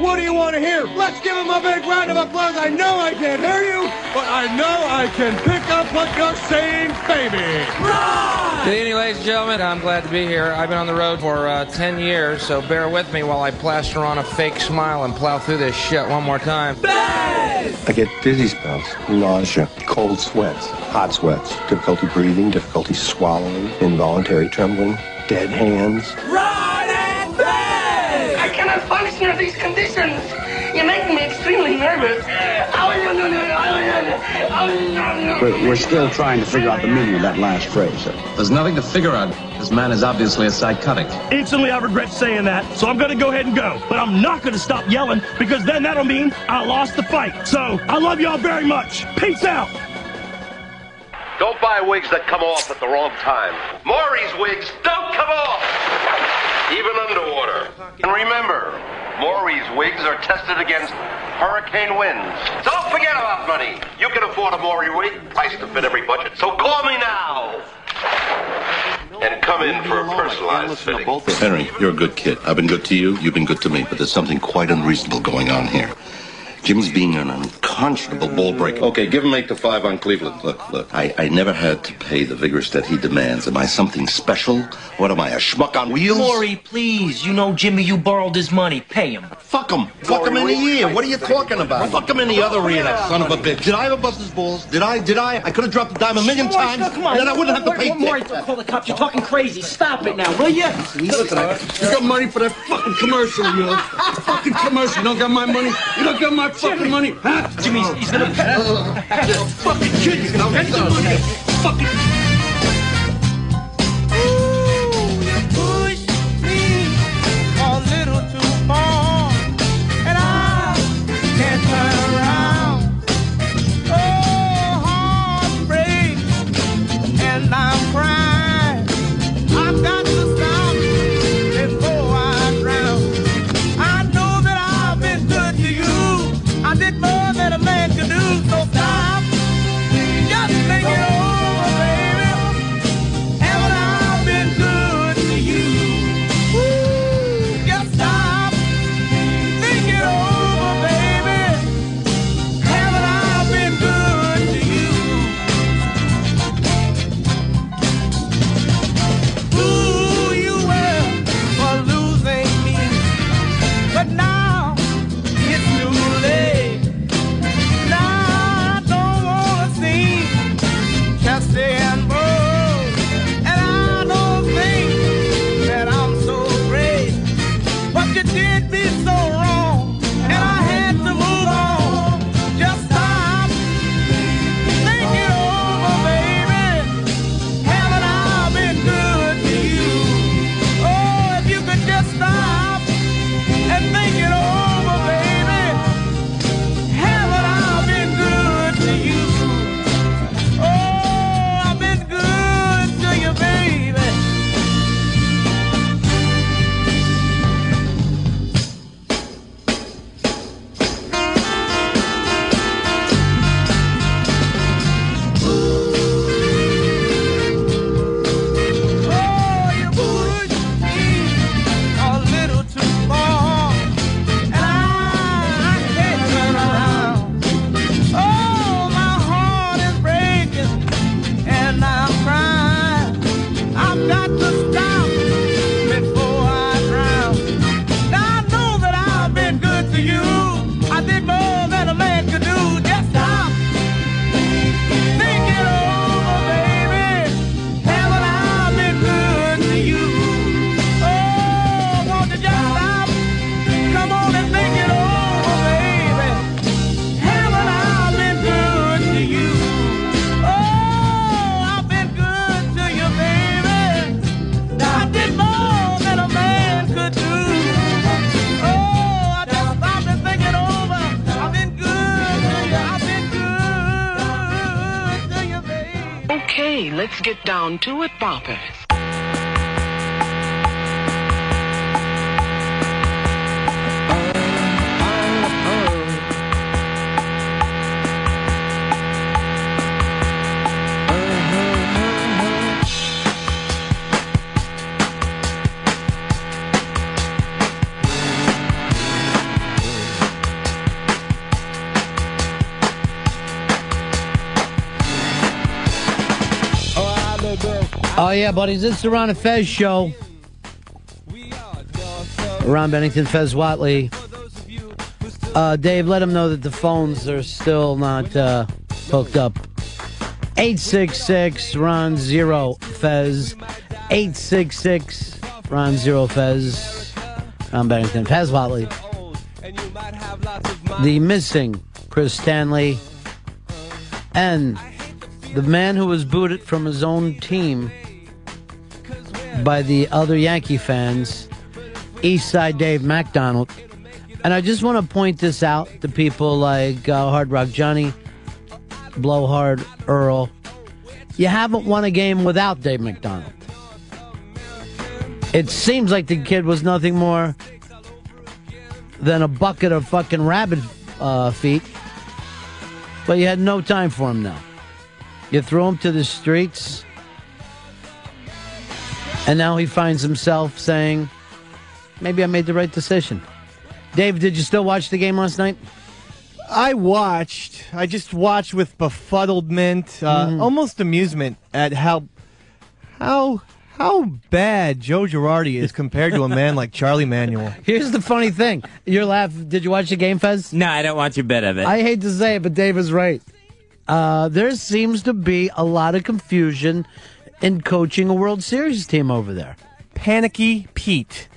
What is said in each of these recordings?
What do you want to hear? Let's give him a big round of applause. I know I can't hear you, but I know I can pick up what you're saying, baby. Good evening, ladies and gentlemen. I'm glad to be here. I've been on the road for uh, 10 years, so bear with me while I plaster on a fake smile and plow through this shit one more time. I get dizzy spells, nausea, cold sweats, hot sweats, difficulty breathing, difficulty swallowing, involuntary trembling, dead hands. I cannot function under these conditions. You're making me extremely nervous. We're, we're still trying to figure out the meaning of that last phrase. sir. There's nothing to figure out. This man is obviously a psychotic. Instantly, I regret saying that, so I'm gonna go ahead and go. But I'm not gonna stop yelling because then that'll mean I lost the fight. So I love y'all very much. Peace out. Don't buy wigs that come off at the wrong time. Morrie's wigs don't come off, even underwater. And remember, Morrie's wigs are tested against hurricane winds. Don't forget about money. You can afford a Maury wig, priced to fit every budget. So call me now. And come in for a personalized fitting. Henry, you're a good kid. I've been good to you, you've been good to me, but there's something quite unreasonable going on here. Jimmy's being an unconscionable ball breaker. Okay, give him eight to five on Cleveland. Look, look, I, I never had to pay the vigorish that he demands. Am I something special? What am I, a schmuck on wheels? Morrie, please. You know Jimmy, you borrowed his money. Pay him. Fuck him. Fuck him in the ear. What are you talking about? Fuck him in the other ear, that son of a bitch. Did I ever bust his balls? Did I? Did I? I could have dropped the dime a million Morrie, times, come on. and then I wouldn't have to Morrie, pay Morrie, dick. call the cops. You're talking crazy. Stop it now, will you? Listen, you got money for that fucking commercial, you know? fucking commercial. You don't got my money? You don't got my fucking money? Huh? Jimmy, he's gonna fucking kid, you? Get the money. Fucking... let's get down to it, boppers. Oh, yeah, buddies. It's the Ron and Fez show. Ron Bennington, Fez Whatley. Uh, Dave, let them know that the phones are still not uh, hooked up. 866 Ron Zero Fez. 866 Ron Zero Fez. Ron Bennington, Fez Whatley. The missing Chris Stanley. And the man who was booted from his own team by the other Yankee fans, Eastside Dave McDonald. And I just want to point this out to people like uh, Hard Rock Johnny, Blowhard Earl. You haven't won a game without Dave McDonald. It seems like the kid was nothing more than a bucket of fucking rabbit uh, feet, but you had no time for him now. You throw him to the streets, and now he finds himself saying, maybe I made the right decision. Dave, did you still watch the game last night? I watched. I just watched with befuddlement, uh, Mm. almost amusement at how how how bad Joe Girardi is compared to a man like Charlie Manuel. Here's the funny thing. You're laughing. Did you watch the game, Fez? No, I don't watch a bit of it. I hate to say it, but Dave is right. Uh, there seems to be a lot of confusion in coaching a World Series team over there. Panicky Pete.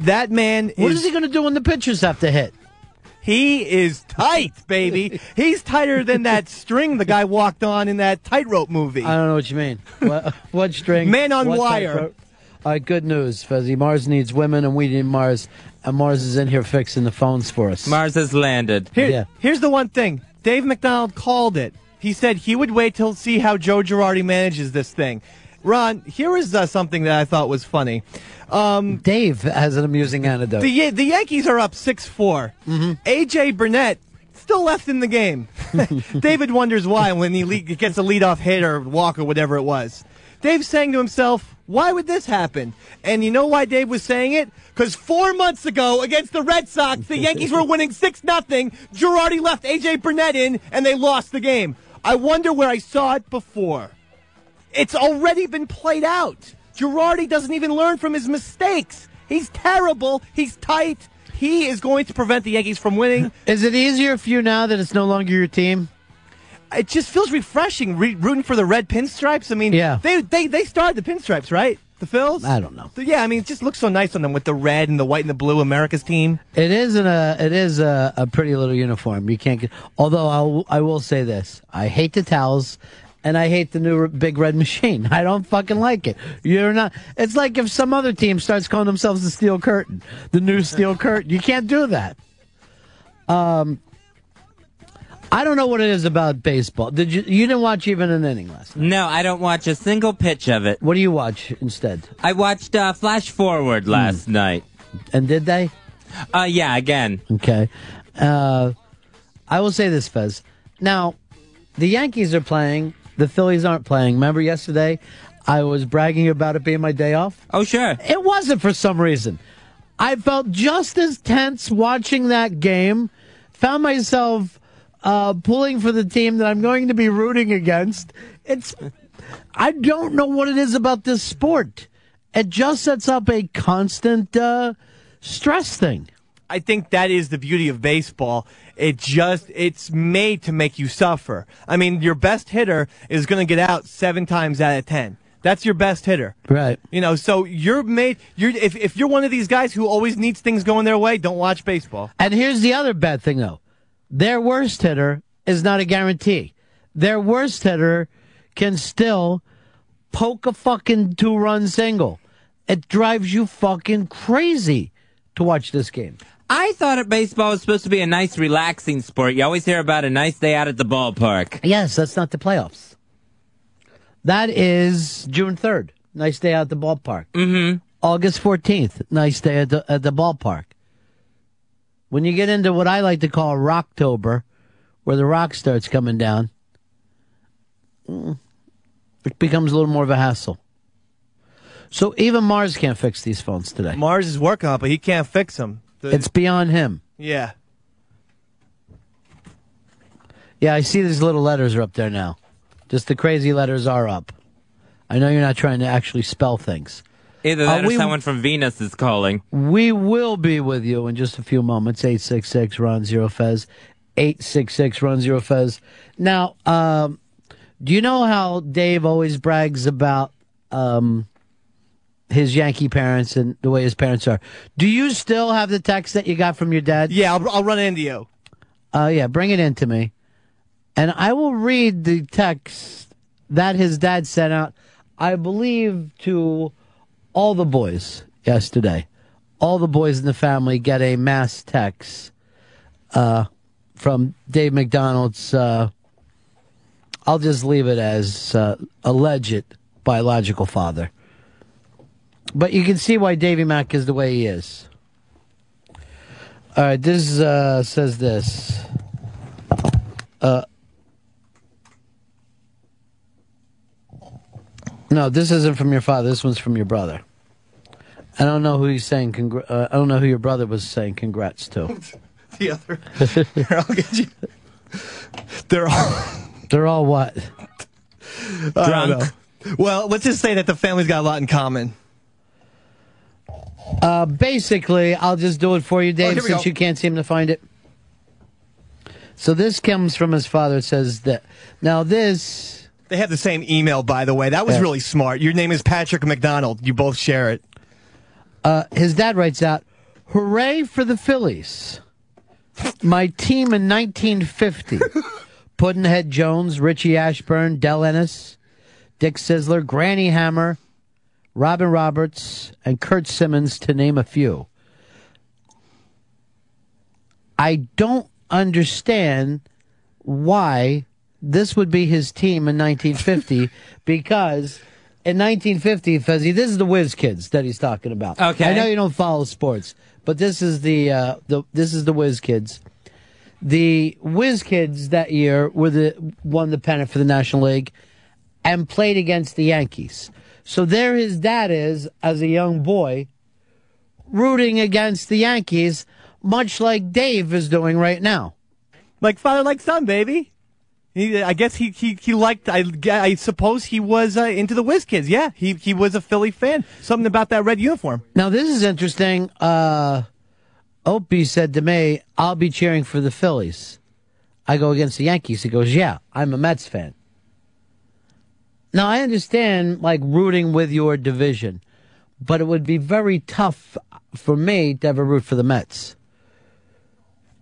That man What is, is he going to do when the pitchers have to hit? He is tight, baby. He's tighter than that string the guy walked on in that tightrope movie. I don't know what you mean. What, what string? Man on What wire. type All right, good news, Fezzy. Mars needs women, and we need Mars. And Mars is in here fixing the phones for us. Mars has landed. Here, Yeah. Here's the one thing. Dave McDonald called it. He said he would wait till see how Joe Girardi manages this thing. Ron, here is uh, something that I thought was funny. Um, Dave has an amusing anecdote. the the Yankees are up six four. AJ Burnett still left in the game. David wonders why when he le- gets a leadoff hit or walk or whatever it was. Dave's saying to himself, "Why would this happen?" And you know why Dave was saying it? Because four months ago against the Red Sox, the Yankees were winning six nothing. Girardi left AJ Burnett in, and they lost the game. I wonder where I saw it before. It's already been played out. Girardi doesn't even learn from his mistakes. He's terrible. He's tight. He is going to prevent the Yankees from winning. Is it easier for you now that it's no longer your team? It just feels refreshing re- rooting for the red pinstripes. I mean, Yeah. they they they started the pinstripes, right? The Phils. I don't know. Yeah, I mean, it just looks so nice on them with the red and the white and the blue. America's team. It is an, a it is a, a pretty little uniform. You can't get. Although I'll, I will say this: I hate the towels, and I hate the new r- big red machine. I don't fucking like it. You're not. It's like if some other team starts calling themselves the Steel Curtain, the new Steel Curtain. You can't do that. Um, I don't know what it is about baseball. Did you? You didn't watch even an inning last night. No, I don't watch a single pitch of it. What do you watch instead? I watched uh, Flash Forward last night. And did they? Uh, yeah, again. Okay. Uh, I will say this, Fez. Now, the Yankees are playing. The Phillies aren't playing. Remember yesterday? I was bragging about it being my day off. Oh, sure. It wasn't for some reason. I felt just as tense watching that game. Found myself uh, pulling for the team that I'm going to be rooting against. It's. I don't know what it is about this sport. It just sets up a constant uh, stress thing. I think that is the beauty of baseball. It just it's made to make you suffer. I mean, your best hitter is going to get out 7 times out of 10. That's your best hitter. Right. You know, so you're made you're if if you're one of these guys who always needs things going their way, don't watch baseball. And here's the other bad thing, though. Their worst hitter is not a guarantee. Their worst hitter can still poke a fucking two run single. It drives you fucking crazy to watch this game. I thought that baseball was supposed to be a nice, relaxing sport. You always hear about a nice day out at the ballpark. Yes, that's not the playoffs. That is June 3rd. Nice day out at the ballpark. Mm-hmm. August 14th. Nice day at the, at the ballpark. When you get into what I like to call Rocktober, where the rock starts coming down, mm, it becomes a little more of a hassle. So even Mars can't fix these phones today. Mars is working on it, but he can't fix them. The- It's beyond him. yeah. Yeah, I see these little letters are up there now. Just the crazy letters are up. I know you're not trying to actually spell things. Either Uh, that or we- someone from Venus is calling. We will be with you in just a few moments. 866 Ron Zero Fez. 866 Ron Zero Fez. Now, um, do you know how Dave always brags about um, his Yankee parents and the way his parents are? Do you still have the text that you got from your dad? Yeah, I'll, I'll run into you. Uh, yeah, bring it in to me. And I will read the text that his dad sent out, I believe, to all the boys yesterday. All the boys in the family get a mass text uh, from Dave McDonald's. Uh, I'll just leave it as uh, alleged biological father. But you can see why Davy Mack is the way he is. All right, this uh, says this. Uh, no, this isn't from your father. This one's from your brother. I don't know who he's saying. Congr- uh, I don't know who your brother was saying congrats to. The other. Here, I'll get you. They're all. They're all what? I don't know. Well, let's just say that the family's got a lot in common. Uh, basically, I'll just do it for you, Dave, Oh, here we since go. you can't seem to find it. So this comes from his father. It says that now this They have the same email, by the way. That was Yeah. really smart. Your name is Patrick McDonald. You both share it. Uh, his dad writes out, "Hooray for the Phillies! My team in 1950: Puddinhead Jones, Richie Ashburn, Del Ennis, Dick Sisler, Granny Hamner, Robin Roberts, and Curt Simmons, to name a few. I don't understand why this would be his team in 1950 because." In 1950, Fezzy, this is the Whiz Kids that he's talking about. Okay. I know you don't follow sports, but this is the uh, the this is the Whiz Kids. The Whiz Kids that year were the won the pennant for the National League and played against the Yankees. So there his dad is as a young boy rooting against the Yankees, much like Dave is doing right now. Like father, like son, baby. He, I guess he, he, he liked, I, I suppose he was uh, into the Whiz Kids. Yeah, he, he was a Philly fan. Something about that red uniform. Now this is interesting. Uh, Opie said to me, "I'll be cheering for the Phillies." I go against the Yankees. He goes, "Yeah, I'm a Mets fan." Now I understand like rooting with your division, but it would be very tough for me to ever root for the Mets.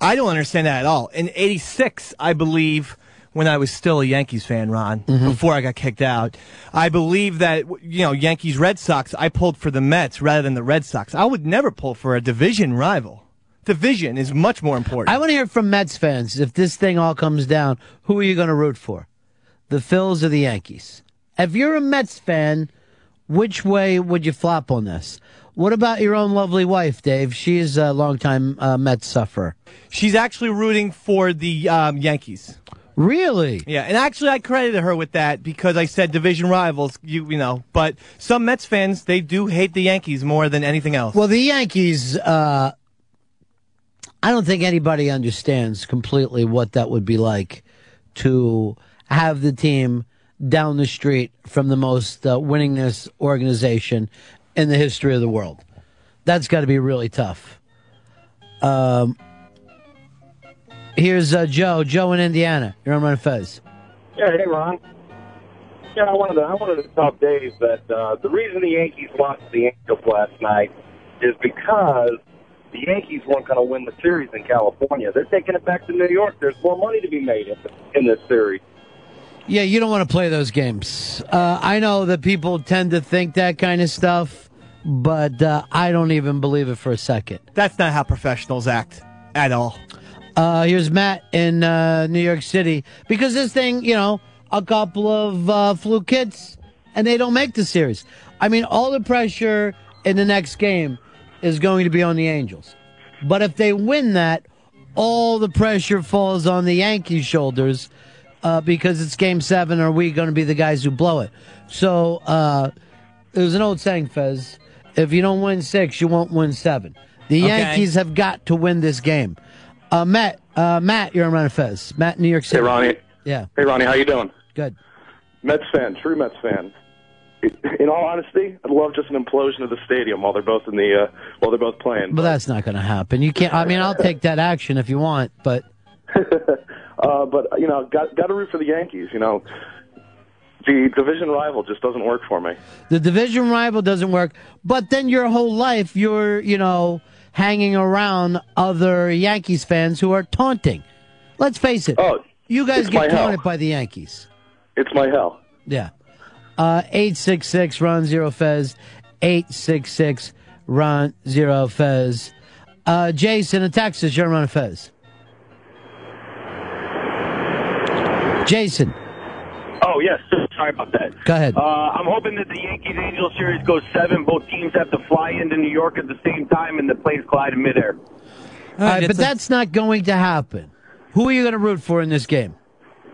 I don't understand that at all. In 86, I believe, when I was still a Yankees fan, Ron, before I got kicked out, I believe that, you know, Yankees Red Sox, I pulled for the Mets rather than the Red Sox. I would never pull for a division rival. Division is much more important. I want to hear from Mets fans. If this thing all comes down, who are you going to root for? The Phils or the Yankees? If you're a Mets fan, which way would you flop on this? What about your own lovely wife, Dave? She's a longtime uh, Mets sufferer. She's actually rooting for the um, Yankees. Really? Yeah, and actually, I credited her with that because I said division rivals. You you know, but some Mets fans they do hate the Yankees more than anything else. Well, the Yankees, uh, I don't think anybody understands completely what that would be like to have the team down the street from the most uh, winningest organization in the history of the world. That's got to be really tough. Um, here's uh, Joe. Joe in Indiana. You're on Run Fez. Yeah, hey Ron. Yeah, I wanted to I wanted to tell Dave that uh, the reason the Yankees lost to the Angels last night is because the Yankees weren't going to win the series in California. They're taking it back to New York. There's more money to be made in, in this series. Yeah, you don't want to play those games. Uh, I know that people tend to think that kind of stuff, but uh, I don't even believe it for a second. That's not how professionals act at all. Uh, here's Matt in uh, New York City because this thing, you know, a couple of uh, fluke hits and they don't make the series. I mean, all the pressure in the next game is going to be on the Angels, but if they win that, all the pressure falls on the Yankees' shoulders uh, because it's Game Seven. Are we going to be the guys who blow it? So uh, there's an old saying, Fez: if you don't win six, you won't win seven. The Okay. Yankees have got to win this game. Uh, Matt, uh, Matt, you're on Run Fez. Matt, in New York City. Hey. Ronnie. Yeah, Hey Ronnie, how you doing? good. Mets fan, true Mets fan. in all honesty, I'd love just an implosion of the stadium while they're both in the uh, while they're both playing. But that's not going to happen. You can't. I mean, I'll take that action if you want, but Uh, but you know, got got to root for the Yankees. You know, the division rival just doesn't work for me. the division rival doesn't work. But then your whole life, you're, you know, hanging around other Yankees fans who are taunting. Let's face it. Oh, you guys get hell. taunted by the Yankees. It's my hell. Yeah. Uh, 866 Ron Zero Fez. 866 Ron Zero Fez. Uh, Jason in Texas, you're Ron Fez. Jason. Oh, yes. Sorry about that. Go ahead. Uh, I'm hoping that the Yankees Angels series goes seven. Both teams have to fly into New York at the same time, and the planes collide in midair. All right, but that's not going to happen. Who are you going to root for in this game?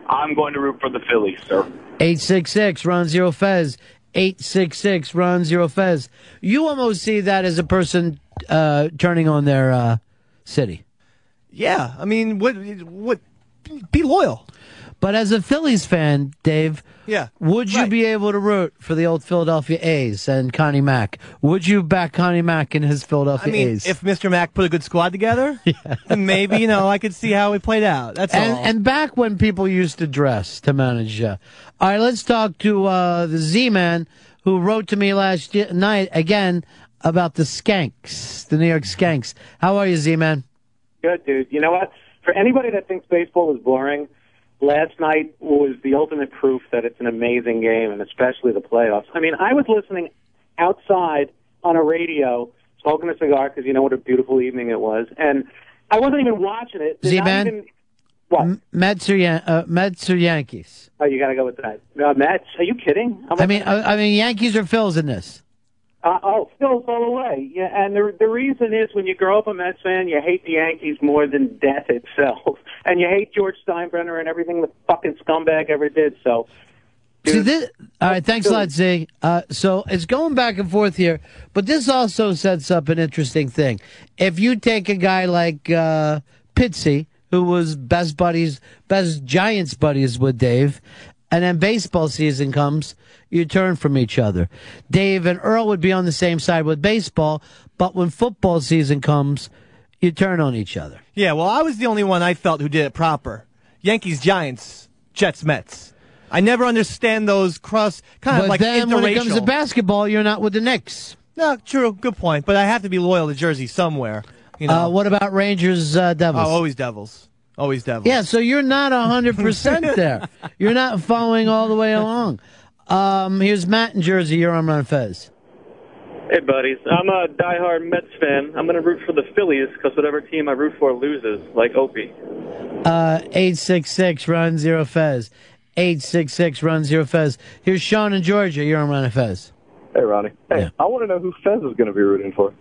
I'm going to root for the Phillies, sir. 866 Ron Zero Fez. 866 Ron Zero Fez. You almost see that as a person uh, turning on their uh, city. Yeah, I mean, what? What? Be loyal. But as a Phillies fan, Dave, Yeah, would you be able to root for the old Philadelphia A's and Connie Mack? Would you back Connie Mack in his Philadelphia I Philadelphia mean, A's? if Mr. Mack put a good squad together, then maybe you know I could see how it played out. That's and, all. and back when people used to dress to manage. Uh, all right, let's talk to uh, the Z-Man who wrote to me last y- night again about the Skanks, the New York Skanks. How are you, Z-Man? Good, dude. You know what? For anybody that thinks baseball is boring, last night was the ultimate proof that it's an amazing game, and especially the playoffs. I mean, I was listening outside on a radio, smoking a cigar because you know what a beautiful evening it was, and I wasn't even watching it. Z-Man? even- What? Mets or, Yan- uh, Mets or Yankees? Oh, you got to go with that. Uh, Mets? Are you kidding? I mean, I, I mean, Yankees or Phils in this? Uh, oh, Phil's all the way. Yeah, and the the reason is when you grow up a Mets fan, you hate the Yankees more than death itself, and you hate George Steinbrenner and everything the fucking scumbag ever did. So, See this? All right, thanks a lot, Z. Uh, so it's going back and forth here, but this also sets up an interesting thing. If you take a guy like uh, Pitsy, who was best buddies, best Giants buddies with Dave, and then baseball season comes, you turn from each other. Dave and Earl would be on the same side with baseball, but when football season comes, you turn on each other. yeah, well, I was the only one I felt who did it proper. Yankees, Giants, Jets, Mets. I never understand those cross kind but of like then interracial. when it comes to basketball, you're not with the Knicks. no, true, good point. But I have to be loyal to Jersey somewhere. You know, Uh, what about Rangers uh, oh, Devils? always Devils, always Devils. Yeah, so you're not hundred percent there. You're not following all the way along. Um, here's Matt in Jersey. You're on Run Fez. Hey, buddies. I'm a diehard Mets fan. I'm going to root for the Phillies because whatever team I root for loses, like Opie. Uh, eight six six Ron Zero Fez. Eight six six Ron Zero Fez. Here's Sean in Georgia. You're on Run Fez. Hey, Ronnie. Hey, I want to know who Fez is going to be rooting for.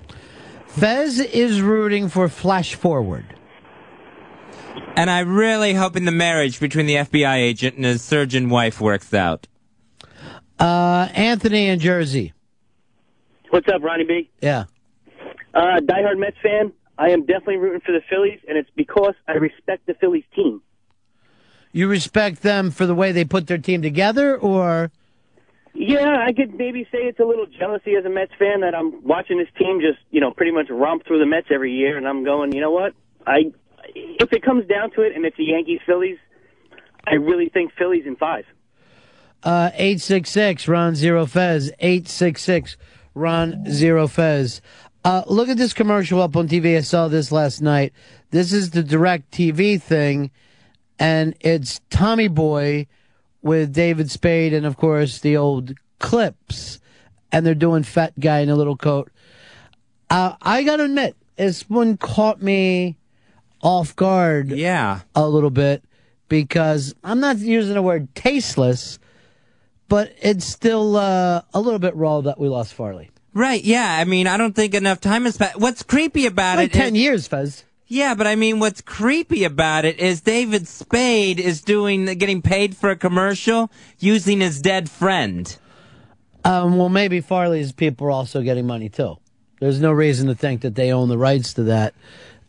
Fez is rooting for Flash Forward. And I'm really hoping the marriage between the FBI agent and his surgeon wife works out. Uh, Anthony in Jersey. What's up, Ronnie B? Yeah. Uh, diehard Mets fan. I am definitely rooting for the Phillies, and it's because I respect the Phillies team. You respect them for the way they put their team together, or Yeah, I could maybe say it's a little jealousy as a Mets fan that I'm watching this team just, you know, pretty much romp through the Mets every year, and I'm going, you know what? I, if it comes down to it, and it's the Yankees Phillies, I really think Phillies in five. Uh, 866 Ron Zero Fez. 866 Ron Zero Fez. Uh, look at this commercial up on TV. I saw this last night. This is the DirecTV thing, and it's Tommy Boy with David Spade and, of course, the old clips. And they're doing Fat Guy in a Little Coat. Uh, I gotta admit, this one caught me off guard. Yeah. A little bit because I'm not using the word tasteless, but it's still uh, a little bit raw that we lost Farley. Right, yeah. I mean, I don't think enough time has passed. What's creepy about Like it 10 is- years, Fez. Yeah, but I mean, what's creepy about it is David Spade is doing, getting paid for a commercial using his dead friend. Um, well, maybe Farley's people are also getting money too. There's no reason to think that they own the rights to that,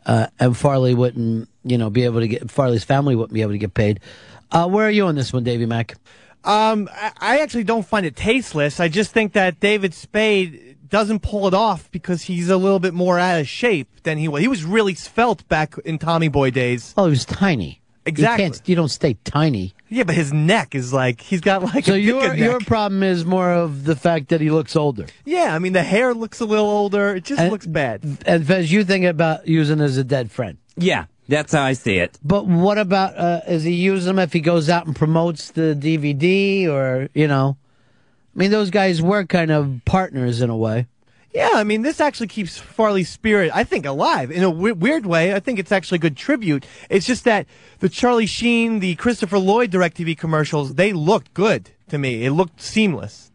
uh, and Farley wouldn't, you know, be able to get Farley's family wouldn't be able to get paid. Uh, where are you on this one, Davy Mack? Um, I, actually don't find it tasteless. I just think that David Spade doesn't pull it off because he's a little bit more out of shape than he was. He was really svelte back in Tommy Boy days. Oh, he was tiny. Exactly. You, can't, you don't stay tiny. Yeah, but his neck is like he's got like So your your problem is more of the fact that he looks older. Yeah, I mean the hair looks a little older. It just And- looks bad. And Fez, you think about using as a dead friend. Yeah, that's how I see it. But what about uh, is he use them if he goes out and promotes the DVD or you know? I mean, those guys were kind of partners in a way. Yeah, I mean, this actually keeps Farley's spirit, I think, alive in a w- weird way. I think it's actually a good tribute. It's just that the Charlie Sheen, the Christopher Lloyd DirecTV commercials, they looked good to me. It looked seamless.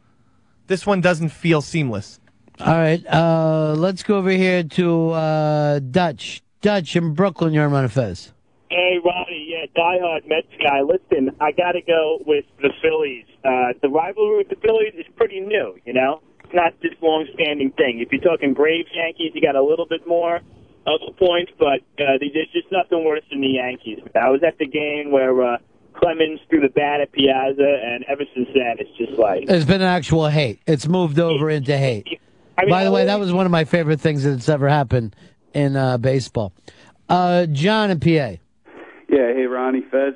This one doesn't feel seamless. All right, uh, let's go over here to uh, Dutch. Dutch in Brooklyn, you're on Fez. Hey, Ronnie, yeah, diehard Mets guy. Listen, I got to go with the Phillies. Uh, the rivalry with the Phillies is pretty new, you know? It's not this long-standing thing. If you're talking Braves Yankees, you got a little bit more of a point, but uh, there's just nothing worse than the Yankees. I was at the game where uh, Clemens threw the bat at Piazza, and ever since then, it's just like. It's been an actual hate. It's moved over into hate. I mean, By the way, that was one of my favorite things that's ever happened in uh, baseball. Uh, John and PA. Yeah, hey Ronnie Fez.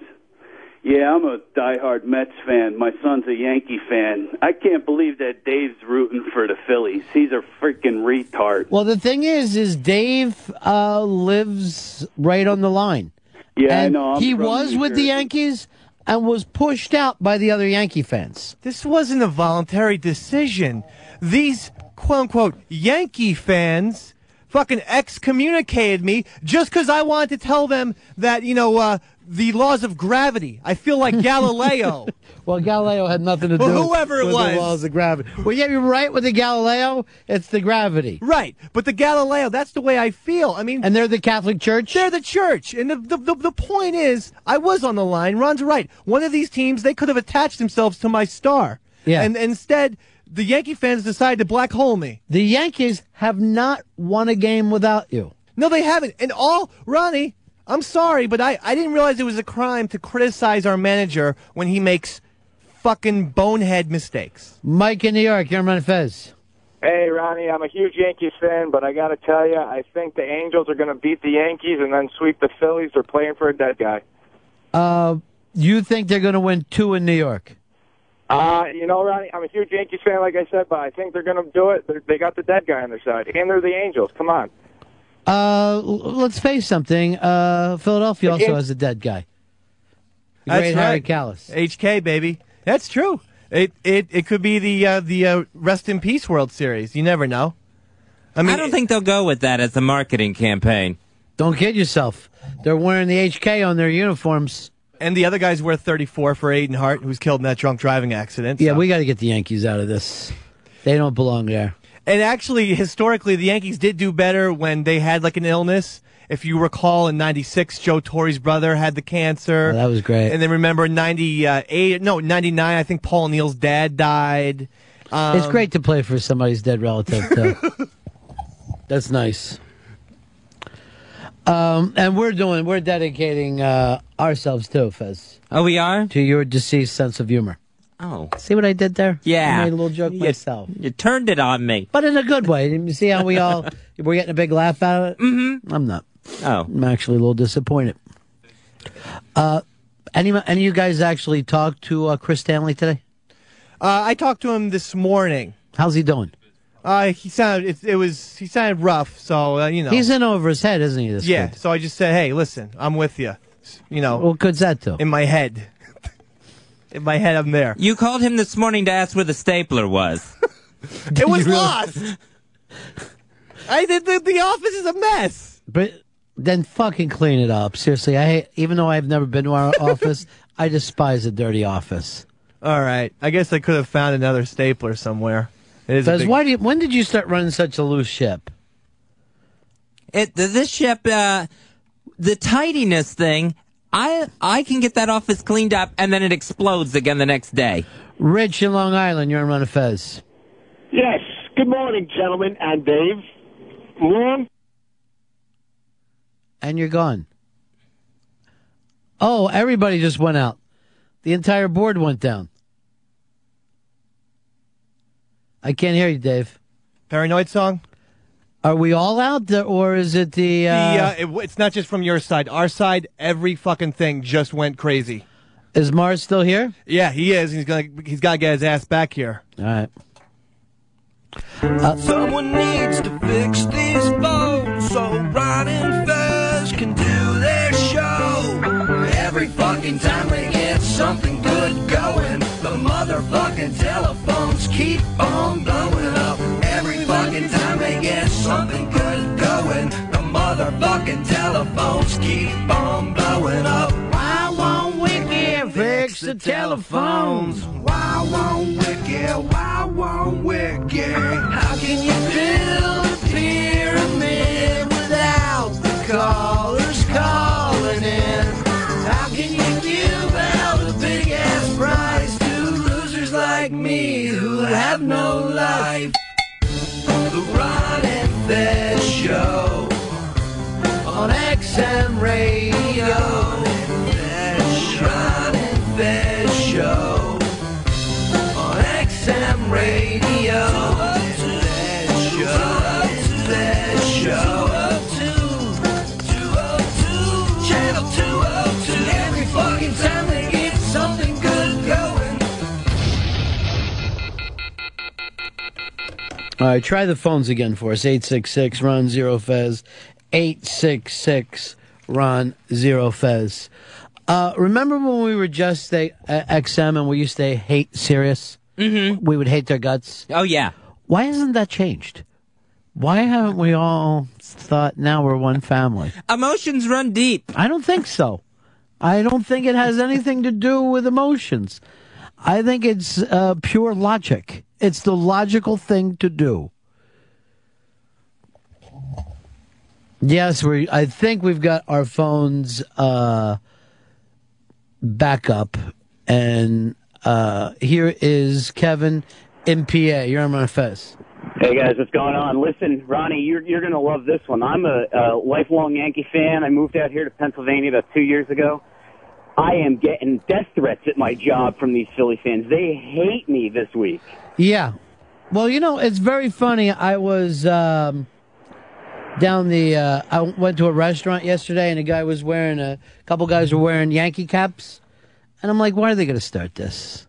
Yeah, I'm a diehard Mets fan. My son's a Yankee fan. I can't believe that Dave's rooting for the Phillies. He's a freaking retard. Well, the thing is, is Dave uh, lives right on the line. Yeah, I know. I'm he was New with the Yankees and was pushed out by the other Yankee fans. This wasn't a voluntary decision. These quote unquote Yankee fans fucking excommunicated me just because I wanted to tell them that, you know, uh, the laws of gravity. I feel like Galileo. Well, Galileo had nothing to do Well, whoever it with was. the laws of gravity. Well, yeah, you're right with the Galileo. It's the gravity. right. But the Galileo, that's the way I feel. I mean, And they're the Catholic Church? They're the church. And the, the, the, the point is, I was on the line. Ron's right. One of these teams, they could have attached themselves to my star. Yeah. And instead, the Yankee fans decided to black hole me. The Yankees have not won a game without you. No, they haven't. And all, Ronnie, I'm sorry, but I, I didn't realize it was a crime to criticize our manager when he makes fucking bonehead mistakes. Mike in New York, you're on Fez. Hey, Ronnie, I'm a huge Yankees fan, but I got to tell you, I think the Angels are going to beat the Yankees and then sweep the Phillies. They're playing for a dead guy. Uh, you think they're going to win two in New York? Uh, you know, Ronnie, I'm a huge Yankees fan, like I said, but I think they're going to do it. They're, they got the dead guy on their side, and they're the Angels. Come on. Uh, let's face something. Uh, Philadelphia also has a dead guy. The That's great Harry right. Kalas. HK, baby. That's true. It it it could be the uh, the uh, Rest in Peace World Series. You never know. I mean, I don't think they'll go with that as a marketing campaign. Don't kid yourself. They're wearing the HK on their uniforms. And the other guy's worth 34 for Adenhart, who was killed in that drunk driving accident. Yeah, so- we got to get the Yankees out of this. They don't belong there. And actually, historically, the Yankees did do better when they had like an illness. If you recall, in '96, Joe Torre's brother had the cancer. Oh, that was great. And then remember, '98, no, '99, I think Paul O'Neill's dad died. Um, it's great to play for somebody's dead relative. Too. That's nice. Um, and we're doing, we're dedicating uh, ourselves too, Fez. Oh, we are to your deceased sense of humor. Oh, see what I did there? Yeah. I made a little joke You- myself, You turned it on me. but in a good way. You see how we all we're getting a big laugh out of it. Mm-hmm. I'm not. Oh, I'm actually a little disappointed. Uh, any any of you guys actually talked to uh, Chris Stanley today? Uh, I talked to him this morning. How's he doing? Uh, he sounded it, it was he sounded rough, so uh, you know He's in over his head, isn't he? This yeah. kid? So I just said, hey, listen, I'm with you. You know, What good's that do? in my head, in my head, I'm there. you called him this morning to ask where the stapler was. It was really? lost. I did the, the office is a mess. But then fucking clean it up. Seriously, I hate, even though I've never been to our office, I despise a dirty office. All right, I guess I could have found another stapler somewhere. It is a Because big- why do you, when did you start running such a loose ship? It this ship, uh, the tidiness thing. I I can get that office cleaned up and then it explodes again the next day. Rich in Long Island, you're on Run of Fez. Yes. Good morning, gentlemen and Dave. Long And you're gone. Oh, everybody just went out. The entire board went down. I can't hear you, Dave. Paranoid song? Are we all out, there, or is it the? Uh, the, uh, it, it's not just from your side. Our side, every fucking thing just went crazy. Is Mars still here? Yeah, he is. He's gonna. He's got to get his ass back here. All right. Someone needs to fix these phones so Ron and Fez can do their show. Every fucking time they get something good going, the motherfucking telephones keep on blowing up. Every fucking time they get something good going, the motherfucking telephones keep on blowing up. Why won't Wiki fix the telephones? Why won't Wiki? Why won't Wiki? How can you build a pyramid without the callers calling in? How can you give out a big ass prize like me who have no life? The Ron and Fez Show on XM Radio. Ron and Fez Show on XM Radio. All right, try the phones again for us. 866 Ron Zero Fez. 866 Ron Zero Fez. Uh, remember when we were just a, uh, XM and we used to hate Sirius? Mm-hmm. We would hate their guts. Oh, yeah. Why hasn't that changed? Why haven't we all thought now we're one family? Emotions run deep. I don't think so. I don't think it has anything to do with emotions. I think it's uh, pure logic. It's the logical thing to do. Yes, we. I think we've got our phones uh, back up, and uh, here is Kevin MPA. PA. You're on my face. Hey guys, what's going on? Listen, Ronnie, you're you're gonna love this one. I'm a, a lifelong Yankee fan. I moved out here to Pennsylvania about two years ago. I am getting death threats at my job from these Philly fans. They hate me this week. Yeah. Well, you know, it's very funny. I was um, down the. Uh, I went to a restaurant yesterday, and a guy was wearing a, couple guys were wearing Yankee caps, and I'm like, why are they going to start this?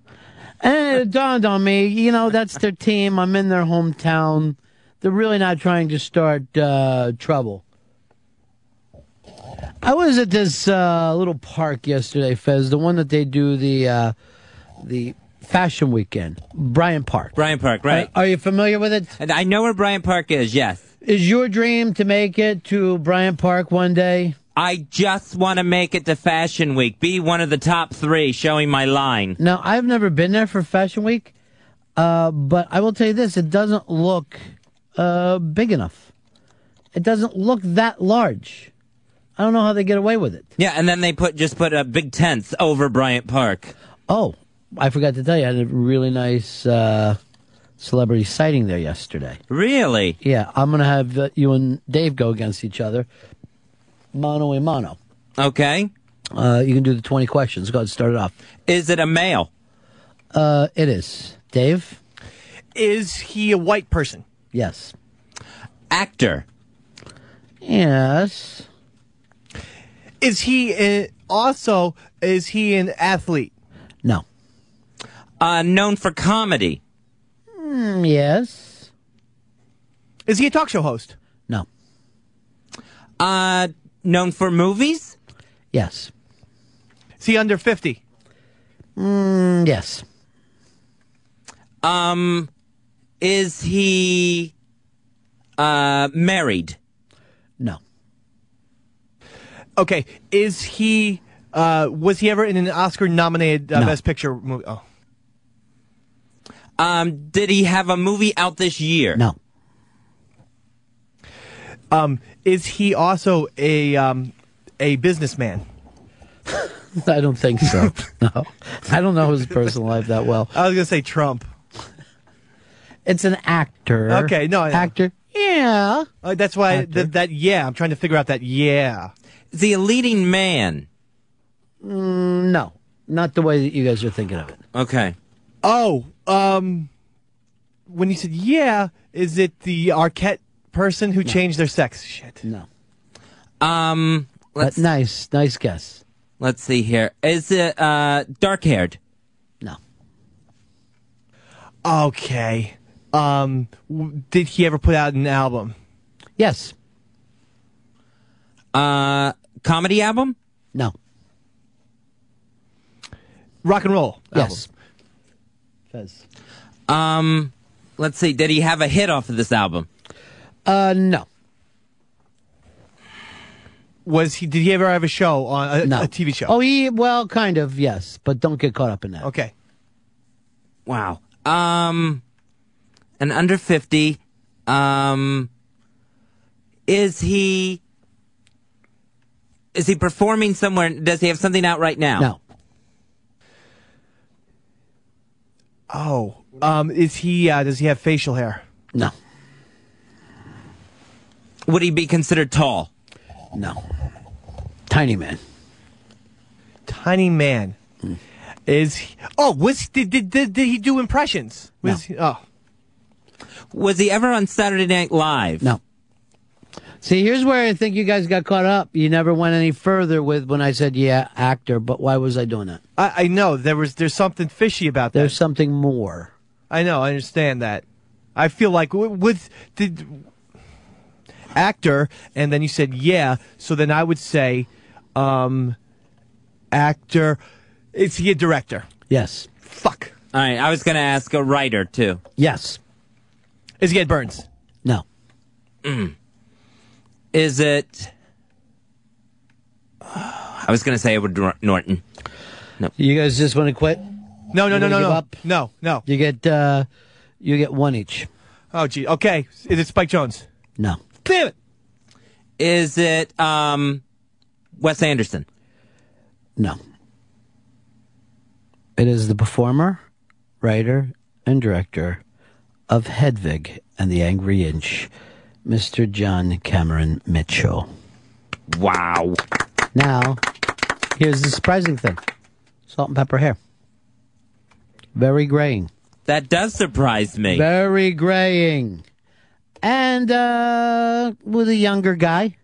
And it dawned on me, you know, that's their team. I'm in their hometown. They're really not trying to start uh, trouble. I was at this uh, little park yesterday, Fez, the one that they do the uh, the fashion weekend, Bryant Park. Bryant Park, right? Are, are you familiar with it? And I know where Bryant Park is, yes. Is your dream to make it to Bryant Park one day? I just want to make it to Fashion Week, be one of the top three, showing my line. Now, I've never been there for Fashion Week, uh, but I will tell you this: it doesn't look uh, big enough. It doesn't look that large. I don't know how they get away with it. Yeah, and then they put just put a big tents over Bryant Park. Oh, I forgot to tell you, I had a really nice uh, celebrity sighting there yesterday. Really? Yeah, I'm gonna have uh, you and Dave go against each other, mano a mano. Okay. Uh, you can do the 20 questions. Go ahead, start it off. Is it a male? Uh, it is. Dave? Is he a white person? Yes. Actor? Yes. Is he uh, also is he an athlete? No. Uh, known for comedy? Mm, yes. Is he a talk show host? No. Uh, known for movies? Yes. Is he under fifty? Mm, yes. Um, is he uh married? No. Okay. Is he? Uh, was he ever in an Oscar-nominated uh, No. Best Picture movie? Oh. Um, did he have a movie out this year? No. Um, is he also a um, a businessman? I don't think so. no. I don't know his personal life that well. I was gonna say Trump. It's an actor. Okay, no, Actor. Yeah. Uh, that's why th- that. Yeah, I'm trying to figure out that. Yeah. Is he a leading man? Mm, no. Not the way that you guys are thinking of it. Okay. Oh, um, when you said yeah, is it the Arquette person who changed their sex? Shit. No. Um, But nice, nice guess. let's see here. Is it uh, dark haired? No. Okay. Um, w- did he ever put out an album? Yes. Uh, comedy album? No. Rock and roll. Yes. Fez. Um, let's see. Did he have a hit off of this album? Uh, no. Was he? Did he ever have a show on a, No. a TV show? Oh, he well, kind of yes, but don't get caught up in that. Okay. Wow. Um, and under 50, um, is he, is he performing somewhere? Does he have something out right now? No. Oh. Um, is he? Uh, does he have facial hair? No. Would he be considered tall? No. Tiny man. Tiny man. Hmm. Is he, oh was did, did did did he do impressions? Was he, oh Was he ever on Saturday Night Live? No. See, here's where I think you guys got caught up. You never went any further with when I said, yeah, actor, but why was I doing that? I, I know there was there's something fishy about that. There's something more. I know. I understand that. I feel like w- with did actor, and then you said yeah. So then I would say, um, actor. Is he a director? Yes. Fuck. All right. I was going to ask a writer, too. Yes. Is he Ed Burns? No. Mm. Is it. I was going to say Edward Nor- Norton. No. You guys just want to quit? No, no, no, no, no, up? no, no. You get, uh, you get one each. Oh, gee. Okay. Is it Spike Jonze? No. Damn it. Is it um, Wes Anderson? No. It is the performer, writer, and director of Hedwig and the Angry Inch, Mr. John Cameron Mitchell. Wow. Now, here's the surprising thing salt and pepper hair. Very graying. That does surprise me. Very graying. And uh, with a younger guy.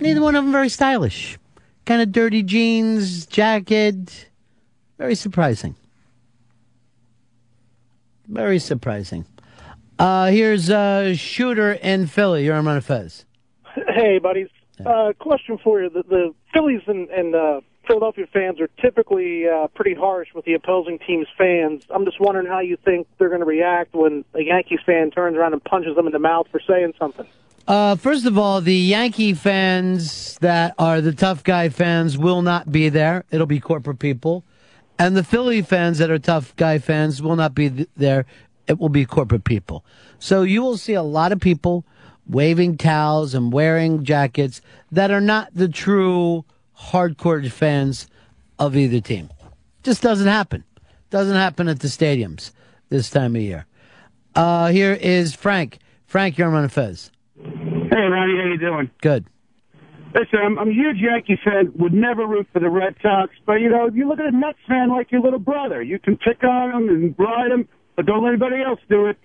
Neither one of them very stylish. Kind of dirty jeans, jacket. Very surprising. Very surprising. Uh, here's uh, Shooter in Philly. You're on Run Fez. Hey, buddies. Uh, question for you. The, the Phillies and, and uh, Philadelphia fans are typically uh, pretty harsh with the opposing team's fans. I'm just wondering how you think they're going to react when a Yankees fan turns around and punches them in the mouth for saying something. Uh, first of all, the Yankee fans that are the tough guy fans will not be there. It'll be corporate people. And the Philly fans that are tough guy fans will not be th- there. It will be corporate people. So you will see a lot of people waving towels and wearing jackets that are not the true hardcore fans of either team. Just doesn't happen. Doesn't happen at the stadiums this time of year. Uh, here is Frank. Frank, you're on Fez. Hey, Ronnie, how you doing? Good. Listen, I'm, I'm a huge Yankee fan. Would never root for the Red Sox, but you know, you look at a Mets fan like your little brother. You can pick on him and ride him, but don't let anybody else do it.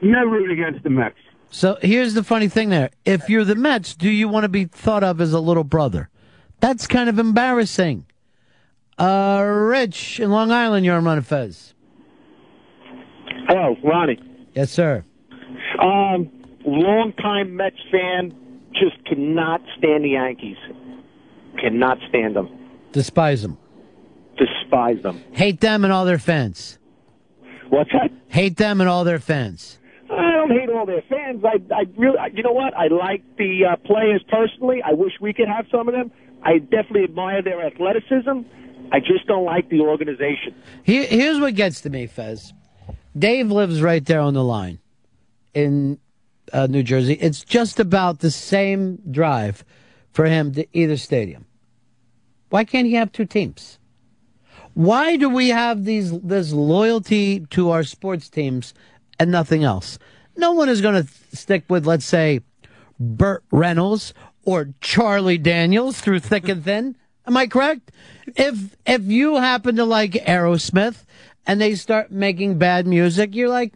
Never root against the Mets. So here's the funny thing there. If you're the Mets, do you want to be thought of as a little brother? That's kind of embarrassing. Uh, Rich in Long Island, you're on Run Fez. Hello, Ronnie. Yes, sir. Um, longtime Mets fan, just cannot stand the Yankees. Cannot stand them. Despise them. Despise them. Hate them and all their fans. What's that? Hate them and all their fans. I don't hate all their fans. I, I really, you know what? I like the uh, players personally. I wish we could have some of them. I definitely admire their athleticism. I just don't like the organization. Here, here's what gets to me, Fez. Dave lives right there on the line in uh, New Jersey. It's just about the same drive for him to either stadium. Why can't he have two teams? Why do we have these this loyalty to our sports teams and nothing else? No one is going to stick with, let's say, Burt Reynolds or Charlie Daniels through thick and thin. Am I correct? If if you happen to like Aerosmith and they start making bad music, you're like,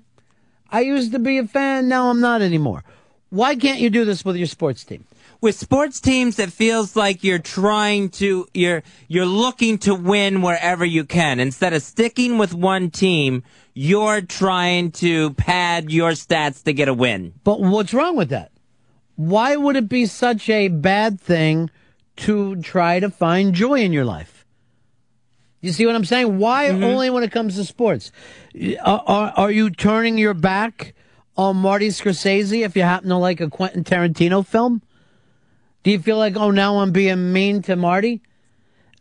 I used to be a fan, now I'm not anymore. Why can't you do this with your sports team? With sports teams, it feels like you're trying to you're you're looking to win wherever you can. Instead of sticking with one team, you're trying to pad your stats to get a win. But what's wrong with that? Why would it be such a bad thing to try to find joy in your life? You see what I'm saying? Why mm-hmm. only when it comes to sports? Are, are, are you turning your back on Marty Scorsese if you happen to like a Quentin Tarantino film? Do you feel like, oh, now I'm being mean to Marty?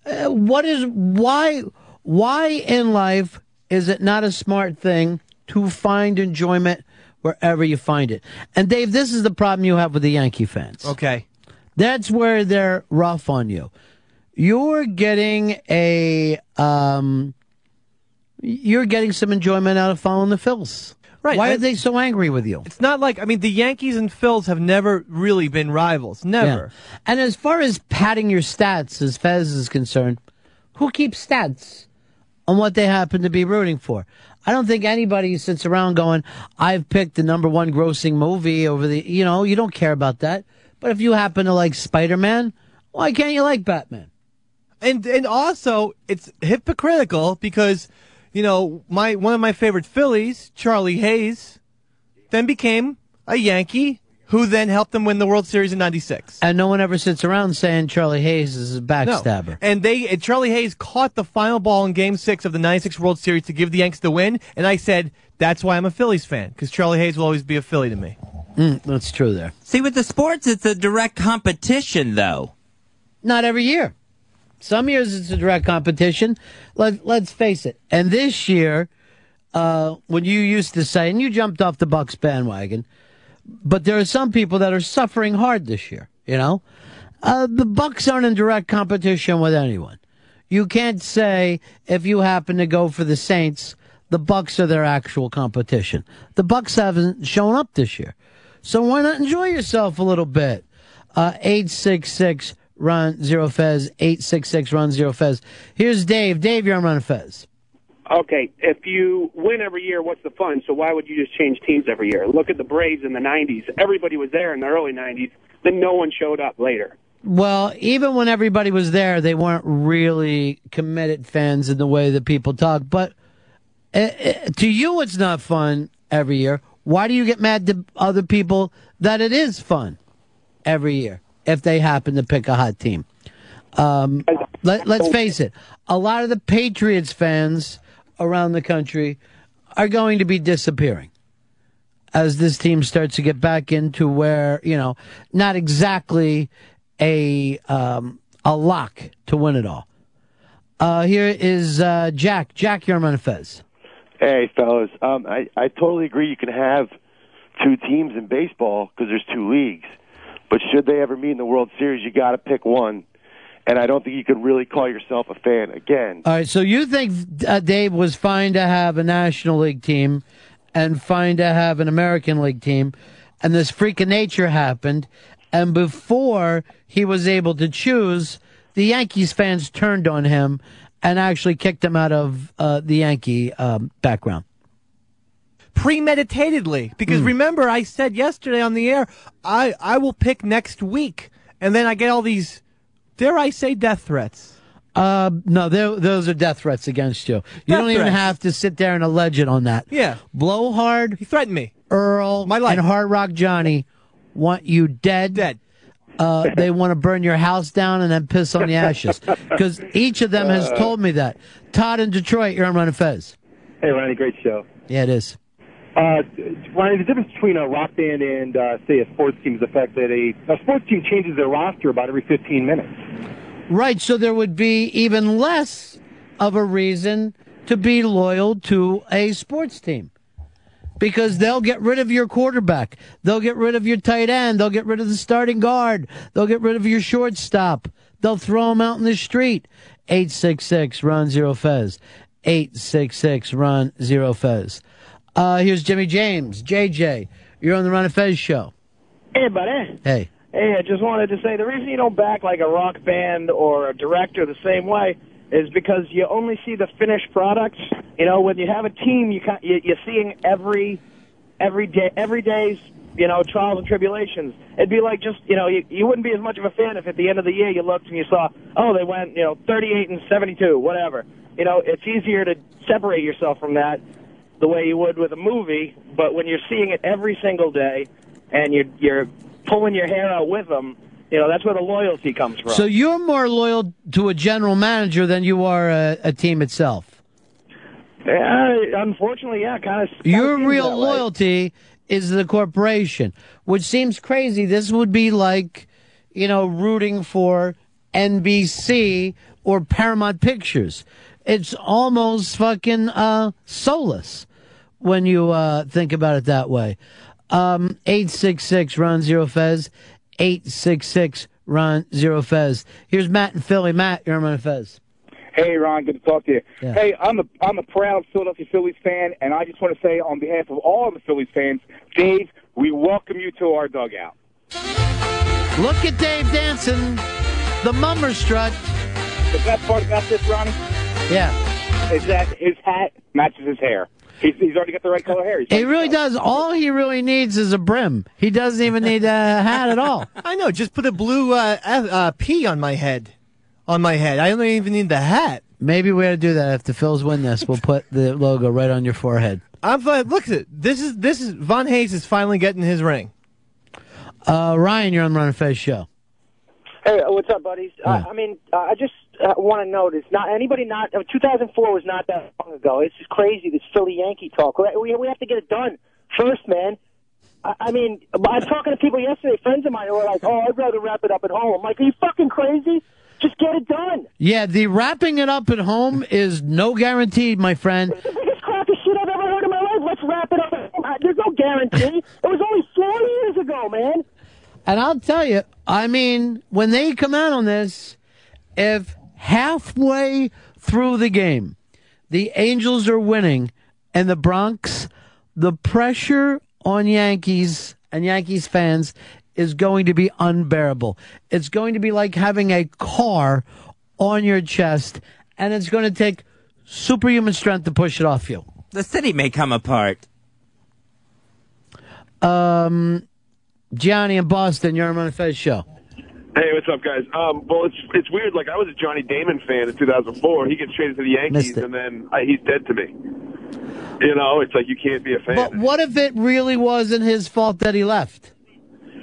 Uh, what is why? Why in life is it not a smart thing to find enjoyment wherever you find it? And Dave, this is the problem you have with the Yankee fans. Okay. That's where they're rough on you. You're getting a um you're getting some enjoyment out of following the Phils. Right. Why are they so angry with you? It's not like I mean the Yankees and Phils have never really been rivals. Never. Yeah. And as far as padding your stats, as Fez is concerned, who keeps stats on what they happen to be rooting for? I don't think anybody sits around going, I've picked the number one grossing movie over the, you know, you don't care about that. But if you happen to like Spider Man, why can't you like Batman? And and also it's hypocritical because you know my one of my favorite Phillies, Charlie Hayes, then became a Yankee who then helped them win the World Series in '96. And no one ever sits around saying Charlie Hayes is a backstabber. No. And they and Charlie Hayes caught the final ball in Game Six of the '96 World Series to give the Yanks the win, and I said that's why I'm a Phillies fan because Charlie Hayes will always be a Philly to me. Mm, that's true there. See, with the sports, it's a direct competition, though. Not every year. Some years it's a direct competition. Let, let's face it. And this year, uh, when you used to say, and you jumped off the Bucks bandwagon, but there are some people that are suffering hard this year. You know, uh, the Bucks aren't in direct competition with anyone. You can't say if you happen to go for the Saints, the Bucks are their actual competition. The Bucks haven't shown up this year, so why not enjoy yourself a little bit? Uh, eight six six Ron Zero Fez eight six six Ron Zero Fez. Here's Dave. Dave, you're on run fez. Okay, if you win every year, what's the fun? So why would you just change teams every year? Look at the Braves in the 90s. Everybody was there in the early 90s. Then no one showed up later. Well, even when everybody was there, they weren't really committed fans in the way that people talk. But uh, uh, to you, it's not fun every year. Why do you get mad to other people that it is fun every year if they happen to pick a hot team? Um, let, let's face it, a lot of the Patriots fans around the country are going to be disappearing as this team starts to get back into where, you know, not exactly a um, a lock to win it all. Uh, here is uh, Jack. Jack, you're on Fez. Hey, fellas. Um, I, I totally agree you can have two teams in baseball because there's two leagues. But should they ever meet in the World Series, you got to pick one. And I don't think you could really call yourself a fan again. All right, so you think uh, Dave was fine to have a National League team and fine to have an American League team, and this freak of nature happened, and before he was able to choose, the Yankees fans turned on him and actually kicked him out of uh, the Yankee um, background. Premeditatedly because Hmm. remember I said yesterday on the air I I will pick next week and then I get all these dare I say death threats. Uh, no, tho- those are death threats against you. You Death don't even threats. have to sit there and allege it on that. Yeah. Blowhard, he threatened me. Earl, My life. and Hard Rock Johnny want you dead. Dead. Uh, they want to burn your house down and then piss on the ashes because each of them has told me that. Todd in Detroit, you're on Run Fez. Hey, Ronnie, great show. Yeah, it is. Uh, Ronnie, the difference between a rock band and, uh, say, a sports team is the fact that a, a sports team changes their roster about every 15 minutes. Right, so there would be even less of a reason to be loyal to a sports team. Because they'll get rid of your quarterback. They'll get rid of your tight end. They'll get rid of the starting guard. They'll get rid of your shortstop. They'll throw them out in the street. 866 Ron Zero Fez. 866 Ron Zero Fez. Uh, here's Jimmy James. JJ, you're on the Run of Fez show. Hey, buddy. Hey. Hey, I just wanted to say the reason you don't back like a rock band or a director the same way is because you only see the finished product. You know, when you have a team, you can, you, you're seeing every every day, every day's you know trials and tribulations. It'd be like just you know you, you wouldn't be as much of a fan if at the end of the year you looked and you saw oh they went you know 38 and 72 whatever. You know it's easier to separate yourself from that the way you would with a movie, but when you're seeing it every single day and you're you're pulling your hair out with them, you know that's where the loyalty comes from. So you're more loyal to a general manager than you are a, a team itself. Yeah, unfortunately, yeah, kind of. Your real loyalty is the corporation, which seems crazy. This would be like, you know, rooting for NBC or Paramount Pictures. It's almost fucking uh, soulless when you uh, think about it that way. Um, 866 Ron Zero Fez. 866 Ron Zero Fez. Here's Matt in Philly. Matt, you're on Fez. Hey, Ron, good to talk to you. Yeah. Hey, I'm a I'm a proud Philadelphia Phillies fan, and I just want to say on behalf of all the Phillies fans, Dave, we welcome you to our dugout. Look at Dave dancing the mummer strut. The best part about this, Ronnie, Yeah. is that his hat matches his hair. He's, he's already got the right color hair. He's He really does. All he really needs is a brim. He doesn't even need a hat at all. I know. Just put a blue uh, uh, P on my head. On my head. I don't even need the hat. Maybe we ought to do that. If the Phils win this, we'll put the logo right on your forehead. I'm fine. Look at it. This is this is Von Hayes is finally getting his ring. Uh, Ryan, you're on the Run and Fez show. Hey, what's up, buddies? Uh, I mean, uh, I just uh, want to note it's not anybody not. Uh, 2004 was not that long ago. It's just crazy this Philly Yankee talk. We we have to get it done first, man. I, I mean, I was talking to people yesterday, friends of mine who are like, "Oh, I'd rather wrap it up at home." I'm like, "Are you fucking crazy? Just get it done." Yeah, the wrapping it up at home is no guarantee, my friend. It's the biggest crappy shit I've ever heard in my life. Let's wrap it up at home. There's no guarantee. it was only four years ago, man. And I'll tell you, I mean, when they come out on this, if halfway through the game, the Angels are winning and the Bronx, the pressure on Yankees and Yankees fans is going to be unbearable. It's going to be like having a car on your chest, and it's going to take superhuman strength to push it off you. The city may come apart. Um, Gianni in Boston, you're on the Fez show. Hey, what's up, guys? Um, well, it's it's weird. Like I was a Johnny Damon fan in 2004. He gets traded to the Yankees, and then I, he's dead to me. You know, it's like you can't be a fan. But what if it really wasn't his fault that he left?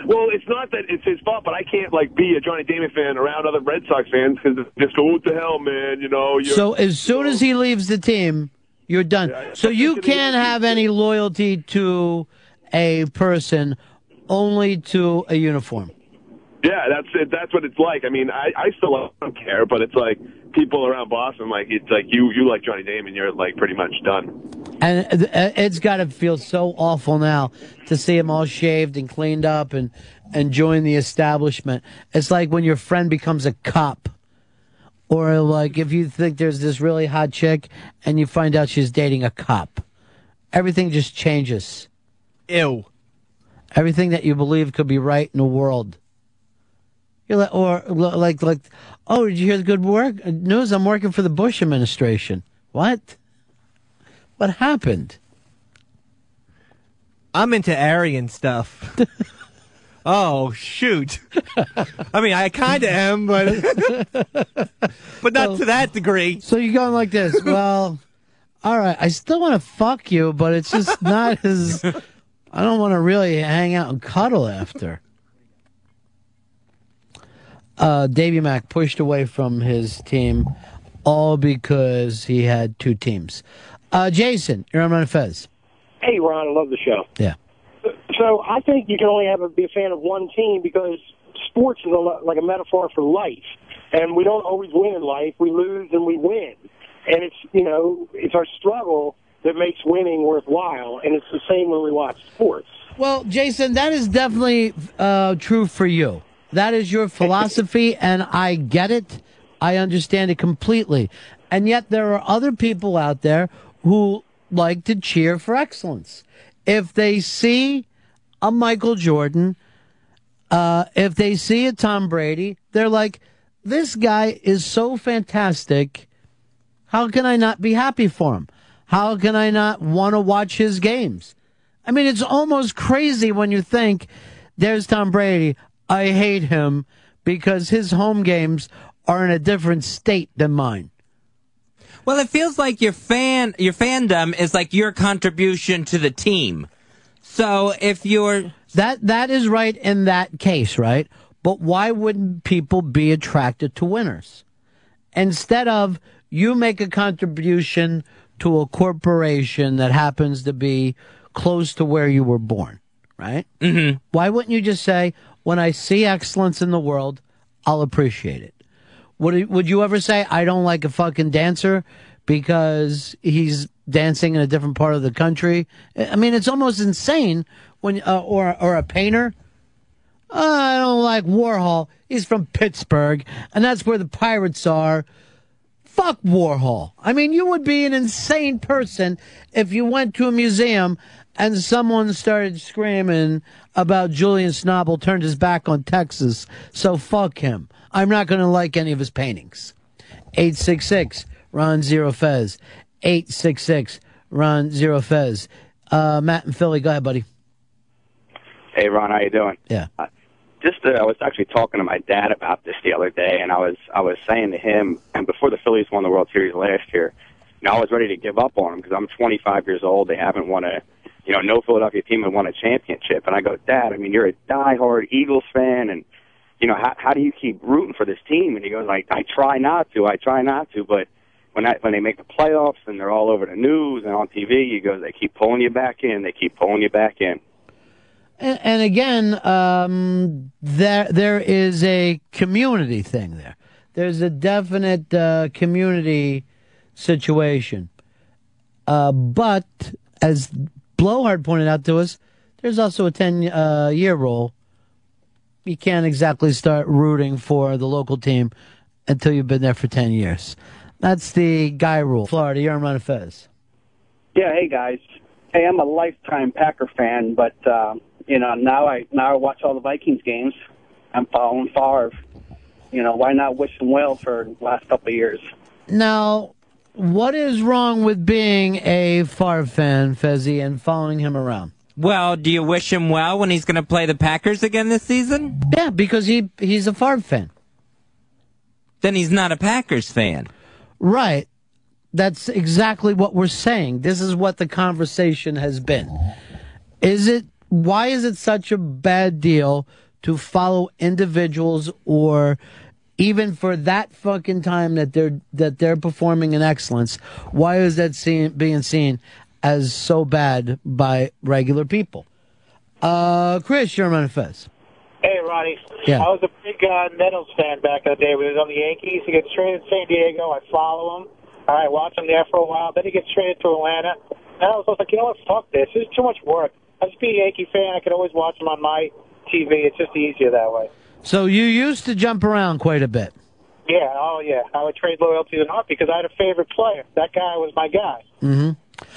Well, it's not that it's his fault, but I can't like be a Johnny Damon fan around other Red Sox fans because it's just go, what the hell, man? You know. You're, So as soon as he leaves the team, you're done. So you can't have any loyalty to a person, only to a uniform. Yeah, that's it. That's what it's like. I mean, I, I still don't care, but it's like people around Boston, like it's like you you like Johnny Damon, you're like pretty much done. And uh, it's got to feel so awful now to see him all shaved and cleaned up and and join the establishment. It's like when your friend becomes a cop. Or like if you think there's this really hot chick and you find out she's dating a cop. Everything just changes. Ew. Everything that you believe could be right in the world. You're like, or like, like, oh, did you hear the good work uh, news? I'm working for the Bush administration. What? What happened? I'm into Aryan stuff. oh shoot! I mean, I kind of am, but but not to that degree. So you're going like this. Well, all right. I still want to fuck you, but it's just not as. I don't want to really hang out and cuddle after. Uh, Davy Mack pushed away from his team, all because he had two teams. Uh, Jason, you're on Run Fez. Hey, Ron, I love the show. Yeah. So I think you can only have a, be a fan of one team because sports is a, like a metaphor for life, and we don't always win in life. We lose and we win, and it's you know it's our struggle that makes winning worthwhile, and it's the same when we watch sports. Well, Jason, that is definitely uh, true for you. That is your philosophy, and I get it. I understand it completely. And yet, there are other people out there who like to cheer for excellence. If they see a Michael Jordan, uh, if they see a Tom Brady, they're like, this guy is so fantastic. How can I not be happy for him? How can I not want to watch his games? I mean, it's almost crazy when you think there's Tom Brady. I hate him because his home games are in a different state than mine. Well, it feels like your fan your fandom is like your contribution to the team. So if you're that that is right in that case, right? But why wouldn't people be attracted to winners? Instead of you make a contribution to a corporation that happens to be close to where you were born, right? Mm-hmm. Why wouldn't you just say, when I see excellence in the world, I'll appreciate it? Would would you ever say I don't like a fucking dancer because he's dancing in a different part of the country? I mean, it's almost insane when uh, or or a painter. "Uh, I don't like Warhol. He's from Pittsburgh, and that's where the pirates are. Fuck Warhol. I mean, you would be an insane person if you went to a museum and someone started screaming about Julian Schnabel turned his back on Texas. So fuck him. I'm not going to like any of his paintings. 866 Ron Zero Fez. 866 Ron Zero Fez. Uh, Matt and Philly, go ahead, buddy. Hey, Ron, how you doing? Yeah. Uh, just, uh, I was actually talking to my dad about this the other day, and I was, I was saying to him, and before the Phillies won the World Series last year, you know, I was ready to give up on them because I'm 25 years old. They haven't won a, you know, no Philadelphia team has won a championship. And I go, Dad, I mean, you're a diehard Eagles fan, and you know, how, how do you keep rooting for this team? And he goes, like, I try not to, I try not to, but when when they make the playoffs and they're all over the news and on TV, he goes, they keep pulling you back in, they keep pulling you back in. And, and again, um, there there is a community thing there. There's a definite uh, community situation. Uh, but as Blowhard pointed out to us, there's also a 10 uh, year rule. You can't exactly start rooting for the local team until you've been there for 10 years. That's the guy rule. Florida, you're on Run of Fez. Yeah, hey guys. Hey, I'm a lifetime Packer fan, but uh, you know now I now I watch all the Vikings games. I'm following Favre. You know why not wish him well for the last couple of years? Now, what is wrong with being a Favre fan, Fezzy, and following him around? Well, do you wish him well when he's going to play the Packers again this season? Yeah, because he he's a Favre fan. Then he's not a Packers fan. Right. That's exactly what we're saying. This is what the conversation has been. Is it why is it such a bad deal to follow individuals or even for that fucking time that they're that they're performing in excellence, why is that seen, being seen as so bad by regular people? Uh Chris, you're on Fez. Hey, Ronnie. Yeah. I was a big uh, Nettles fan back in the day. When he was on the Yankees, he gets traded to San Diego. I follow him. All right, watch him there for a while. Then he gets traded to Atlanta. And I was like, you know what? Fuck this. This is too much work. I just be a Yankee fan. I could always watch him on my TV. It's just easier that way. So you used to jump around quite a bit. Yeah, oh yeah. I would trade loyalty or not because I had a favorite player. That guy was my guy. Mm-hmm.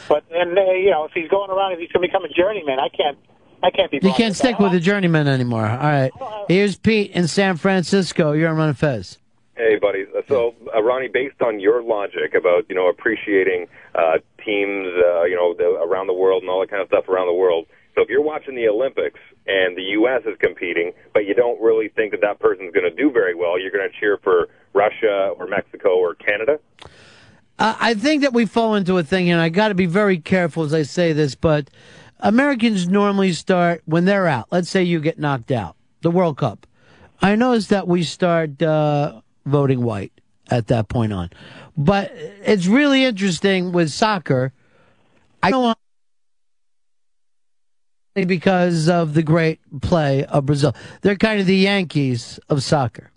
But then, uh, you know, if he's going around, if he's going to become a journeyman, I can't. I can't be. You can't stick that. with a journeyman anymore. All right. Here's Pete in San Francisco. You're on Run Fez. Hey, buddy. So, uh, Ronnie, based on your logic about you know appreciating uh, teams, uh, you know, the, around the world and all that kind of stuff around the world. So, if you're watching the Olympics and the U.S. is competing, but you don't really think that that person's going to do very well, you're going to cheer for Russia or Mexico or Canada. Uh, I think that we fall into a thing, and I got to be very careful as I say this, but Americans normally start when they're out. Let's say you get knocked out, the World Cup. I noticed that we start uh, voting white at that point on. But it's really interesting with soccer. I don't want because of the great play of Brazil. They're kind of the Yankees of soccer.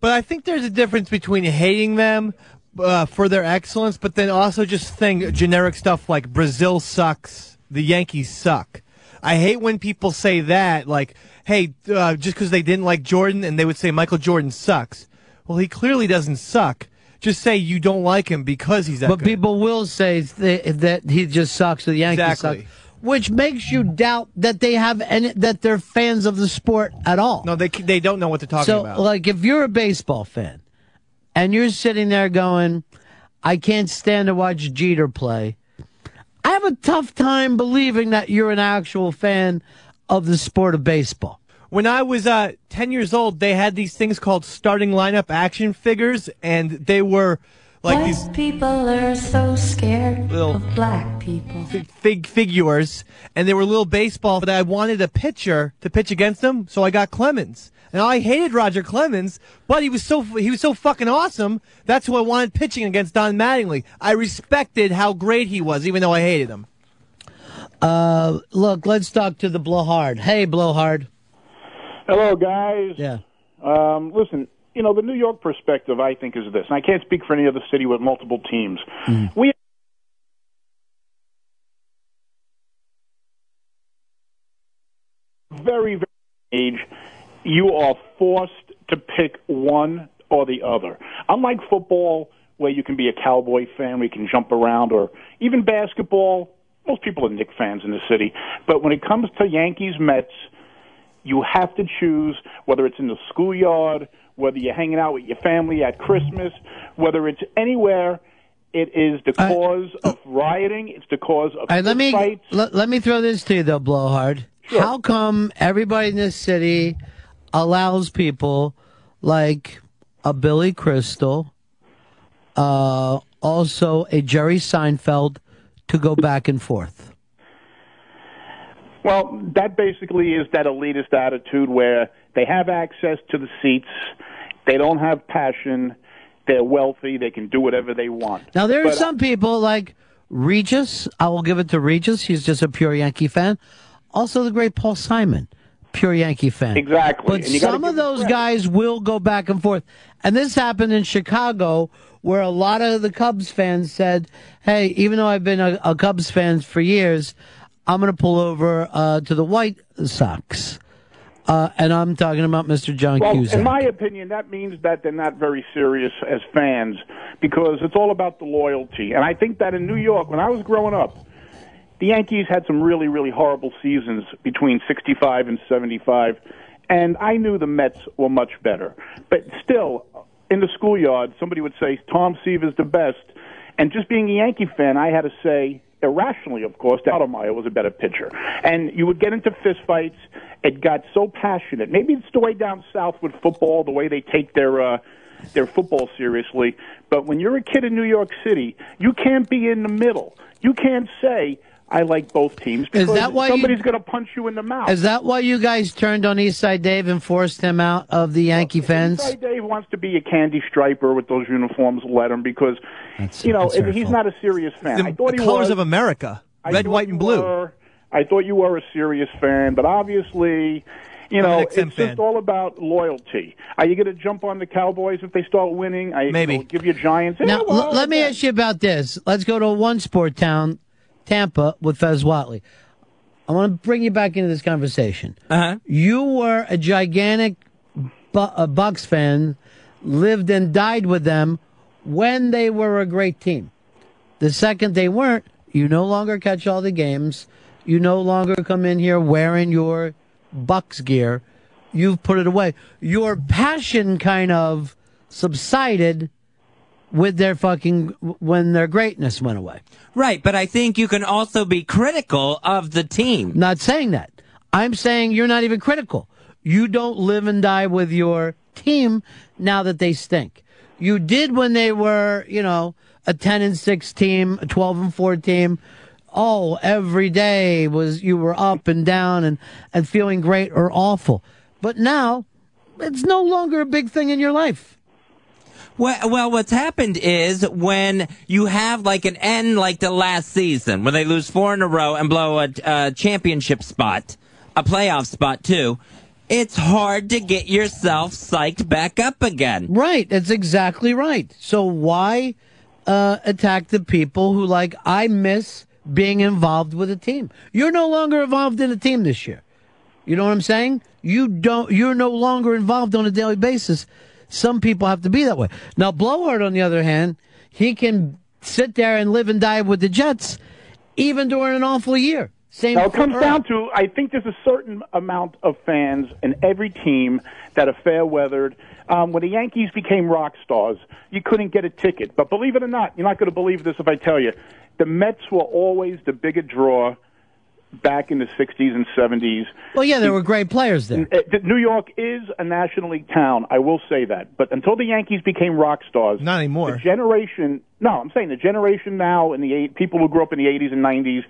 But I think there's a difference between hating them uh, for their excellence, but then also just saying generic stuff like Brazil sucks, the Yankees suck. I hate when people say that, like, hey, uh, just because they didn't like Jordan and they would say Michael Jordan sucks. Well, he clearly doesn't suck. Just say you don't like him because he's that But good. people will say th- that he just sucks or the Yankees Exactly. suck, which makes you doubt that they have any that they're fans of the sport at all. No, they they don't know what they're talking so, about. like, if you're a baseball fan and you're sitting there going, "I can't stand to watch Jeter play," I have a tough time believing that you're an actual fan of the sport of baseball. When I was uh, 10 years old, they had these things called starting lineup action figures, and they were like White these people are so scared Little- of black people. fi- fig figures, and they were little baseball. But I wanted a pitcher to pitch against them, so I got Clemens. And I hated Roger Clemens, but he was so he was so fucking awesome. That's who I wanted pitching against Don Mattingly. I respected how great he was, even though I hated him. Uh, look, let's talk to the blowhard. Hey, blowhard. Hello, guys. Yeah. Um, listen, you know, the New York perspective, I think, is this, and I can't speak for any other city with multiple teams. Mm-hmm. We very, very age, you are forced to pick one or the other. Unlike football, where you can be a Cowboy fan, you can jump around, or even basketball, most people are Knick fans in the city. But when it comes to Yankees, Mets, you have to choose whether it's in the schoolyard, whether you're hanging out with your family at Christmas, whether it's anywhere. It is the cause of rioting. It's the cause of right, let me fights. let, let me throw this to you though, blowhard. How come everybody in this city allows people like a Billy Crystal, uh, also a Jerry Seinfeld, to go back and forth? Well, that basically is that elitist attitude where they have access to the seats, they don't have passion, they're wealthy, they can do whatever they want. Now there are But, uh, some people like Regis. I will give it to Regis. He's just a pure Yankee fan. Also, the great Paul Simon, pure Yankee fan. Exactly. But And you gotta some of those guys will go back and forth. And this happened in Chicago, where a lot of the Cubs fans said, "Hey, even though I've been a, a Cubs fan for years, I'm going to pull over uh, to the White Sox." Uh, and I'm talking about Mr. John Well, Cusack. in my opinion, that means that they're not very serious as fans because it's all about the loyalty. And I think that in New York, when I was growing up, the Yankees had some really, really horrible seasons between 65 and 75. And I knew the Mets were much better. But still, in the schoolyard, somebody would say Tom Seaver's the best. And just being a Yankee fan, I had to say, irrationally, of course, that Stottlemyre was a better pitcher. And you would get into fistfights. It got so passionate. Maybe it's the way down south with football, the way they take their uh, their football seriously. But when you're a kid in New York City, you can't be in the middle. You can't say I like both teams Is that why you- somebody's going to punch you in the mouth. Is that why you guys turned on Eastside Dave and forced him out of the Yankee fans? Eastside Dave wants to be a candy striper with those uniforms. Let him because you know that's if- hurtful. he's not a serious fan. The, I thought the he colors was. of America, I red, white, and blue. were- I thought you were a serious fan, but obviously, you I'm know, it's XM just all about loyalty. Are you going to jump on the Cowboys if they start winning? I Maybe. you know, give you Giants. Now, Yeah, well, l- let me ask you about this. Let's go to a one sport town, Tampa, with Fez Whatley. I want to bring you back into this conversation. Uh-huh. You were a gigantic Bu- uh, Bucks fan, lived and died with them when they were a great team. The second they weren't, you no longer catch all the games. You no longer come in here wearing your Bucks gear. You've put it away. Your passion kind of subsided with their fucking when their greatness went away. Right, but I think you can also be critical of the team. Not saying that. I'm saying you're not even critical. You don't live and die with your team now that they stink. You did when they were, you know, a 10 and 6 team, a 12 and 4 team. Oh, every day was you were up and down and and feeling great or awful. But now it's no longer a big thing in your life. Well, well, what's happened is when you have like an end like the last season, when they lose four in a row and blow a, a championship spot, a playoff spot too, it's hard to get yourself psyched back up again. Right, that's exactly right. So why uh, attack the people who like I miss being involved with a team? You're no longer involved in a team this year. You know what I'm saying? You don't. You're no longer involved on a daily basis. Some people have to be that way. Now, Blowhard, on the other hand, he can sit there and live and die with the Jets, even during an awful year. Same. Now, it comes Earl. down to I think there's a certain amount of fans in every team that are fair weathered. Um, when the Yankees became rock stars, you couldn't get a ticket. But believe it or not, you're not going to believe this if I tell you. The Mets were always the bigger draw back in the 60s and 70s. Well, yeah, there were great players there. Uh, New York is a National League town. I will say that. But until the Yankees became rock stars, not anymore. The generation, no, I'm saying the generation now in the eight, people who grew up in the 80s and 90s,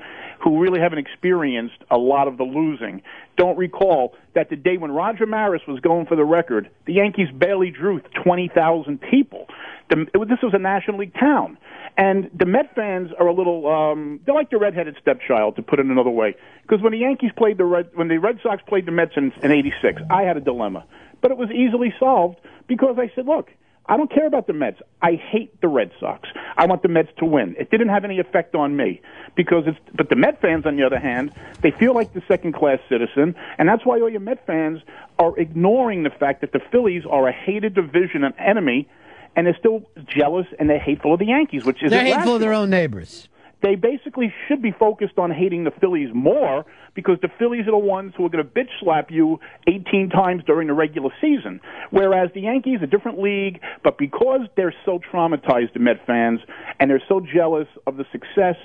who really haven't experienced a lot of the losing, don't recall that the day when Roger Maris was going for the record, the Yankees barely drew 20,000 people. The, it, this was a National League town. And the Met fans are a little, um, they're like the redheaded stepchild, to put it another way. Because when the Yankees played the Red, when the Red Sox played the Mets in, in '86, I had a dilemma, but it was easily solved because I said, look, I don't care about the Mets. I hate the Red Sox. I want the Mets to win. It didn't have any effect on me because it's. But the Met fans, on the other hand, they feel like the second-class citizen, and that's why all your Met fans are ignoring the fact that the Phillies are a hated division, an enemy, and they're still jealous and they're hateful of the Yankees, which is They're hateful irrational of their own neighbors. they basically should be focused on hating the Phillies more because the Phillies are the ones who are going to bitch slap you 18 times during the regular season. Whereas the Yankees, a different league, but because they're so traumatized, the Met fans, and they're so jealous of the success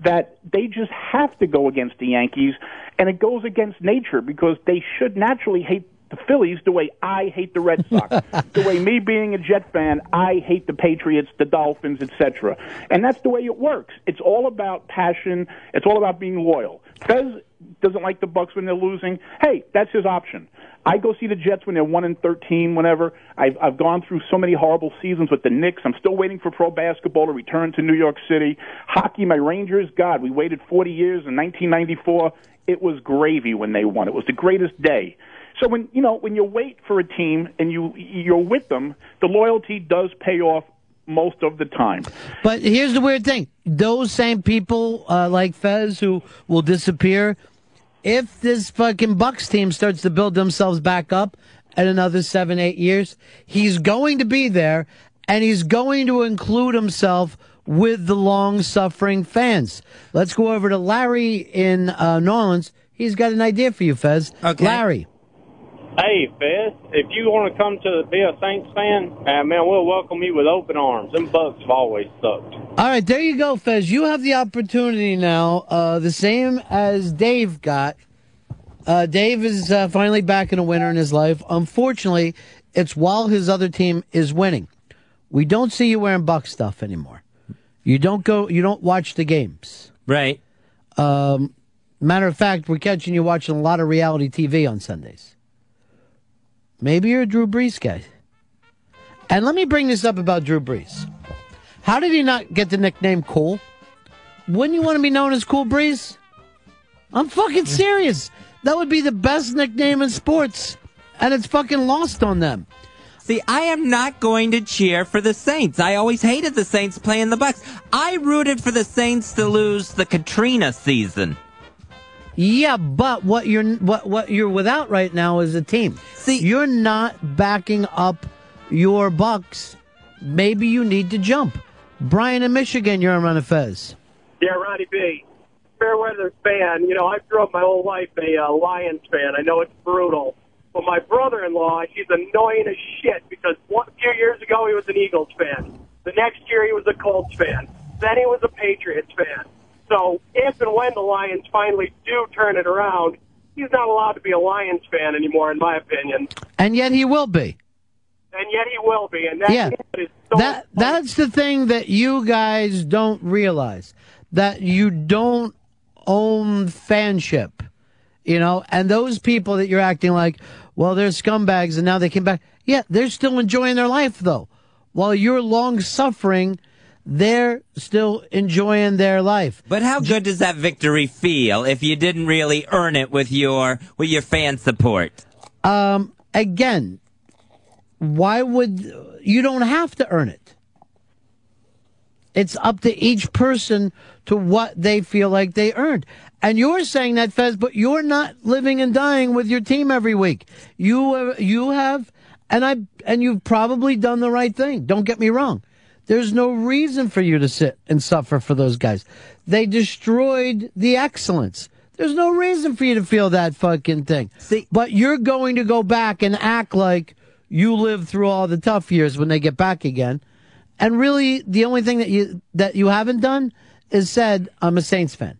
that they just have to go against the Yankees, and it goes against nature because they should naturally hate the Phillies the way I hate the Red Sox, the way me being a Jet fan, I hate the Patriots, the Dolphins, etc. And that's the way it works. It's all about passion. It's all about being loyal. Fez doesn't like the Bucks when they're losing. Hey, that's his option. I go see the Jets when they're one and thirteen. Whenever I've I've gone through so many horrible seasons with the Knicks, I'm still waiting for pro basketball to return to New York City. Hockey, my Rangers. God, we waited 40 years in 1994. It was gravy when they won. It was the greatest day. So when you know when you wait for a team and you you're with them, the loyalty does pay off most of the time. But here's the weird thing: those same people, uh, like Fez, who will disappear, if this fucking Bucks team starts to build themselves back up at another seven, eight years, he's going to be there, and he's going to include himself with the long-suffering fans. Let's go over to Larry in uh, New Orleans. He's got an idea for you, Fez. Okay. Larry. Hey, Fez, if you want to come to be a Saints fan, uh, man, we'll welcome you with open arms. Them Bucks have always sucked. All right, there you go, Fez. You have the opportunity now, uh, the same as Dave got. Uh, Dave is uh, finally back in a winner in his life. Unfortunately, it's while his other team is winning. We don't see you wearing Buck stuff anymore. You don't go. You don't watch the games. Right. Um, matter of fact, we're catching you watching a lot of reality TV on Sundays. Maybe you're a Drew Brees guy. And let me bring this up about Drew Brees. How did he not get the nickname Cool? Wouldn't you want to be known as Cool Breeze? I'm fucking serious. That would be the best nickname in sports, and it's fucking lost on them. See, I am not going to cheer for the Saints. I always hated the Saints playing the Bucks. I rooted for the Saints to lose the Katrina season. Yeah, but what you're what what you're without right now is a team. See, you're not backing up your Bucks. Maybe you need to jump. Brian in Michigan, you're on a Fez. Yeah, Ronnie B. Fairweather fan. You know, I grew up my whole life a uh, Lions fan. I know it's brutal. But my brother-in-law, he's annoying as shit because one, a few years ago he was an Eagles fan. The next year he was a Colts fan. Then he was a Patriots fan. So if and when the Lions finally do turn it around, he's not allowed to be a Lions fan anymore, in my opinion. And yet he will be. And yet he will be. And that Yeah. is so That that's the thing that you guys don't realize that you don't own fanship, you know. And those people that you're acting like, well, they're scumbags, and now they came back. Yeah, they're still enjoying their life though, while you're long suffering. They're still enjoying their life. But how good does that victory feel if you didn't really earn it with your with your fan support? Um, again, why would you don't have to earn it? It's up to each person to what they feel like they earned. And you're saying that, Fez, but you're not living and dying with your team every week. You uh, you have, and I and you've probably done the right thing. Don't get me wrong. There's no reason for you to sit and suffer for those guys. They destroyed the excellence. There's no reason for you to feel that fucking thing. See, but you're going to go back and act like you lived through all the tough years when they get back again. And really, the only thing that you that you haven't done is said, I'm a Saints fan.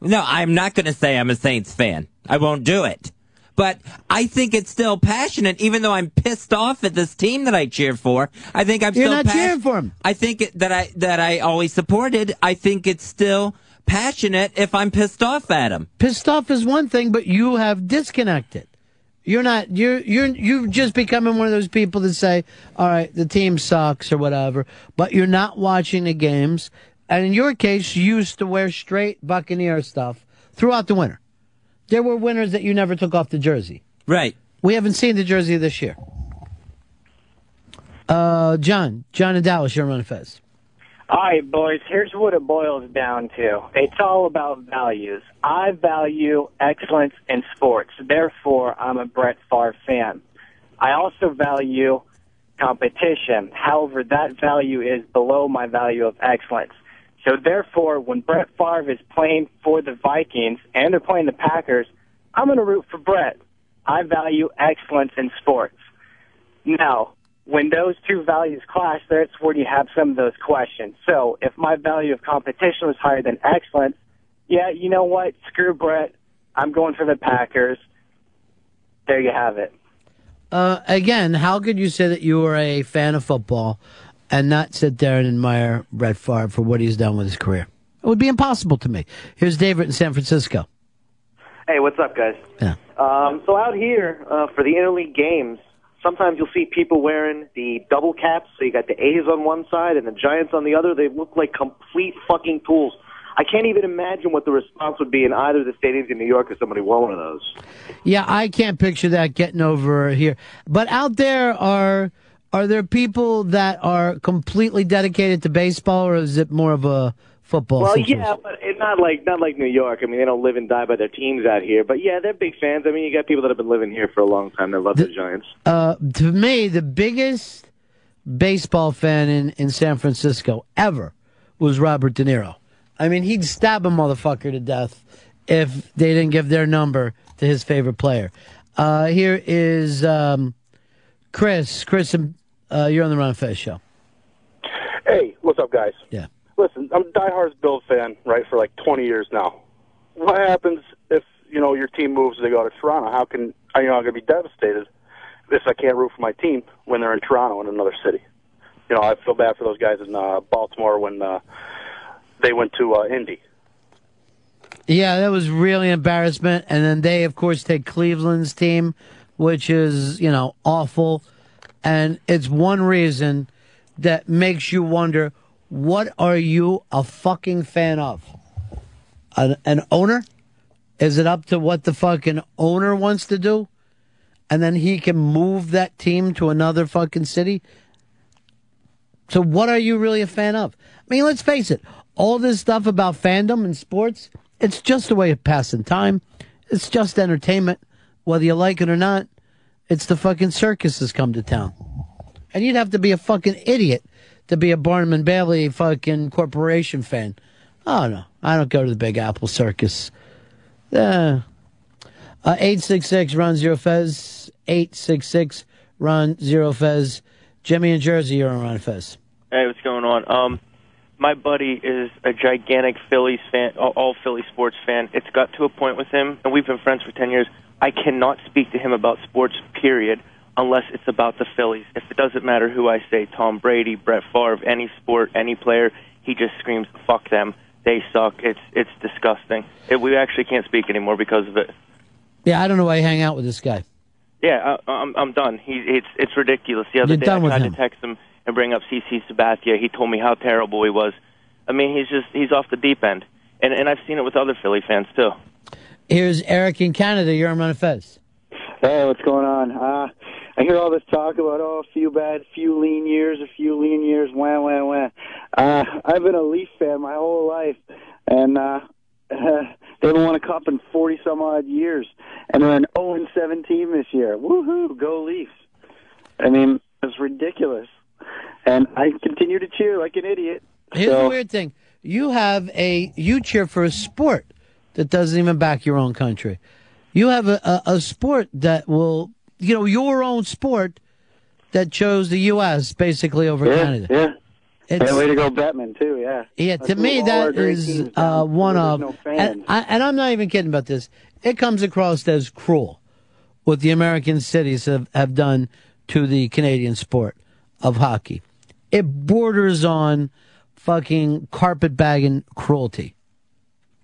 No, I'm not going to say I'm a Saints fan. I won't do it. But I think it's still passionate, even though I'm pissed off at this team that I cheer for. I think I'm You're still not pas- cheering for 'em. I think it, that I that I always supported. I think it's still passionate if I'm pissed off at him. Pissed off is one thing, but you have disconnected. You're not. You're you're you've just becoming one of those people that say, "All right, the team sucks" or whatever, but you're not watching the games. And in your case, you used to wear straight Buccaneer stuff throughout the winter. There were winners that you never took off the jersey. Right. We haven't seen the jersey this year. Uh, John, John in Dallas, you're on Fez. All right, boys, here's what it boils down to. It's all about values. I value excellence in sports. Therefore, I'm a Brett Favre fan. I also value competition. However, that value is below my value of excellence. So therefore, when Brett Favre is playing for the Vikings and they're playing the Packers, I'm going to root for Brett. I value excellence in sports. Now, when those two values clash, that's where you have some of those questions. So if my value of competition was higher than excellence, yeah, you know what? Screw Brett. I'm going for the Packers. There you have it. Uh, again, how could you say that you were a fan of football and not sit there and admire Brett Favre for what he's done with his career? It would be impossible to me. Here's David in San Francisco. Hey, what's up, guys? Yeah. Um, so out here uh, for the interleague games, sometimes you'll see people wearing the double caps. So you got the A's on one side and the Giants on the other. They look like complete fucking tools. I can't even imagine what the response would be in either of the stadiums in New York if somebody wore one of those. Yeah, I can't picture that getting over here. But out there are are there people that are completely dedicated to baseball, or is it more of a football? well, situation? yeah, but it, not like not like New York. I mean, they don't live and die by their teams out here. But yeah, they're big fans. I mean, you got people that have been living here for a long time that love the Giants. Uh, to me, the biggest baseball fan in, in San Francisco ever was Robert De Niro. I mean, he'd stab a motherfucker to death if they didn't give their number to his favorite player. Uh, here is um, Chris. Chris, uh, you're on the Ron Fez show. Hey, what's up, guys? Yeah. Listen, I'm a diehard Bills fan, right, for like 20 years now. What happens if you know your team moves They go to Toronto? How can I, you know I'm going to be devastated if I can't root for my team when they're in Toronto in another city? You know, I feel bad for those guys in uh, Baltimore when uh, they went to uh, Indy. Yeah, that was really embarrassment. And then they, of course, take Cleveland's team, which is, you know, awful. And it's one reason that makes you wonder what are you a fucking fan of? An, an owner? Is it up to what the fucking owner wants to do? And then he can move that team to another fucking city? So what are you really a fan of? I mean, let's face it. All this stuff about fandom and sports, it's just a way of passing time. It's just entertainment. Whether you like it or not, it's the fucking circus has come to town. And you'd have to be a fucking idiot to be a Barnum and Bailey fucking corporation fan. Oh no, I don't go to the Big Apple Circus. Uh, uh, 866 Ron Zero Fez. 866 Ron Zero Fez. Jimmy in Jersey, you're on Ron Fez. Hey, what's going on? Um, my buddy is a gigantic Phillies fan, all Philly sports fan. It's got to a point with him, and we've been friends for 10 years. I cannot speak to him about sports, period, unless it's about the Phillies. If it doesn't matter who I say, Tom Brady, Brett Favre, any sport, any player, he just screams, fuck them. They suck. It's it's disgusting. It, we actually can't speak anymore because of it. Yeah, I don't know why you hang out with this guy. Yeah, I, I'm I'm done. He it's it's ridiculous. The other You're day I tried him. to text him and bring up CC Sabathia. He told me how terrible he was. I mean, he's just he's off the deep end, and and I've seen it with other Philly fans too. Here's Eric in Canada. You're on Ron Fez. Hey, what's going on? Uh, I hear all this talk about oh, a few bad, few lean years, a few lean years, wah wah wah. Uh, I've been a Leaf fan my whole life, and uh, they haven't won a cup in forty some odd years, and they're an zero and seventeen this year. Woohoo! Go Leafs! I mean, it's ridiculous, and I continue to cheer like an idiot. Here's so, the weird thing. You have a you cheer for a sport that doesn't even back your own country. You have a, a, a sport that will you know, your own sport that chose the US basically over yeah, Canada. Yeah. It's- Hey, way to go, Batman too. Yeah. Yeah, to me that is uh, one of, no and, I, and I'm not even kidding about this. It comes across as cruel what the American cities have, have done to the Canadian sport of hockey. It borders on fucking carpetbagging cruelty.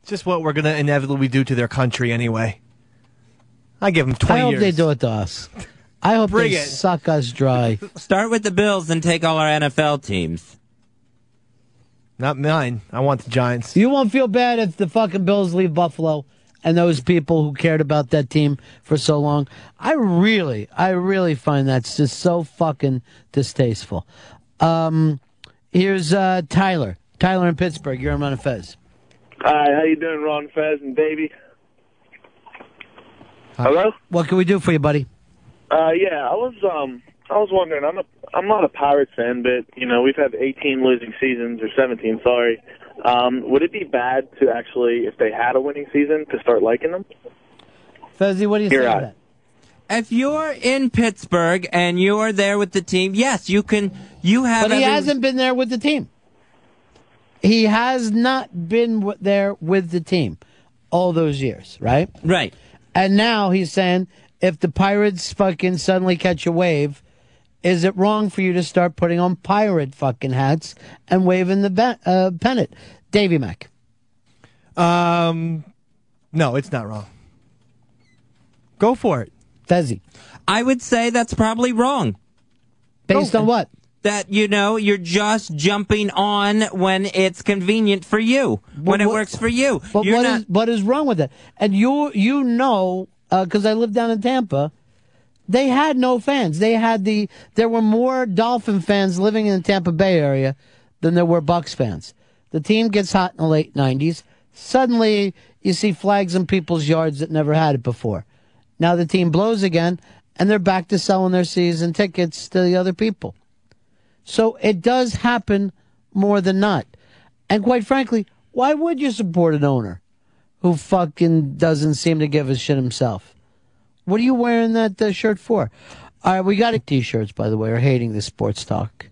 It's just what we're going to inevitably do to their country anyway. I give them 20 I hope years. they do it to us. I hope Bring they it. suck us dry. Start with the Bills and take all our NFL teams. Not mine. I want the Giants. You won't feel bad if the fucking Bills leave Buffalo and those people who cared about that team for so long. I really, I really find that's just so fucking distasteful. Um, here's uh, Tyler. Tyler in Pittsburgh. You're on Ron Fez. Hi, how you doing, Ron Fez and Davy? Hello? What can we do for you, buddy? Uh, yeah, I was um, I was wondering. I'm a, I'm not a Pirates fan, but you know we've had 18 losing seasons or 17. Sorry. Um, would it be bad to actually, if they had a winning season, to start liking them? Fezzy, what do you You're think out. of that? If you're in Pittsburgh and you are there with the team, yes, you can. You have. But he every- hasn't been there with the team. He has not been w- there with the team all those years, right? Right. And now he's saying if the Pirates fucking suddenly catch a wave, is it wrong for you to start putting on pirate fucking hats and waving the ba- uh, pennant? Davy Mack. Um, no, it's not wrong. Go for it. Fezzy. I would say that's probably wrong. Based on what? That you know you're just jumping on when it's convenient for you, when it works for you. But what not. is- what is wrong with that? And you you know uh, because I lived down in Tampa, they had no fans. They had the there were more Dolphin fans living in the Tampa Bay area than there were Bucks fans. The team gets hot in the late '90s. Suddenly, you see flags in people's yards that never had it before. Now the team blows again, and they're back to selling their season tickets to the other people. So it does happen more than not. And quite frankly, why would you support an owner who fucking doesn't seem to give a shit himself? What are you wearing that uh, shirt for? All right, we got it. T-shirts, by the way, are hating the sports talk.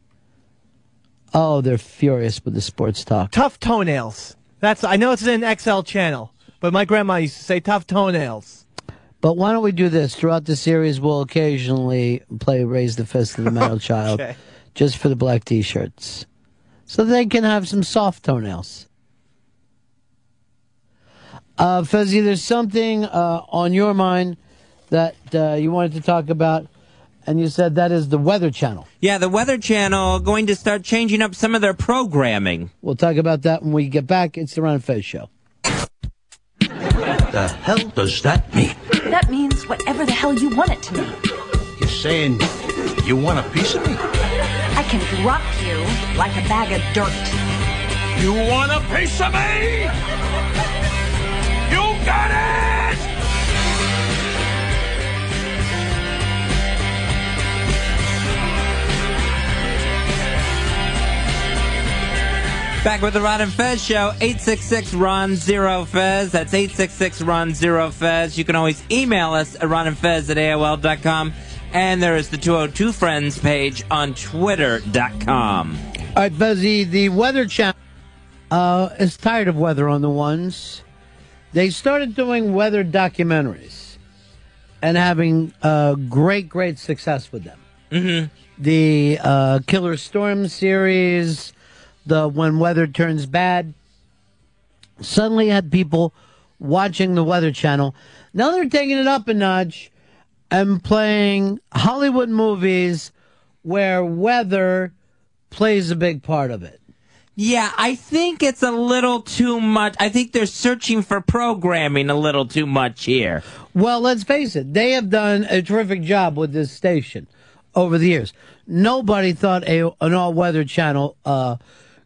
Oh, they're furious with the sports talk. Tough toenails. That's I know it's an XL channel, but my grandma used to say tough toenails. But why don't we do this? Throughout the series, we'll occasionally play Raise the Fist of the Metal Child Okay. Just for the black T-shirts. So they can have some soft toenails. Uh, Fezzy, there's something uh, on your mind that uh, you wanted to talk about, and you said that is the Weather Channel. Yeah, the Weather Channel going to start changing up some of their programming. We'll talk about that when we get back. It's the Ron and Fez Show. The hell does that mean? That means whatever the hell you want it to mean. You're saying you want a piece of me? I can drop you like a bag of dirt. You want a piece of me? You got it! Back with the Ron and Fez show, 866 Ron Zero Fez. That's 866 Ron Zero Fez. You can always email us at Ron and Fez at AOL.com. And there is the 202 Friends page on Twitter.com. All right, Buzzy, the Weather Channel uh, is tired of weather on the ones. They started doing weather documentaries and having uh, great, great success with them. Mm-hmm. The uh, Killer Storm series, the When Weather Turns Bad, suddenly had people watching the Weather Channel. Now they're taking it up a notch and playing Hollywood movies where weather plays a big part of it. Yeah, I think it's a little too much. I think they're searching for programming a little too much here. Well, let's face it, they have done a terrific job with this station over the years. Nobody thought a, an all weather channel uh,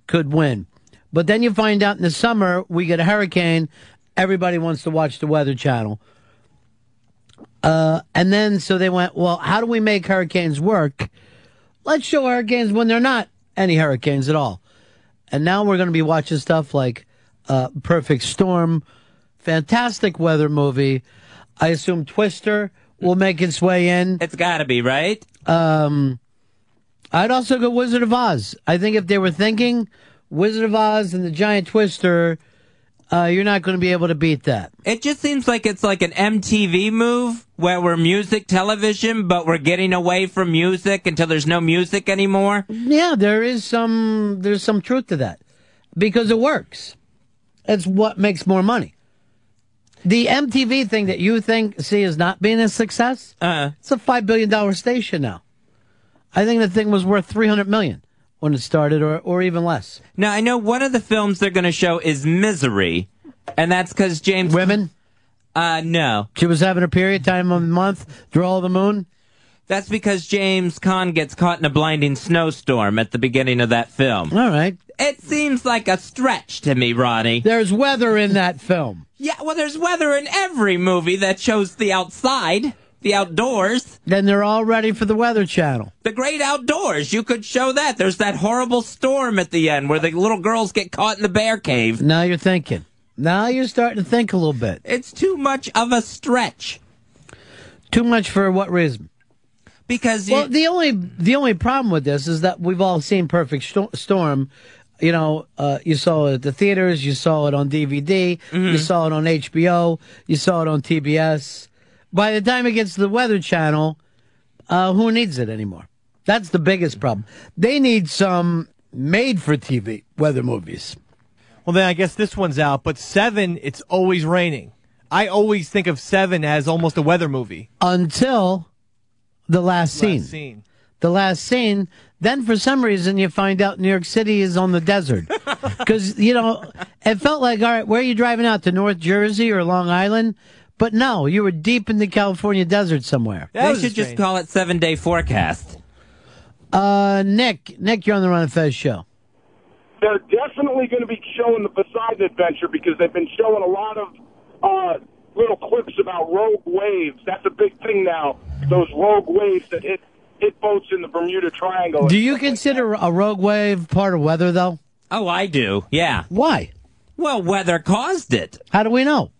could win. But then you find out in the summer, we get a hurricane, everybody wants to watch the Weather Channel. Uh, and then, so they went, well, how do we make hurricanes work? Let's show hurricanes when they're not any hurricanes at all. And now we're going to be watching stuff like uh, Perfect Storm, fantastic weather movie. I assume Twister will make its way in. It's got to be, right? Um, I'd also go Wizard of Oz. I think if they were thinking Wizard of Oz and the Giant Twister, uh, you're not going to be able to beat that. It just seems like it's like an MTV move where we're music television, but we're getting away from music until there's no music anymore. Yeah, there is some there's some truth to that because it works. It's what makes more money. The MTV thing that you think see is not being a success, uh, it's a five billion dollar station now. I think the thing was worth three hundred million when it started, or or even less. Now I know one of the films they're going to show is Misery, and that's because James Women. Uh, no. She was having a period time of the month, draw of the moon. That's because James Caan gets caught in a blinding snowstorm at the beginning of that film. All right. It seems like a stretch to me, Ronnie. There's weather in that film. Yeah, well, there's weather in every movie that shows the outside, the outdoors. Then they're all ready for the Weather Channel. The great outdoors. You could show that. There's that horrible storm at the end where the little girls get caught in the bear cave. Now you're thinking. Now you're starting to think a little bit. It's too much of a stretch. Too much for what reason? Because well, the only the only problem with this is that we've all seen Perfect Sto- Storm. You know, uh, you saw it at the theaters, you saw it on DVD, you saw it on HBO, you saw it on TBS. By the time it gets to the Weather Channel, uh, who needs it anymore? That's the biggest problem. They need some made-for-TV weather movies. Well, then I guess this one's out. But Seven, it's always raining. I always think of Seven as almost a weather movie. until the last scene. Last scene. The last scene. Then, for some reason, you find out New York City is on the desert. Because, you know, it felt like, all right, where are you driving out? To North Jersey or Long Island? But no, you were deep in the California desert somewhere. they should just call it seven day forecast. Uh, Nick, Nick, you're on the Ron and Fez show. they're definitely going to be showing the Poseidon Adventure because they've been showing a lot of uh, little clips about rogue waves. That's a big thing now. Those rogue waves that hit hit boats in the Bermuda Triangle. Do you consider a rogue wave part of weather, though? Oh, I do. Yeah. Why? Well, weather caused it. How do we know?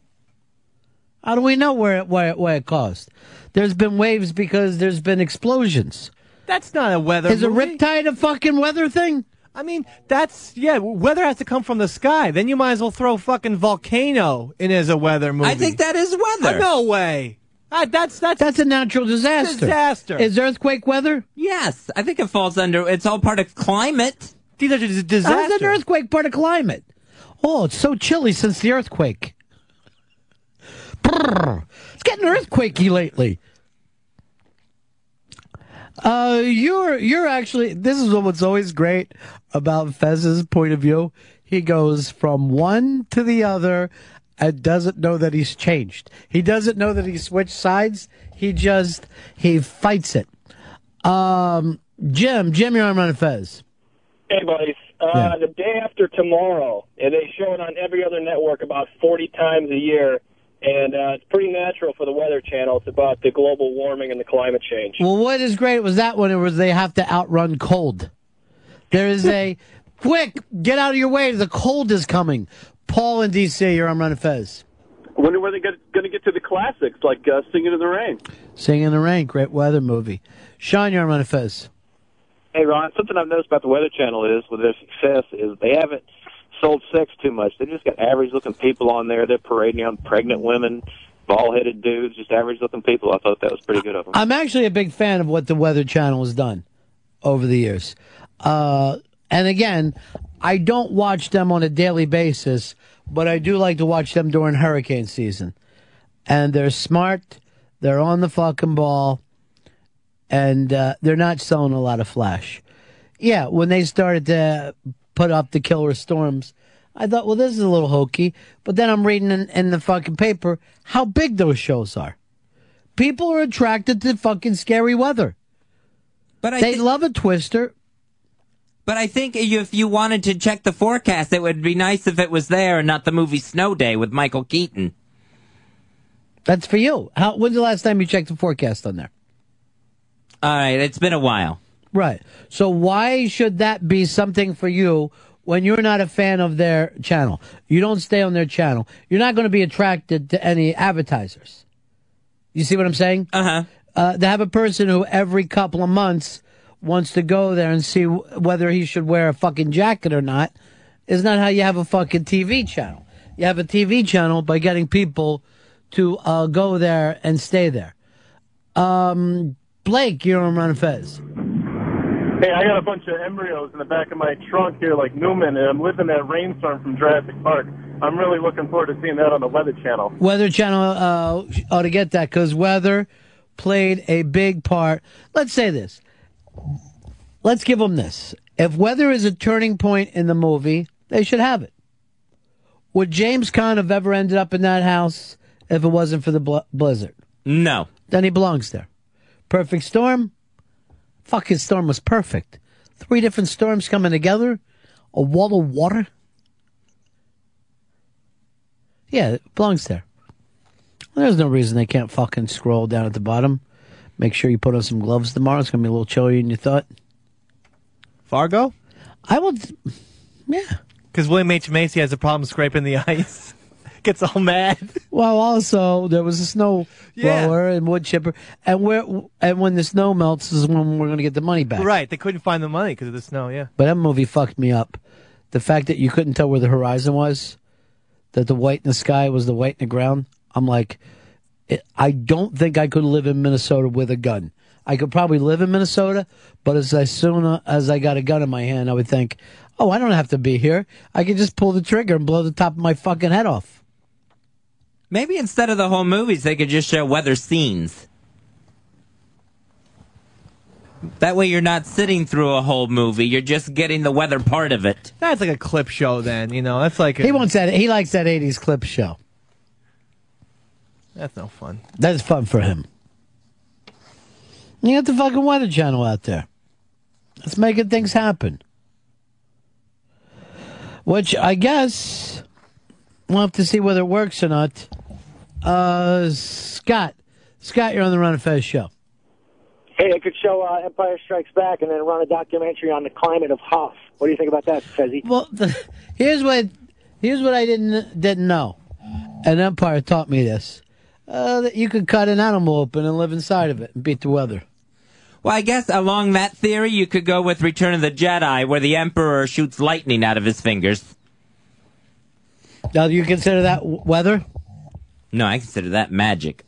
How do we know where it, where, it- where it caused? There's been waves because there's been explosions. That's not a weather Is a movie. riptide a fucking weather thing? I mean, that's yeah. Weather has to come from the sky. Then you might as well throw fucking volcano in as a weather movie. I think that is weather. Uh, no way. Uh, that's that's That's a natural disaster. Disaster. Is earthquake weather? Yes, I think it falls under. It's all part of climate. These are just How's disaster. an earthquake part of climate? Oh, it's so chilly since the earthquake. Brrr. It's getting earthquakey lately. Uh, you're you're actually. This is what's always great about Fez's point of view. He goes from one to the other and doesn't know that he's changed. He doesn't know that he switched sides. He just he fights it. Um, Jim, Jim, you're on Ron and Fez. Hey, buddies. Uh, The day after tomorrow, and they show it on every other network about 40 times a year, and uh, it's pretty natural for the Weather Channel. It's about the global warming and the climate change. Well, what is great was that one. It was they have to outrun cold. There is a quick get out of your way. The cold is coming. Paul in D.C. You're on Ron and Fez. I wonder where they're going to get to the classics like uh, Singing in the Rain. Singing in the Rain, great weather movie. Sean, you're on Ron and Fez. Hey, Ron, something I've noticed about the Weather Channel is, with their success, is they haven't sold sex too much. They just got average-looking people on there. They're parading on pregnant women, bald-headed dudes, just average-looking people. I thought that was pretty good of them. I'm actually a big fan of what the Weather Channel has done over the years. Uh, and again, I don't watch them on a daily basis, but I do like to watch them during hurricane season. And they're smart, they're on the fucking ball, and uh, they're not selling a lot of flash. Yeah, when they started to put up the killer storms, I thought, well, this is a little hokey. But then I'm reading in, in the fucking paper how big those shows are. People are attracted to fucking scary weather. But I they thi- love a twister. But I think if you wanted to check the forecast, it would be nice if it was there and not the movie Snow Day with Michael Keaton. That's for you. How? When's the last time you checked the forecast on there? All right, it's been a while. Right. So why should that be something for you when you're not a fan of their channel? You don't stay on their channel. You're not going to be attracted to any advertisers. You see what I'm saying? Uh-huh. Uh To have a person who every couple of months wants to go there and see w- whether he should wear a fucking jacket or not is not how you have a fucking TV channel. You have a TV channel by getting people to uh, go there and stay there. Um, Blake, you're on Ron Fez. Hey, I got a bunch of embryos in the back of my trunk here, like Newman, and I'm living that rainstorm from Jurassic Park. I'm really looking forward to seeing that on the Weather Channel. Weather Channel uh, ought to get that because weather played a big part. Let's say this. Let's give them this. If weather is a turning point in the movie, they should have it. Would James Caan have ever ended up in that house if it wasn't for the bl- blizzard? No. Then he belongs there. Perfect storm? Fucking storm was perfect. Three different storms coming together, a wall of water. Yeah, it belongs there. There's no reason they can't fucking scroll down at the bottom. Make sure you put on some gloves tomorrow. It's gonna be a little chillier than you thought. Fargo? I would. Yeah. Because William H. Macy has a problem scraping the ice. Gets all mad. Well, also there was a snow Yeah. blower and wood chipper, and where and when the snow melts is when we're gonna get the money back. Right. They couldn't find the money because of the snow, yeah. But that movie fucked me up. The fact that you couldn't tell where the horizon was, that the white in the sky was the white in the ground. I'm like, it, I don't think I could live in Minnesota with a gun. I could probably live in Minnesota, but as I soon as I got a gun in my hand, I would think, oh, I don't have to be here. I could just pull the trigger and blow the top of my fucking head off. Maybe instead of the whole movies, they could just show weather scenes. That way you're not sitting through a whole movie, you're just getting the weather part of it. That's like a clip show then, you know. That's like a, He wants that. He likes that '80s clip show. That's no fun. That's fun for him. You got the fucking Weather Channel out there. It's making things happen. Which I guess we'll have to see whether it works or not. Uh, Scott, Scott, you're on the Run of Fez show. Hey, I could show uh, Empire Strikes Back and then run a documentary on the climate of Hoth. What do you think about that, Fezzy? Well, the, here's what here's what I didn't didn't know, and Empire taught me this: uh, that you could cut an animal open and live inside of it and beat the weather. Well, I guess along that theory, you could go with Return of the Jedi, where the Emperor shoots lightning out of his fingers. Now, do you consider that w- weather? No, I consider that magic.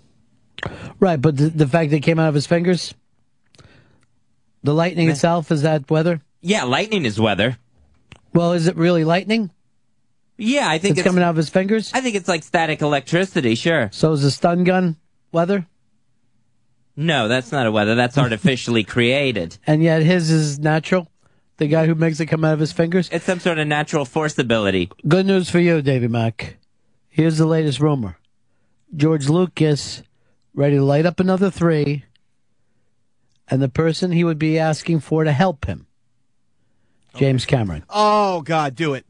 Right, but the, the fact that it came out of his fingers, the lightning itself, is that weather? Yeah, lightning is weather. Well, is it really lightning? Yeah, I think it's, it's, coming out of his fingers. I think it's like static electricity. Sure. So is a stun gun weather? No, that's not a weather. That's artificially created. And yet his is natural. The guy who makes it come out of his fingers. It's some sort of natural force ability. Good news for you, Davy Mack. Here's the latest rumor: George Lucas ready to light up another three, and the person he would be asking for to help him, James Cameron. Oh God, do it.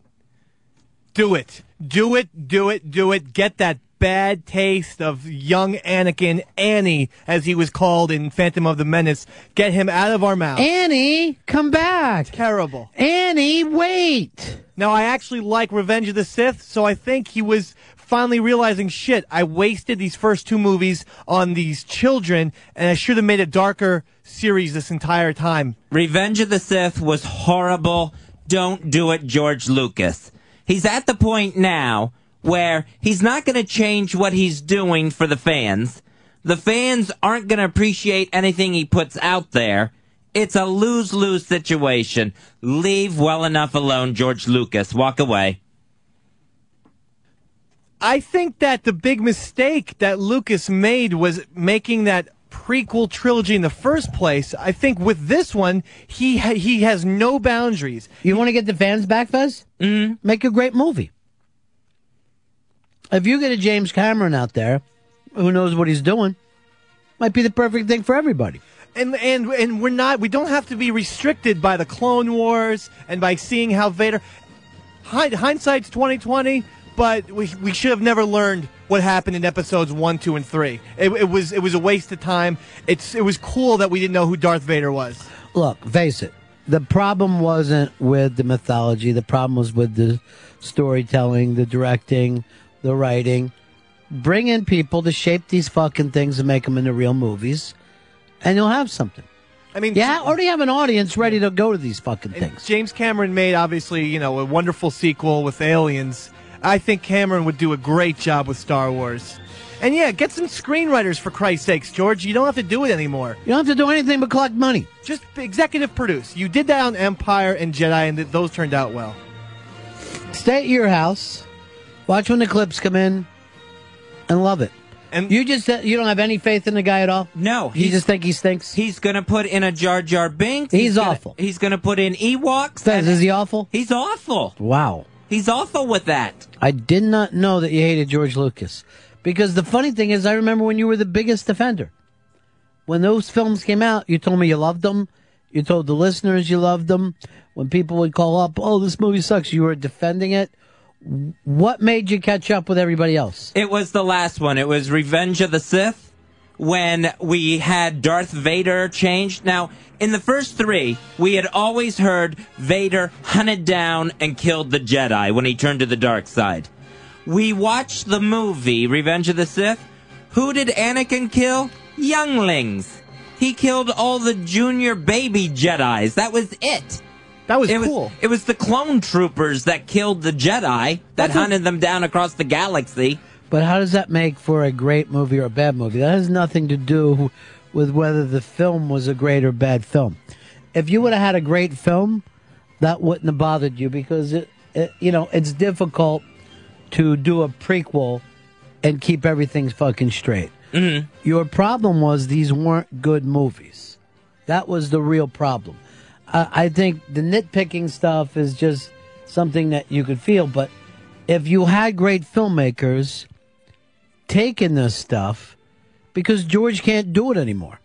Do it. Do it, do it, do it. Get that bad taste of young Anakin, Annie, as he was called in Phantom of the Menace. Get him out of our mouth. Annie, come back. Terrible. Annie, wait. Now, I actually like Revenge of the Sith, so I think he was finally realizing, shit, I wasted these first two movies on these children, and I should have made a darker series this entire time. Revenge of the Sith was horrible. Don't do it, George Lucas. He's at the point now where he's not going to change what he's doing for the fans. The fans aren't going to appreciate anything he puts out there. It's a lose lose situation. Leave well enough alone, George Lucas. Walk away. I think that the big mistake that Lucas made was making that prequel trilogy in the first place. I think with this one, he ha- he has no boundaries. You want to get the fans back, Fez? Mm-hmm. Make a great movie. If you get a James Cameron out there, who knows what he's doing, might be the perfect thing for everybody. And and and we're not. We don't have to be restricted by the Clone Wars and by seeing how Vader. Hind- hindsight's twenty twenty, but we we should have never learned what happened in episodes one, two, and three. It, it was it was a waste of time. It's it was cool that we didn't know who Darth Vader was. Look, face it. The problem wasn't with the mythology. The problem was with the storytelling, the directing, the writing. Bring in people to shape these fucking things and make them into real movies, and you'll have something. I mean, yeah, already have an audience ready to go to these fucking things. James Cameron made obviously, you know, a wonderful sequel with Aliens. I think Cameron would do a great job with Star Wars. And yeah, get some screenwriters for Christ's sakes, George. You don't have to do it anymore. You don't have to do anything but collect money. Just executive produce. You did that on Empire and Jedi, and th- those turned out well. Stay at your house, watch when the clips come in, and love it. And you just uh, you don't have any faith in the guy at all. No, you just think he stinks. He's gonna put in a Jar Jar Binks. He's gonna- awful. He's gonna put in Ewoks. Fez, is he awful? He's awful. Wow. He's awful with that. I did not know that you hated George Lucas. Because the funny thing is, I remember when you were the biggest defender. When those films came out, you told me you loved them. You told the listeners you loved them. When people would call up, oh, this movie sucks, you were defending it. What made you catch up with everybody else? It was the last one. It was Revenge of the Sith when we had Darth Vader changed. Now, in the first three, we had always heard Vader hunted down and killed the Jedi when he turned to the dark side. We watched the movie Revenge of the Sith. Who did Anakin kill? Younglings. He killed all the junior baby Jedi's. That was it. That was it cool. Was, it was the clone troopers that killed the Jedi that hunted them down across the galaxy. But how does that make for a great movie or a bad movie? That has nothing to do with whether the film was a great or bad film. If you would have had a great film, that wouldn't have bothered you because it, it you know, it's difficult to do a prequel and keep everything fucking straight. Mm-hmm. Your problem was these weren't good movies. That was the real problem. Uh, I think the nitpicking stuff is just something that you could feel, but if you had great filmmakers taking this stuff, because George can't do it anymore.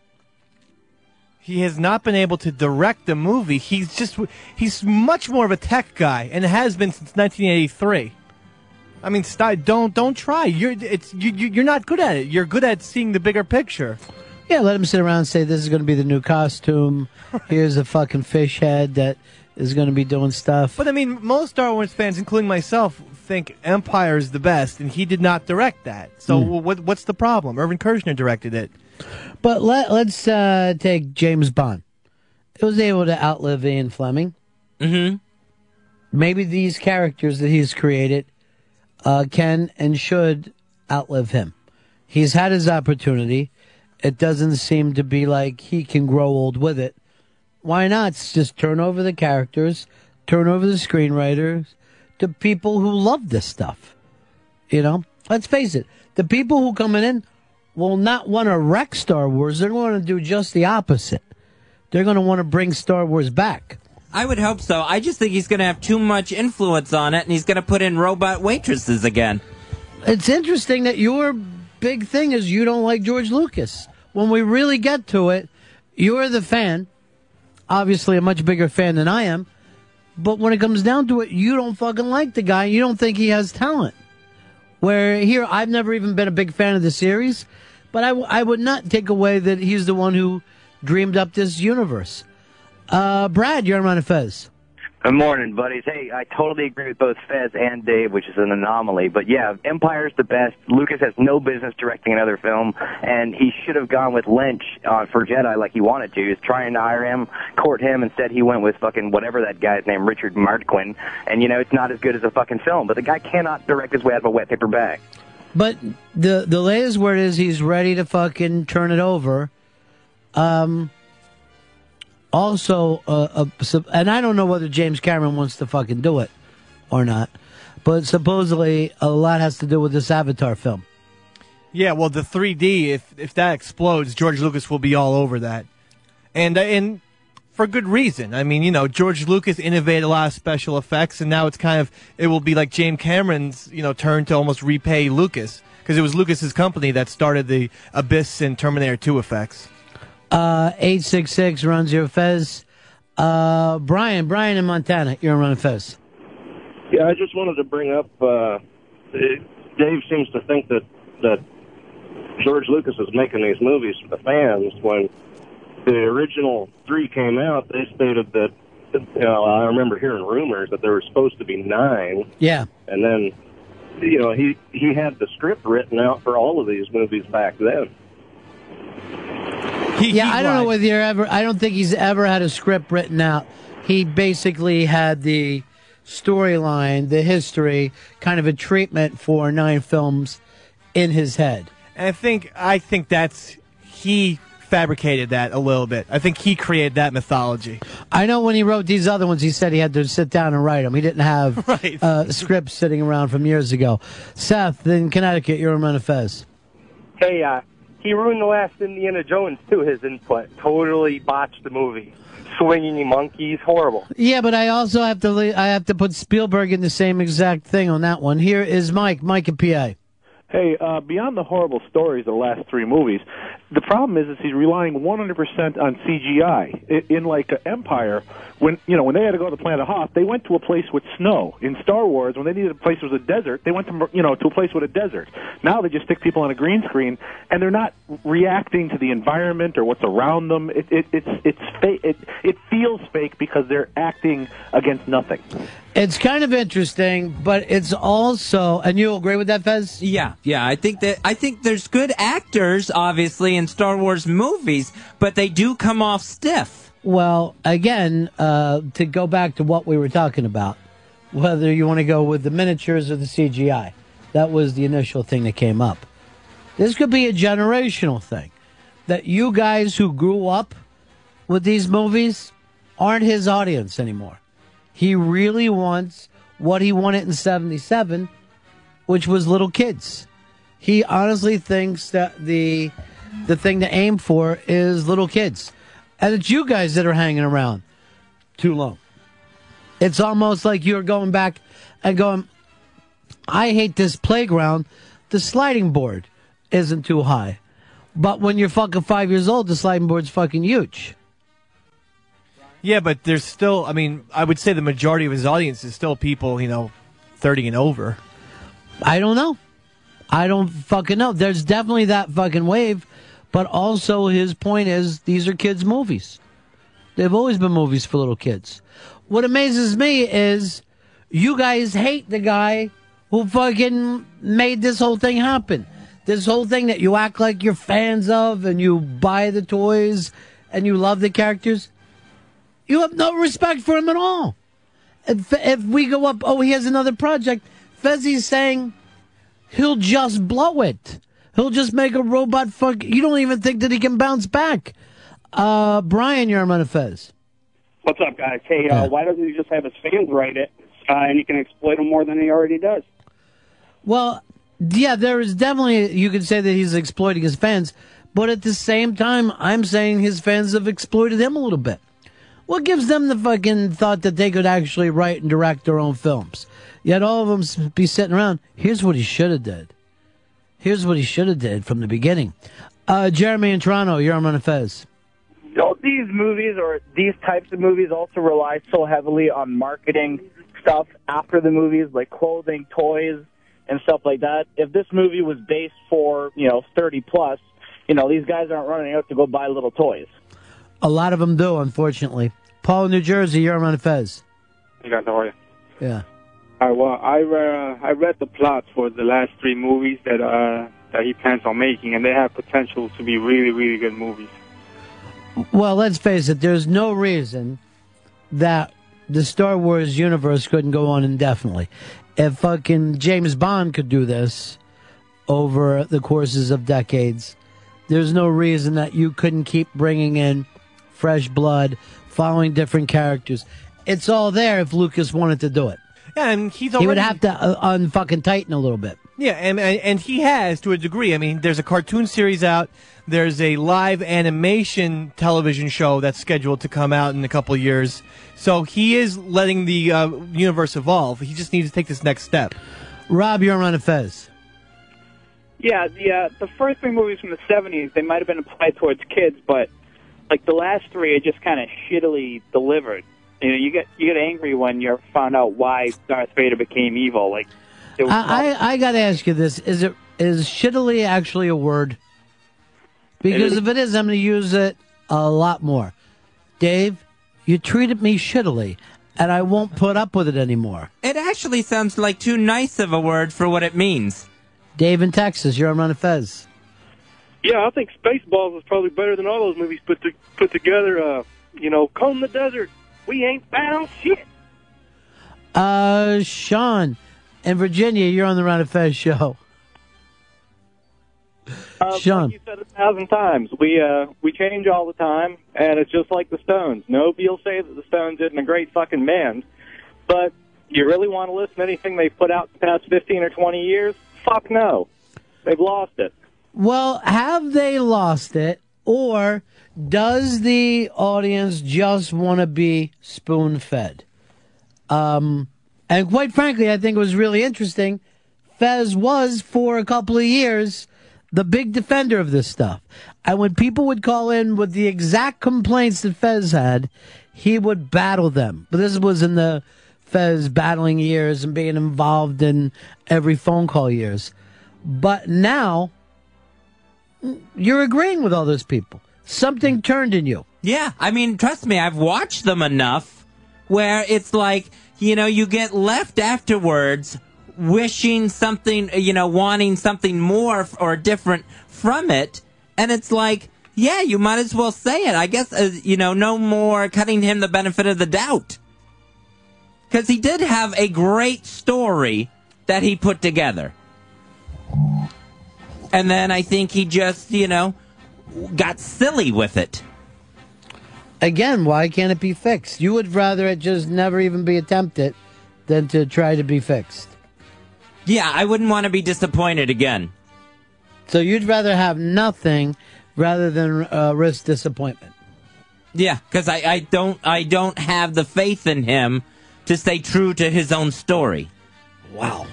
He has not been able to direct the movie. He's just he's much more of a tech guy and has been since 1983. I mean, don't don't try. You're it's you, you you're not good at it. You're good at seeing the bigger picture. Yeah, let him sit around and say this is going to be the new costume. Here's a fucking fish head that is going to be doing stuff. But I mean, most Star Wars fans, including myself, think Empire is the best, and he did not direct that. So Hmm. what what's the problem? Irvin Kershner directed it. But let let's uh, take James Bond. It was able to outlive Ian Fleming. Mm-hmm. Maybe these characters that he's created uh, can and should outlive him. He's had his opportunity. It doesn't seem to be like he can grow old with it. Why not just turn over the characters, turn over the screenwriters to people who love this stuff? You know, let's face it, the people who coming in will not want to wreck Star Wars. They're going to do just the opposite. They're going to want to bring Star Wars back. I would hope so. I just think he's going to have too much influence on it, and he's going to put in robot waitresses again. It's interesting that your big thing is you don't like George Lucas. When we really get to it, you're the fan. Obviously, a much bigger fan than I am. But when it comes down to it, you don't fucking like the guy. You don't think he has talent. Where here, I've never even been a big fan of the series, but I, w- I would not take away that he's the one who dreamed up this universe. Uh, Brad, you're on Fez. Good morning, buddies. Hey, I totally agree with both Fez and Dave, which is an anomaly. But yeah, Empire's the best. Lucas has no business directing another film, and he should have gone with Lynch uh, for Jedi like he wanted to. He was trying to hire him, court him. Instead, he went with fucking whatever that guy's name, Richard Marquand. And you know, it's not as good as a fucking film. But the guy cannot direct his way out of a wet paper bag. But the the latest word is he's ready to fucking turn it over. Um. Also, uh, uh, and I don't know whether James Cameron wants to fucking do it or not, but supposedly a lot has to do with this Avatar film. Yeah, well, the 3D, if if that explodes, George Lucas will be all over that, and uh, and for good reason. I mean, you know, George Lucas innovated a lot of special effects, and now it's kind of it will be like James Cameron's you know turn to almost repay Lucas because it was Lucas's company that started the Abyss and Terminator 2 effects. Uh, eight six six Ron Zero Fez. Uh, Brian, Brian in Montana, you're on Ron Fez. Yeah, I just wanted to bring up. Uh, it- Dave seems to think that that George Lucas is making these movies for the fans. When the original three came out, they stated that. You know, I remember hearing rumors that there were supposed to be nine, Yeah. and then, you know, he he had the script written out for all of these movies back then. Yeah, I don't know whether you're ever. I don't think he's ever had a script written out. He basically had the storyline, the history, kind of a treatment for nine films in his head. And I think I think that's he fabricated that a little bit. I think he created that mythology. I know when he wrote these other ones, he said he had to sit down and write them. He didn't have Right. uh, scripts sitting around from years ago. Seth, in Connecticut, you're a Fez. Hey, uh, he ruined the last Indiana Jones too. His input totally botched the movie. Swinging monkeys, horrible. Yeah, but I also have to le- I have to put Spielberg in the same exact thing on that one. Here is Mike, Mike in PA. Hey, uh, beyond the horrible stories of the last three movies, the problem is, is he's relying 100% on CGI. In, in like uh, Empire, when you know when they had to go to Planet Hoth, they went to a place with snow. In Star Wars, when they needed a place that was a desert, they went to you know to a place with a desert. Now they just stick people on a green screen, and they're not reacting to the environment or what's around them. It, it, it's it's fake. It, it feels fake because they're acting against nothing. It's kind of interesting, but it's also and you agree with that, Fez? Yeah, yeah. I think that I think there's good actors, obviously, in Star Wars movies, but they do come off stiff. Well, again, uh, to go back to what we were talking about, whether you want to go with the miniatures or the CGI, that was the initial thing that came up. This could be a generational thing. That you guys who grew up with these movies aren't his audience anymore. He really wants what he wanted in 77, which was little kids. He honestly thinks that the the thing to aim for is little kids. And it's you guys that are hanging around too long. It's almost like you're going back and going, I hate this playground. The sliding board isn't too high. But when you're fucking five years old, the sliding board's fucking huge. Yeah, but there's still. I mean, I would say the majority of his audience is still people, you know, thirty and over. I don't know. I don't fucking know. There's definitely that fucking wave, but also his point is these are kids' movies. They've always been movies for little kids. What amazes me is you guys hate the guy who fucking made this whole thing happen. This whole thing that you act like you're fans of and you buy the toys and you love the characters. You have no respect for him at all. If, if we go up, oh, he has another project, Fezzy's saying he'll just blow it. He'll just make a robot fuck. You don't even think that he can bounce back. Uh, Brian, you're on Fez. What's up, guys? Hey, uh, why doesn't he just have his fans write it, uh, and he can exploit them more than he already does? Well, yeah, there is definitely, you could say that he's exploiting his fans, but at the same time, I'm saying his fans have exploited him a little bit. What gives them the fucking thought that they could actually write and direct their own films? Yet all of them be sitting around. Here's what he should have did. Here's what he should have did from the beginning. Uh, Jeremy in Toronto, you're on Fez. You know, these movies or these types of movies also rely so heavily on marketing stuff after the movies, like clothing, toys, and stuff like that. If this movie was based for, you know, 30 plus, you know, these guys aren't running out to go buy little toys. A lot of them do, unfortunately. Paul, in New Jersey, you're on Fez. You guys, how are you? Yeah. Well, I uh, I read the plots for the last three movies that uh that he plans on making, and they have potential to be really, really good movies. Well, let's face it, there's no reason that the Star Wars universe couldn't go on indefinitely. If fucking James Bond could do this over the courses of decades, there's no reason that you couldn't keep bringing in fresh blood, following different characters. It's all there if Lucas wanted to do it. Yeah, and he's He would have to uh, unfucking tighten a little bit. Yeah, and, and and he has to a degree. I mean, there's a cartoon series out. There's a live animation television show that's scheduled to come out in a couple of years. So he is letting the uh, universe evolve. He just needs to take this next step. Rob, you're on a Fez. Yeah, the uh, the first three movies from the '70s they might have been applied towards kids, but like the last three are just kind of shittily delivered. You know, you get you get angry when you found out why Darth Vader became evil. Like, it was I, I, I got to ask you this: Is it is shittily actually a word? Because is. if it is, I'm going to use it a lot more. Dave, you treated me shittily, and I won't put up with it anymore. It actually sounds like too nice of a word for what it means. Dave in Texas, you're on Ron Fez. Yeah, I think Spaceballs is probably better than all those movies put to, put together. Uh, you know, Comb the Desert. We ain't found shit. Uh, Sean, in Virginia, you're on the Ron and Fez show. Uh, Sean. Like you said a thousand times, we uh, we change all the time, and it's just like the Stones. Nobody will say that the Stones isn't a great fucking band, but you really want to listen to anything they've put out the past fifteen or twenty years? Fuck no, they've lost it. Well, have they lost it, or does the audience just want to be spoon fed? Um, and quite frankly, I think it was really interesting. Fez was for a couple of years the big defender of this stuff. And when people would call in with the exact complaints that Fez had, he would battle them. But this was in the Fez battling years and being involved in every phone call years. But now, you're agreeing with all those people. Something turned in you. Yeah, I mean, trust me, I've watched them enough where it's like, you know, you get left afterwards wishing something, you know, wanting something more or different from it. And it's like, yeah, you might as well say it. I guess, uh, you know, no more cutting him the benefit of the doubt. Because he did have a great story that he put together. And then I think he just, you know, got silly with it. Again, why can't it be fixed? You would rather it just never even be attempted than to try to be fixed. Yeah, I wouldn't want to be disappointed again. So you'd rather have nothing rather than uh, risk disappointment. Yeah, because I, I don't I don't have the faith in him to stay true to his own story. Wow.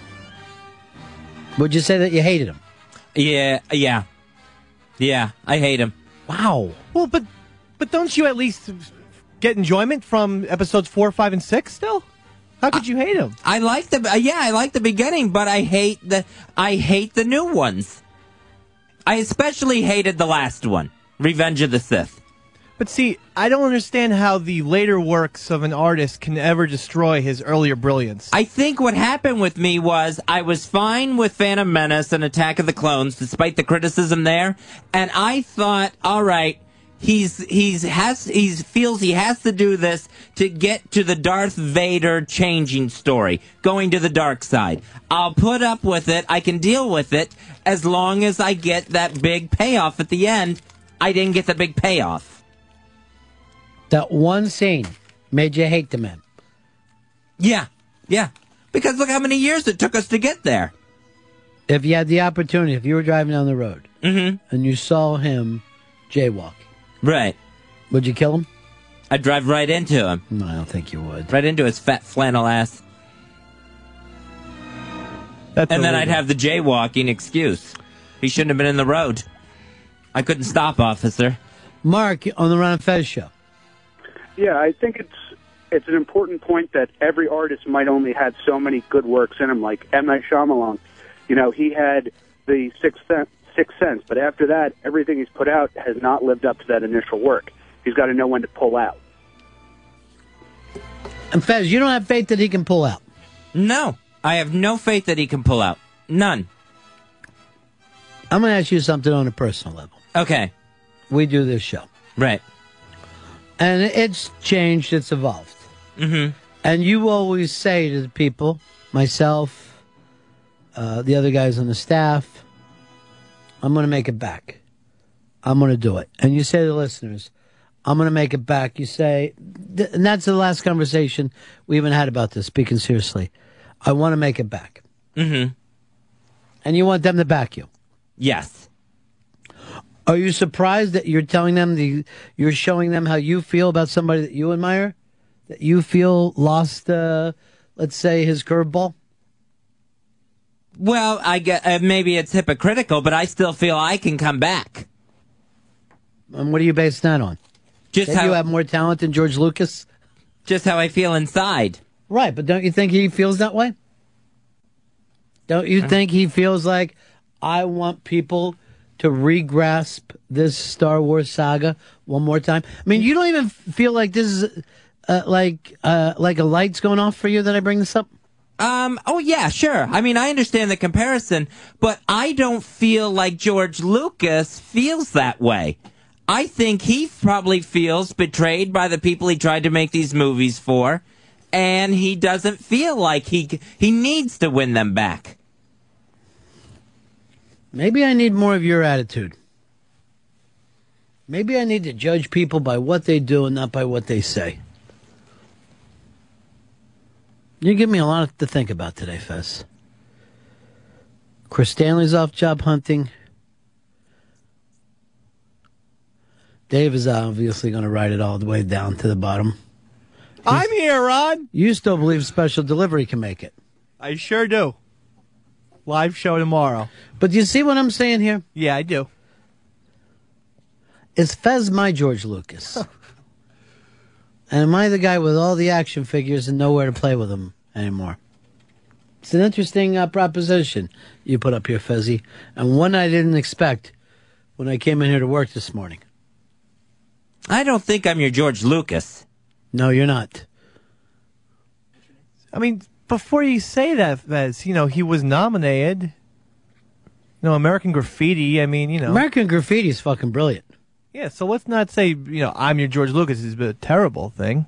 Would you say that you hated him? Yeah, yeah, yeah. I hate him. Wow. Well, but but don't you at least get enjoyment from episodes four, five, and six? Still, how could you hate him? I like the uh, yeah, I like the beginning, but I hate the I hate the new ones. I especially hated the last one, Revenge of the Sith. But see, I don't understand how the later works of an artist can ever destroy his earlier brilliance. I think what happened with me was I was fine with Phantom Menace and Attack of the Clones, despite the criticism there, and I thought, all right, he's he's has he's feels he has to do this to get to the Darth Vader changing story, going to the dark side. I'll put up with it. I can deal with it as long as I get that big payoff at the end. I didn't get the big payoff. That one scene made you hate the man. Yeah, yeah. Because look how many years it took us to get there. If you had the opportunity, if you were driving down the road Mhm. and you saw him jaywalking, Right. would you kill him? I'd drive right into him. No, I don't think you would. Right into his fat flannel ass. and then. I'd have the jaywalking excuse. He shouldn't have been in the road. I couldn't stop, officer. Mark on the Ron Fez show. Yeah, I think it's it's an important point that every artist might only had so many good works in him. Like M Night Shyamalan, you know, he had the Sixth Sense, Sixth Sense, but after that, everything he's put out has not lived up to that initial work. He's got to know when to pull out. And Fez, you don't have faith that he can pull out. No, I have no faith that he can pull out. None. I'm going to ask you something on a personal level. Okay. We do this show. Right. And it's changed, it's evolved. Mm-hmm. And you always say to the people, myself, uh, the other guys on the staff, I'm going to make it back. I'm going to do it. And you say to the listeners, I'm going to make it back. You say, th- and that's the last conversation we even had about this, speaking seriously. I want to make it back. Mm-hmm. And you want them to back you. Yes. Are you surprised that you're telling them the, you're showing them how you feel about somebody that you admire? That you feel lost, uh, let's say, his curveball? Well, I get uh, maybe it's hypocritical, but I still feel I can come back. And what do you base that on? Just that how- you have more talent than George Lucas? Just how I feel inside. Right, but don't you think he feels that way? Don't you think he feels like I want people to re-grasp this Star Wars saga one more time? I mean, you don't even feel like this is uh, like uh, like a light's going off for you that I bring this up. Um, oh yeah, sure. I mean, I understand the comparison, but I don't feel like George Lucas feels that way. I think he probably feels betrayed by the people he tried to make these movies for, and he doesn't feel like he he needs to win them back. Maybe I need more of your attitude. Maybe I need to judge people by what they do and not by what they say. You give me a lot to think about today, Fez. Chris Stanley's off job hunting. Dave is obviously going to ride it all the way down to the bottom. I'm here, Ron. You still believe special delivery can make it. I sure do. Live show tomorrow. But do you see what I'm saying here? Yeah, I do. Is Fez my George Lucas? and am I the guy with all the action figures and nowhere to play with them anymore? It's an interesting uh, proposition you put up here, Fezzy, and one I didn't expect when I came in here to work this morning. I don't think I'm your George Lucas. No, you're not. I mean, before you say that, Fez, you know, he was nominated. You know, American Graffiti, I mean, you know. American Graffiti is fucking brilliant. Yeah, so let's not say, you know, I'm your George Lucas is a terrible thing.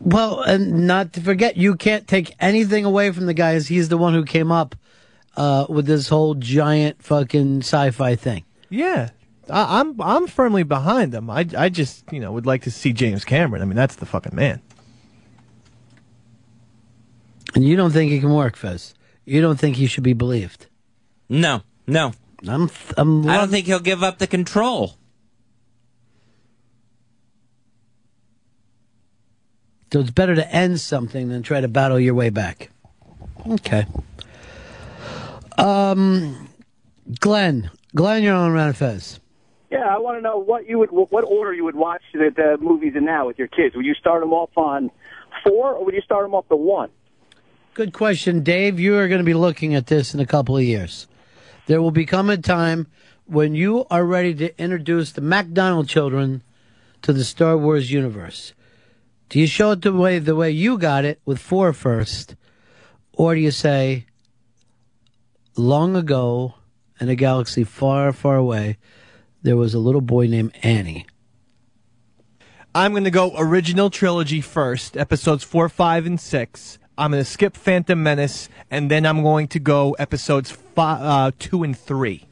Well, and not to forget, you can't take anything away from the guy as he's the one who came up uh, with this whole giant fucking sci-fi thing. Yeah. I, I'm I'm firmly behind them. I, I just, you know, would like to see James Cameron. I mean, that's the fucking man. And you don't think he can work, Fez? You don't think he should be believed? No, no. I'm, I'm I don't think he'll give up the control. So it's better to end something than try to battle your way back. Okay. Um, Glenn, Glenn, you're on around Fez. Yeah, I want to know what you would, what order you would watch the, the movies in now with your kids. Would you start them off on four, or would you start them off the one? Good question, Dave. You are going to be looking at this in a couple of years. There will become a time when you are ready to introduce the McDonald children to the Star Wars universe. Do you show it the way the way you got it with four first, or do you say, long ago, in a galaxy far, far away, there was a little boy named Annie. I'm going to go original trilogy first, episodes four, five, and six. I'm going to skip Phantom Menace, and then I'm going to go episodes five, uh, two and three.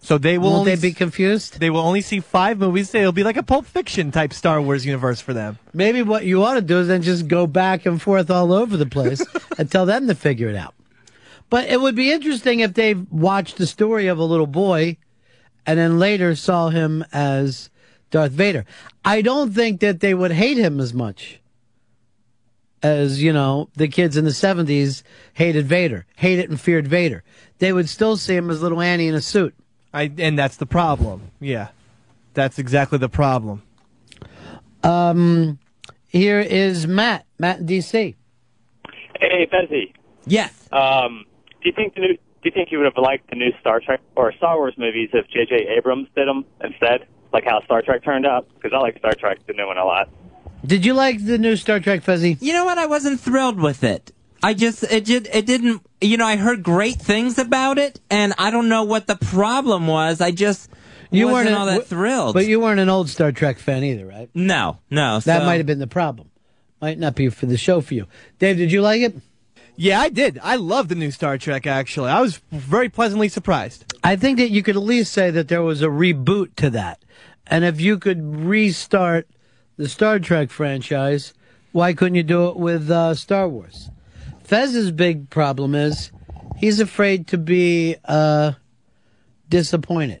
So they will. Won't only they be confused? They will only see five movies. It'll be like a Pulp Fiction type Star Wars universe for them. Maybe what you ought to do is then just go back and forth all over the place and tell them to figure it out. But it would be interesting if they watched the story of a little boy and then later saw him as Darth Vader. I don't think that they would hate him as much as, you know, the kids in the 70s hated Vader, hated and feared Vader. They would still see him as little Annie in a suit. I and that's the problem. Yeah, that's exactly the problem. Um, here is Matt, Matt in DC. Hey, Fezzy. Yes. Um, do you think the new? Do you think you would have liked the new Star Trek or Star Wars movies if J.J. Abrams did them instead, like how Star Trek turned out? Because I like Star Trek, the new one, a lot. Did you like the new Star Trek, Fezzy? You know what? I wasn't thrilled with it. I just it did it didn't you know I heard great things about it and I don't know what the problem was. I just You wasn't weren't all a- that thrilled. But you weren't an old Star Trek fan either, right? no, no. That so- might have been the problem. Might not be for the show for you. Dave, did you like it? Yeah, I did. I love the new Star Trek. Actually, I was very pleasantly surprised. I think that you could at least say that there was a reboot to that. And if you could restart the Star Trek franchise, why couldn't you do it with uh, Star Wars? Fez's big problem is he's afraid to be uh, disappointed.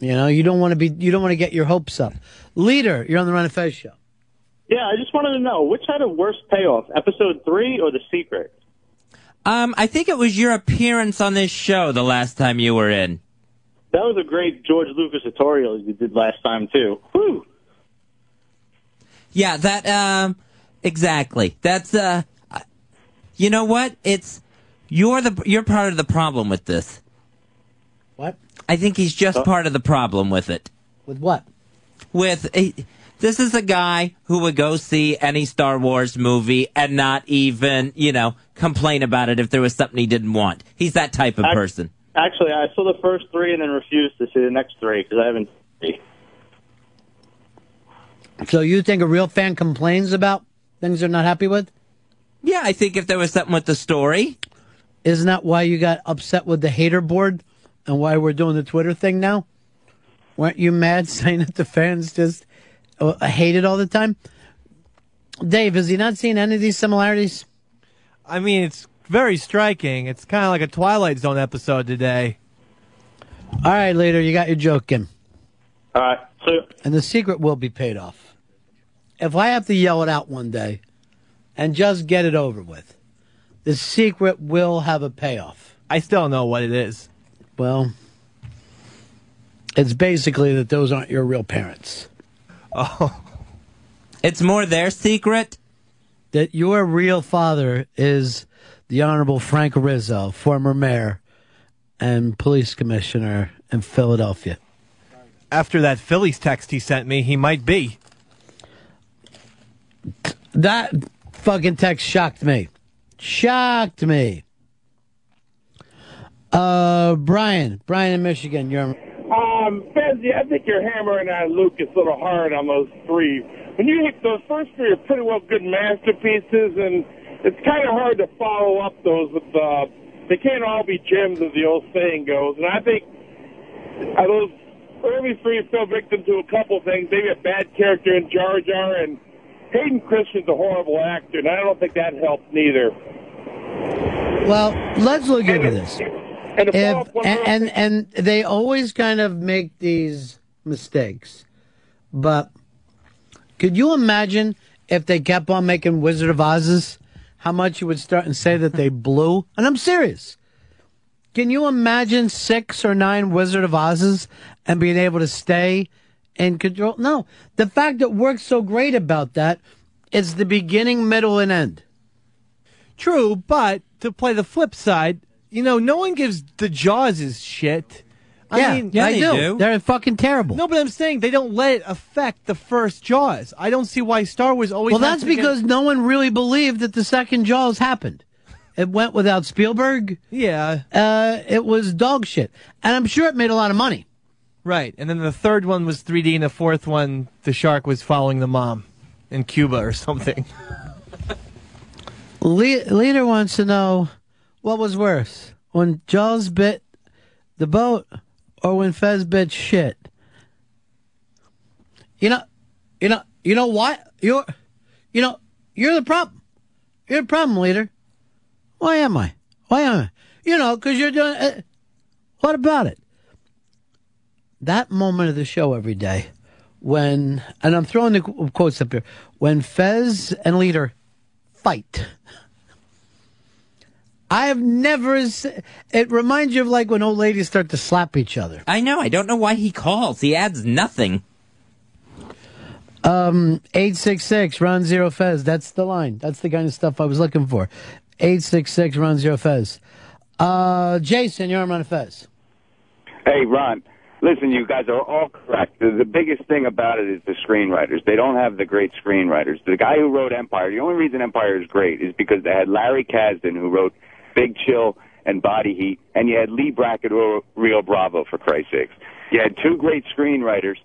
You know, you don't want to be, you don't want to get your hopes up. Leader, you're on the Ron and Fez show. Yeah, I just wanted to know which had a worse payoff, episode three or The Secret? Um, I think it was your appearance on this show the last time you were in. That was a great George Lucas tutorial you did last time too. Whew. Yeah, that um exactly. That's uh you know what? It's you're the you're part of the problem with this. What? I think he's just part of the problem with it. With what? With eh, This is a guy who would go see any Star Wars movie and not even, you know, complain about it if there was something he didn't want. He's that type of Ac- person. Actually, I saw the first three and then refused to see the next three because I haven't. So you think a real fan complains about things they're not happy with? Yeah, I think if there was something with the story. Isn't that why you got upset with the hater board and why we're doing the Twitter thing now? Weren't you mad saying that the fans just uh, hate it all the time? Dave, has he not seen any of these similarities? I mean, it's very striking. It's kind of like a Twilight Zone episode today. All right, later, you got your joke in. All right. So And the secret will be paid off. If I have to yell it out one day and just get it over with, the secret will have a payoff. I still don't know what it is. Well, it's basically that those aren't your real parents. Oh. It's more their secret? That your real father is the Honorable Frank Rizzo, former mayor and police commissioner in Philadelphia. After that Phillies text he sent me, he might be. That fucking text shocked me. Shocked me. Uh, Brian, Brian in Michigan, you're Um, Fezzy, I think you're hammering on Lucas a little hard on those three. When you hit those first three are pretty well good masterpieces, and it's kind of hard to follow up those with uh, they can't all be gems, as the old saying goes. And I think uh, those early three fell victim to a couple things. Maybe a bad character in Jar Jar, and Hayden Christensen's a horrible actor, and I don't think that helped neither. Well, let's look into this. And, If, follow up one and, and and they always kind of make these mistakes, but could you imagine if they kept on making Wizard of Oz's? How much you would start and say that they blew? And I'm serious. Can you imagine six or nine Wizard of Oz's and being able to stay in control? No. The fact that works so great about that is the beginning, middle, and end. True, but to play the flip side, you know, no one gives the Jaws' shit. I Yeah, mean, yeah, they do. They're fucking terrible. No, but I'm saying they don't let it affect the first Jaws. I don't see why Star Wars always. Well, that's to get- because no one really believed that the second Jaws happened. It went without Spielberg. Yeah. Uh, it was dog shit. And I'm sure it made a lot of money. Right, and then the third one was 3D, and the fourth one, the shark was following the mom in Cuba or something. Le- Leader wants to know what was worse when Jaws bit the boat or when Fez bit shit. You know, you know, you know what? You're, you know, you're the problem. You're the problem, leader. Why am I? Why am I? You know, because you're doing. Uh, what about it? That moment of the show every day when, and I'm throwing the quotes up here, when Fez and Leader fight. I have never. It reminds you of like when old ladies start to slap each other. I know. I don't know why he calls. He adds nothing. Um, eight six six Ron Zero Fez. That's the line. That's the kind of stuff I was looking for. Eight six six Ron Zero Fez. Uh, Jason, you're on Ron Fez. Hey, Ron. Listen, you guys are all correct. The, the biggest thing about it is the screenwriters. They don't have the great screenwriters. The guy who wrote Empire, the only reason Empire is great is because they had Larry Kasdan who wrote Big Chill and Body Heat, and you had Leigh Brackett wrote Rio Bravo, for Christ's sakes. You had two great screenwriters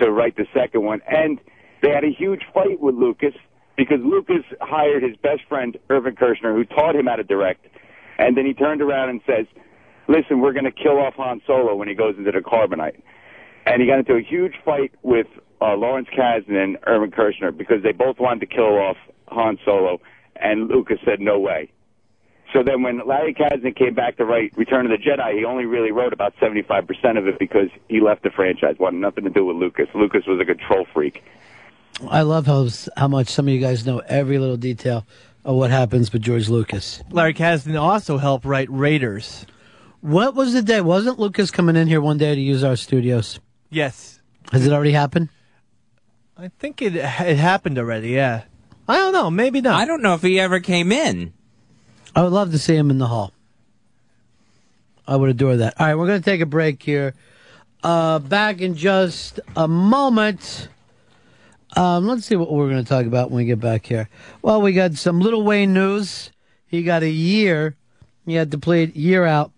to write the second one, and they had a huge fight with Lucas because Lucas hired his best friend, Irvin Kershner, who taught him how to direct, and then he turned around and says, listen, we're going to kill off Han Solo when he goes into the carbonite. And he got into a huge fight with uh, Lawrence Kasdan and Irvin Kershner because they both wanted to kill off Han Solo, and Lucas said no way. So then when Larry Kasdan came back to write Return of the Jedi, he only really wrote about 75% of it because he left the franchise. Wanted nothing to do with Lucas. Lucas was a control freak. I love how how much some of you guys know every little detail of what happens with George Lucas. Larry Kasdan also helped write Raiders. What was the day? Wasn't Lucas coming in here one day to use our studios? Yes, Has it already happened? I think it it happened already. Yeah, I don't know. Maybe not. I don't know if he ever came in. I would love to see him in the hall. I would adore that. All right, we're going to take a break here. Uh, back in just a moment. Um, let's see what we're going to talk about when we get back here. Well, we got some Little Wayne news. He got a year. He had to play it year out.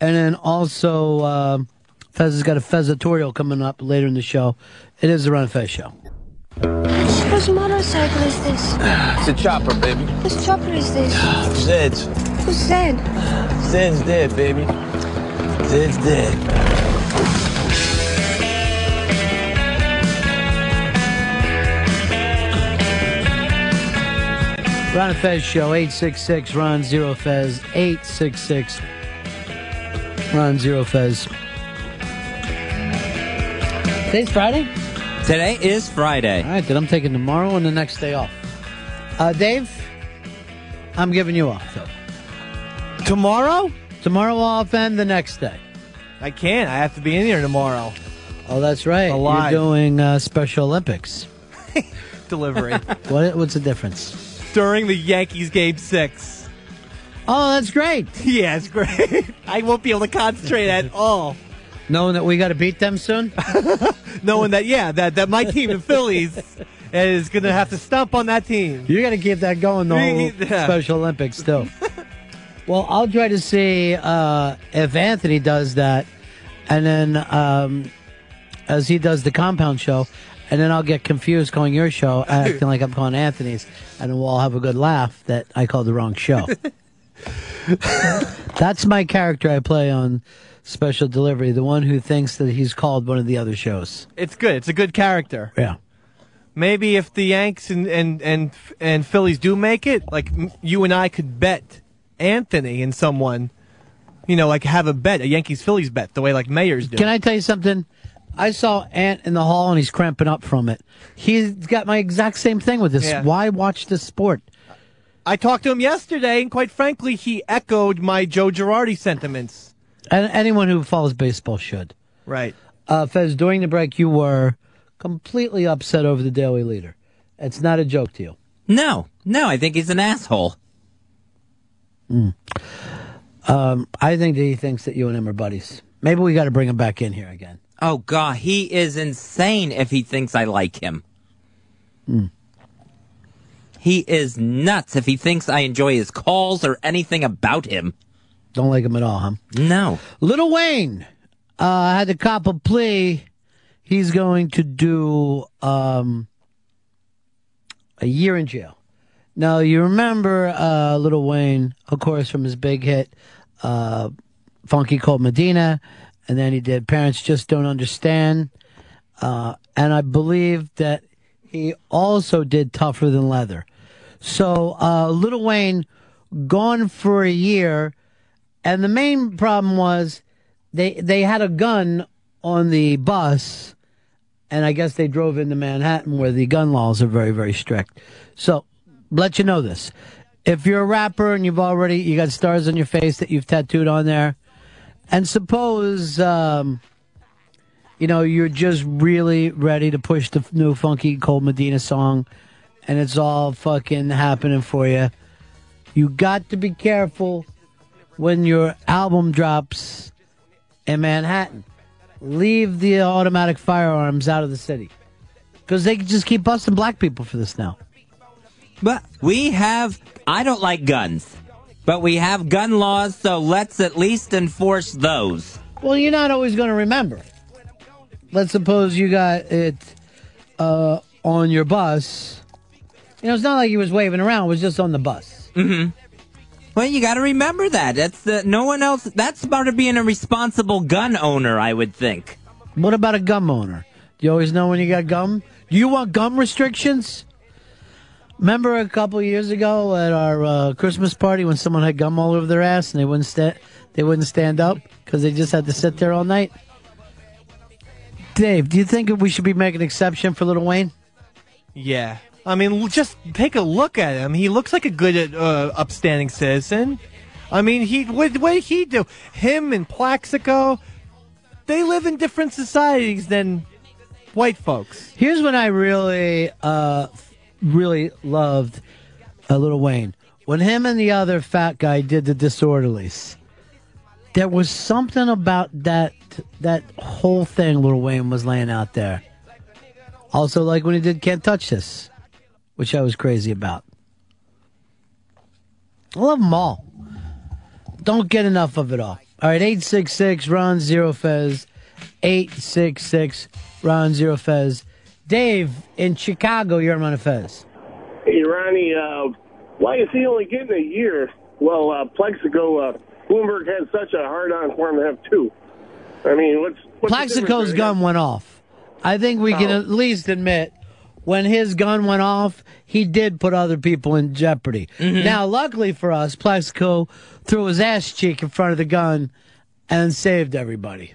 And then also, um Fez has got a Fezatorial coming up later in the show. It is the Ron Fez show. Whose motorcycle is this? It's a chopper, baby. Whose chopper is this? Zed's. Who's Zed? Zed's dead, baby. Zed's dead. Ron and Fez show, 866 Ron Zero Fez, 866 Ron Zero Fez. Today's Friday? Today is Friday. All right, then I'm taking tomorrow and the next day off. Uh, Dave, I'm giving you off. So. Tomorrow? Tomorrow off and the next day. I can't. I have to be in here tomorrow. Oh, that's right. Alive. You're doing uh, Special Olympics. Delivery. what, what's the difference? During the Yankees game six. Oh, that's great. Yeah, it's great. I won't be able to concentrate at all. Knowing that we got to beat them soon? Knowing that, yeah, that, that my team, the Phillies, is going to have to stomp on that team. You got to keep that going the whole Yeah. Special Olympics too. well, I'll try to see uh, if Anthony does that, and then um, as he does the compound show, and then I'll get confused calling your show, acting like I'm calling Anthony's, and then we'll all have a good laugh that I called the wrong show. That's my character I play on Special Delivery, the one who thinks that he's called one of the other shows. It's good. It's a good character. Yeah. Maybe if the Yanks and, and, and, and Phillies do make it, like m- you and I could bet Anthony and someone, you know, like have a bet, a Yankees Phillies bet, the way like mayors do. Can I tell you something? I saw Ant in the hall and he's cramping up from it. He's got my exact same thing with this. Yeah. Why watch this sport? I talked to him yesterday, and quite frankly, he echoed my Joe Girardi sentiments. And anyone who follows baseball should. Right. Uh, Fez, during the break, you were completely upset over the Daily Leader. It's not a joke to you. No, no, I think he's an asshole. Um, I think that he thinks that you and him are buddies. Maybe we got to bring him back in here again. Oh god, he is insane if he thinks I like him. Hmm. He is nuts if he thinks I enjoy his calls or anything about him. Don't like him at all, huh? No. Little Wayne uh, had to cop a plea. He's going to do um, a year in jail. Now, you remember uh, Little Wayne, of course, from his big hit, uh, Funky Cold Medina, and then he did Parents Just Don't Understand. Uh, and I believe that he also did Tougher Than Leather. So, uh, Little Wayne gone for a year, and the main problem was they they had a gun on the bus, and I guess they drove into Manhattan where the gun laws are very very strict. So, let you know this: if you're a rapper and you've already you got stars on your face that you've tattooed on there, and suppose um, you know you're just really ready to push the new funky Cold Medina song, and it's all fucking happening for you. You got to be careful when your album drops in Manhattan. Leave the automatic firearms out of the city. Because they can just keep busting black people for this now. But we have, I don't like guns, but we have gun laws, so let's at least enforce those. Well, you're not always going to remember. Let's suppose you got it uh, on your bus. You know, it's not like he was waving around, it was just on the bus. Mm-hmm. Well, you got to remember that. That's the no one else. That's part of being a responsible gun owner, I would think. What about a gum owner? Do you always know when you got gum? Do you want gum restrictions? Remember a couple years ago at our uh, Christmas party when someone had gum all over their ass and they wouldn't sta- they wouldn't stand up because they just had to sit there all night. Dave, do you think we should be making an exception for Little Wayne? Yeah. I mean, just take a look at him. He looks like a good, uh, upstanding citizen. I mean, he what, what did he do? Him and Plaxico, they live in different societies than white folks. Here's when I really, uh, really loved uh, Little Wayne. When him and the other fat guy did the Disorderlies, there was something about that that whole thing Little Wayne was laying out there. Also, like when he did "Can't Touch This," which I was crazy about. I love them all. Don't get enough of it all. All right, eight six six Ron Zero Fez, eight six six Ron Zero Fez. Dave in Chicago, you're on a Fez. Hey, Ronnie, uh, why is he only getting a year? Well, uh, Plaxico, uh, Bloomberg had such a hard on for him to have two. I mean, what's, what's the difference Plaxico's there? gun went off. I think we can Oh. at least admit when his gun went off, he did put other people in jeopardy. Mm-hmm. Now, luckily for us, Plaxico threw his ass cheek in front of the gun and saved everybody.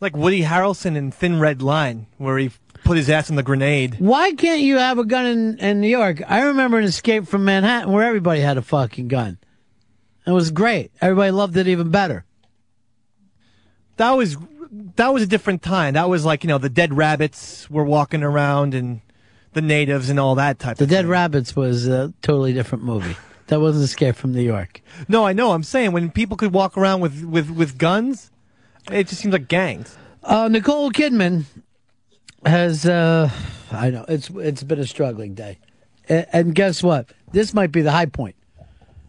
Like Woody Harrelson in Thin Red Line, where he put his ass in the grenade. Why can't you have a gun in, in New York? I remember an escape from Manhattan where everybody had a fucking gun. It was great. Everybody loved it even better. That was that was a different time. That was like you know the dead rabbits were walking around and the natives and all that type. The of Dead Rabbits was a totally different movie. That wasn't Escape from New York. No, I know. I'm saying when people could walk around with with with guns, it just seems like gangs. Uh, Nicole Kidman has, uh, I know it's it's been a struggling day, and, and guess what? This might be the high point.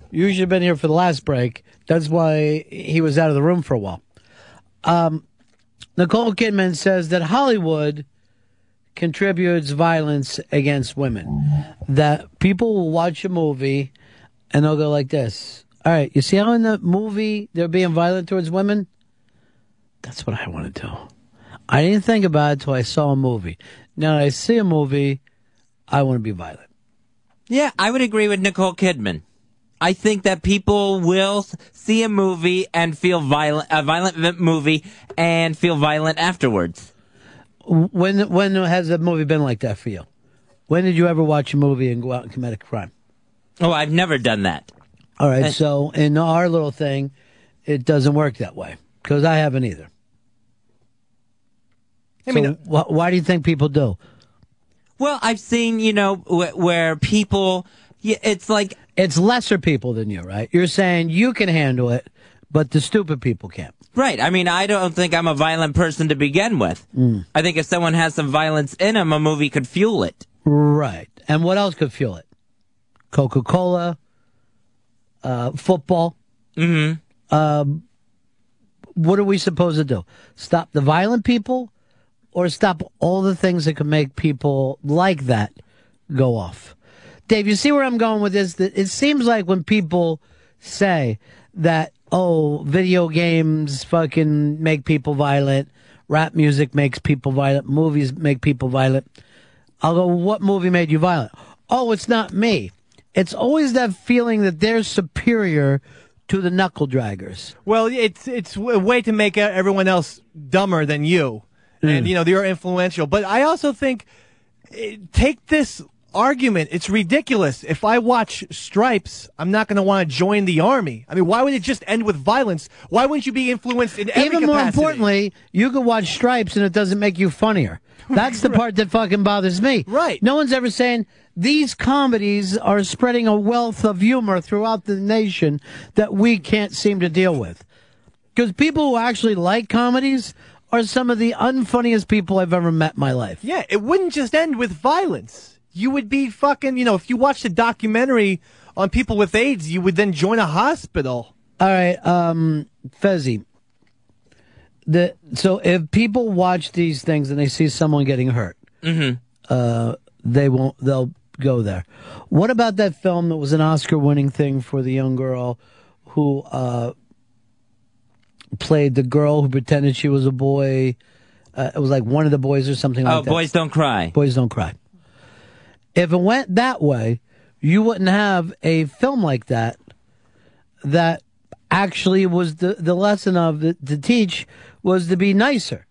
You should have been here for the last break. That's why he was out of the room for a while. Um, Nicole Kidman says that Hollywood contributes violence against women. That people will watch a movie and they'll go like this. All right, you see how in the movie they're being violent towards women? That's what I want to do. I didn't think about it till I saw a movie. Now that I see a movie, I want to be violent. Yeah, I would agree with Nicole Kidman. I think that people will see a movie and feel violent, a violent movie, and feel violent afterwards. When when has a movie been like that for you? When did you ever watch a movie and go out and commit a crime? Oh, I've never done that. All right, And- so in our little thing, it doesn't work that way because I haven't either. I mean, uh, wh- why do you think people do? Well, I've seen, you know, wh- where people, yeah, it's like It's lesser people than you, right? You're saying you can handle it, but the stupid people can't. Right. I mean, I don't think I'm a violent person to begin with. Mm. I think if someone has some violence in them, a movie could fuel it. Right. And what else could fuel it? Coca Cola, uh, football. Mm-hmm. Um, what are we supposed to do? Stop the violent people or stop all the things that could make people like that go off? Dave, you see where I'm going with this? That It seems like when people say that, oh, video games fucking make people violent, rap music makes people violent, movies make people violent. I'll go, what movie made you violent? Oh, it's not me. It's always that feeling that they're superior to the knuckle draggers. Well, it's it's a way to make everyone else dumber than you, and you know you're influential. But I also think eh, take this argument. It's ridiculous. If I watch Stripes, I'm not going to want to join the army. I mean, why would it just end with violence? Why wouldn't you be influenced in every Even more importantly, you could watch Stripes and it doesn't make you funnier. That's the part that fucking bothers me. Right. No one's ever saying these comedies are spreading a wealth of humor throughout the nation that we can't seem to deal with. Because people who actually like comedies are some of the unfunniest people I've ever met in my life. Yeah, it wouldn't just end with violence. You would be fucking, you know, if you watched a documentary on people with AIDS, you would then join a hospital. All right, um, Fezzy. The so if people watch these things and they see someone getting hurt, Mm-hmm. uh, they won't. They'll go there. What about that film that was an Oscar-winning thing for the young girl who uh, played the girl who pretended she was a boy? Uh, it was like one of the boys or something like that. Oh, boys don't cry. Boys don't cry. If it went that way, you wouldn't have a film like that that actually was the, the lesson of the, to teach was to be nicer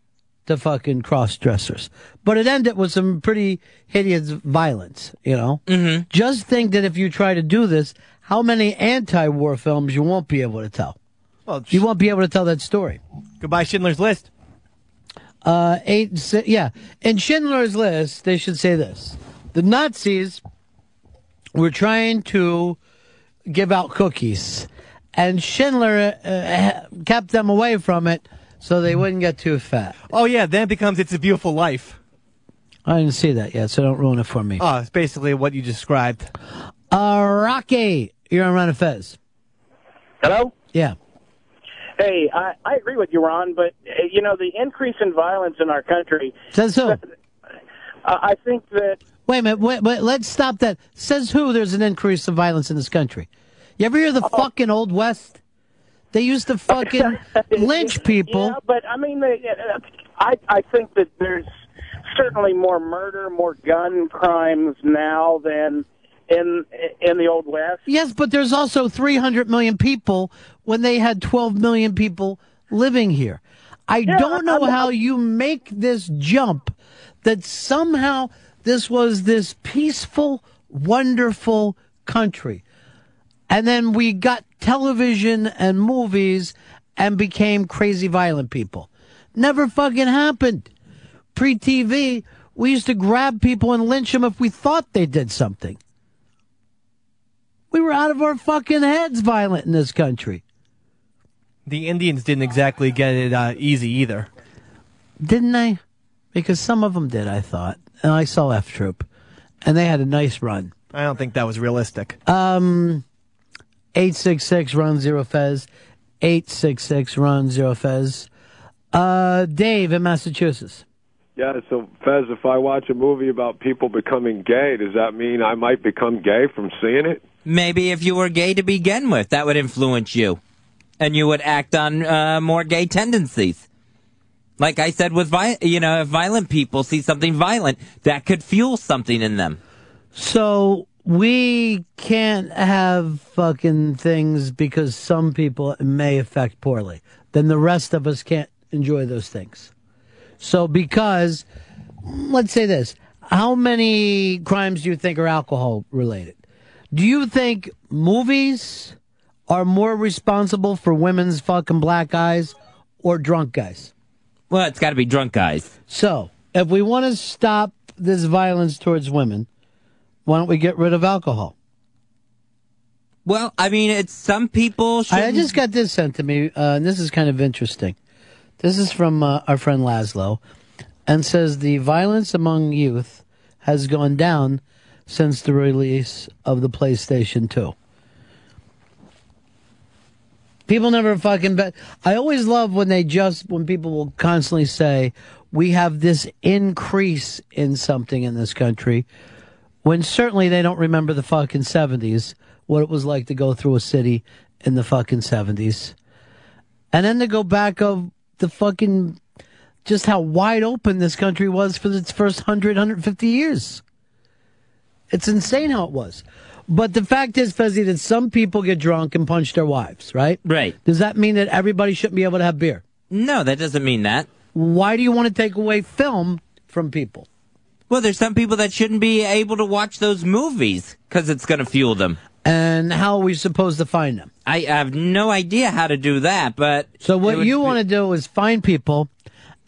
to fucking cross dressers. But it ended with some pretty hideous violence, you know? Mm-hmm. Just think that if you try to do this, how many anti war films you won't be able to tell. Well, you won't be able to tell that story. Goodbye, Schindler's List. Uh, eight, si- yeah. In Schindler's List, they should say this: the Nazis were trying to give out cookies, and Schindler uh, kept them away from it so they wouldn't get too fat. Oh yeah, then it becomes It's a Beautiful Life. I didn't see that yet, so don't ruin it for me. Oh, it's basically what you described. Uh, Rocky, you're on Ron and Fez. Hello? Yeah. Hey, I, I agree with you, Ron, but, uh, you know, the increase in violence in our country, Says who? Uh, I think that Wait a minute. Wait, wait, let's stop that. Says who? There's an increase of violence in this country. You ever hear the Oh. fucking old west? They used to fucking lynch people. Yeah, but I mean, they, I I think that there's certainly more murder, more gun crimes now than in in the old west. Yes, but there's also 300 million people when they had 12 million people living here. I don't know how you make this jump that somehow this was this peaceful, wonderful country. And then we got television and movies and became crazy violent people. Never fucking happened. Pre TV, we used to grab people and lynch them if we thought they did something. We were out of our fucking heads violent in this country. The Indians didn't exactly get it uh, easy either. Didn't they? Because some of them did, I thought. And I saw F Troop. And they had a nice run. I don't think that was realistic. Um, 866 Ron Zero Fez. 866 Ron Zero Fez. Uh, Dave in Massachusetts. Yeah, so Fez, if I watch a movie about people becoming gay, does that mean I might become gay from seeing it? Maybe if you were gay to begin with, that would influence you. And you would act on uh, more gay tendencies. Like I said with vi- you know, if violent people see something violent, that could fuel something in them. So we can't have fucking things because some people may affect poorly. Then the rest of us can't enjoy those things. So because, let's say this, how many crimes do you think are alcohol related? Do you think movies are more responsible for women's fucking black eyes or drunk guys? Well, it's got to be drunk guys. So, if we want to stop this violence towards women, why don't we get rid of alcohol? Well, I mean, it's some people. I I shouldn't- just got this sent to me, uh, and this is kind of interesting. This is from uh, our friend Laszlo, and says the violence among youth has gone down since the release of the PlayStation 2. People never fucking bet. I always love when they just, when people will constantly say, we have this increase in something in this country, when certainly they don't remember the fucking 70s, what it was like to go through a city in the fucking 70s. And then to go back of the fucking, just how wide open this country was for its first 100, 150 years. It's insane how it was. But the fact is, Fezzy, that some people get drunk and punch their wives, right? Right. Does that mean that everybody shouldn't be able to have beer? No, that doesn't mean that. Why do you want to take away film from people? Well, there's some people that shouldn't be able to watch those movies because it's going to fuel them. And how are we supposed to find them? I have no idea how to do that, but So what would you want to do is find people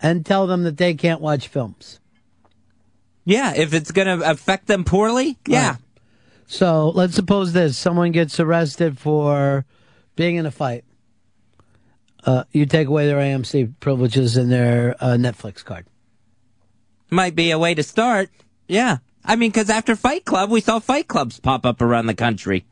and tell them that they can't watch films. Yeah, if it's going to affect them poorly, yeah. So let's suppose this: someone gets arrested for being in a fight. Uh, you take away their AMC privileges and their uh, Netflix card. Might be a way to start. Yeah. I mean, because after Fight Club, we saw Fight Clubs pop up around the country.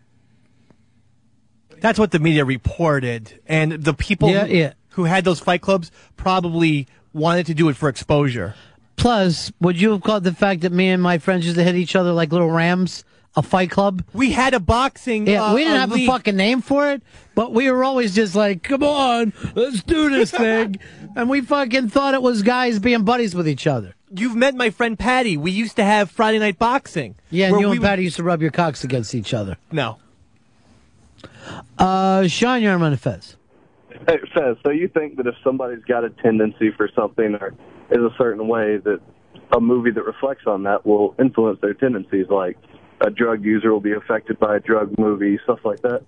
That's what the media reported, and the people Yeah, who, yeah. who had those fight clubs probably wanted to do it for exposure. Plus, would you have called the fact that me and my friends used to hit each other like little rams a fight club? We had a boxing. Yeah, uh, we didn't a have league. a fucking name for it, but we were always just like, "Come on, let's do this thing," and we fucking thought it was guys being buddies with each other. You've met my friend Patty. We used to have Friday night boxing. Yeah, and you we and Patty used to rub your cocks against each other. No. Uh, Sean, you're on Fez. Hey, Fez, so you think that if somebody's got a tendency for something or is a certain way that a movie that reflects on that will influence their tendencies, like a drug user will be affected by a drug movie, stuff like that?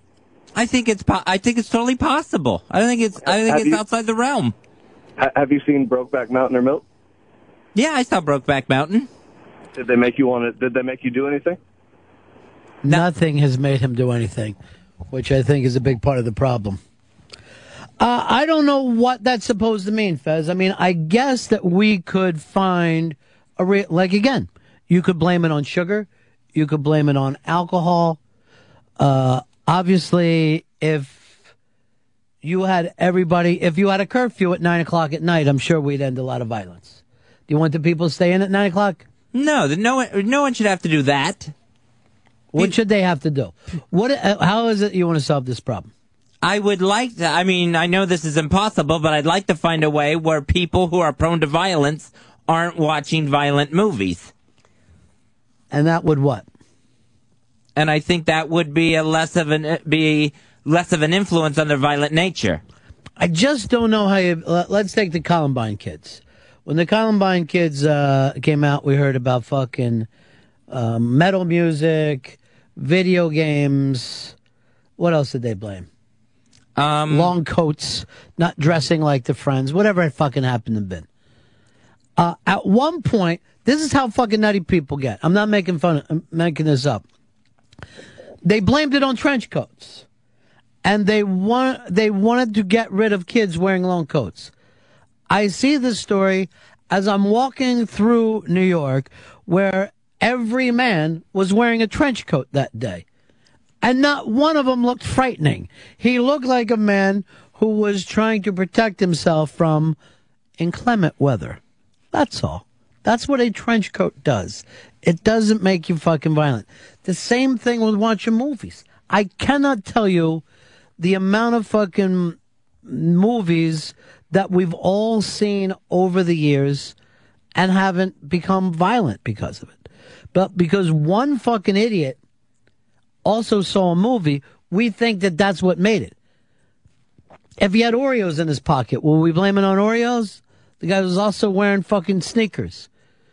I think it's po- I think it's totally possible. I think it's I think Have it's you- outside the realm. Ha- have you seen Brokeback Mountain or Milk? Yeah, I saw Brokeback Mountain. Did they make you want to? Did they make you do anything? Nothing has made him do anything, which I think is a big part of the problem. Uh, I don't know what that's supposed to mean, Fez. I mean, I guess that we could find a re- like again, you could blame it on sugar, you could blame it on alcohol. Uh, obviously, if you had everybody, if you had a curfew at nine o'clock at night, I'm sure we'd end a lot of violence. Do you want the people to stay in at nine o'clock? No, the- no one, no one should have to do that. What should they have to do? What? uh, How is it you want to solve this problem? I would like to, I mean, I know this is impossible, but I'd like to find a way where people who are prone to violence aren't watching violent movies. And that would what? And I think that would be a less of an, be less of an influence on their violent nature. I just don't know how you. let- Let's take the Columbine kids. When the Columbine kids uh, came out, we heard about fucking uh, metal music, video games. What else did they blame? Um, Long coats, not dressing like the friends, whatever it fucking happened to been. Uh, at one point, this is how fucking nutty people get. I'm not making fun. Of, I'm making this up. They blamed it on trench coats, and they want they wanted to get rid of kids wearing long coats. I see this story as I'm walking through New York, where every man was wearing a trench coat that day, and not one of them looked frightening. He looked like a man who was trying to protect himself from inclement weather. That's all. That's what a trench coat does. It doesn't make you fucking violent. The same thing with watching movies. I cannot tell you the amount of fucking movies that we've all seen over the years and haven't become violent because of it. But because one fucking idiot also saw a movie, we think that that's what made it. If he had Oreos in his pocket, will we blame it on Oreos? The guy was also wearing fucking sneakers.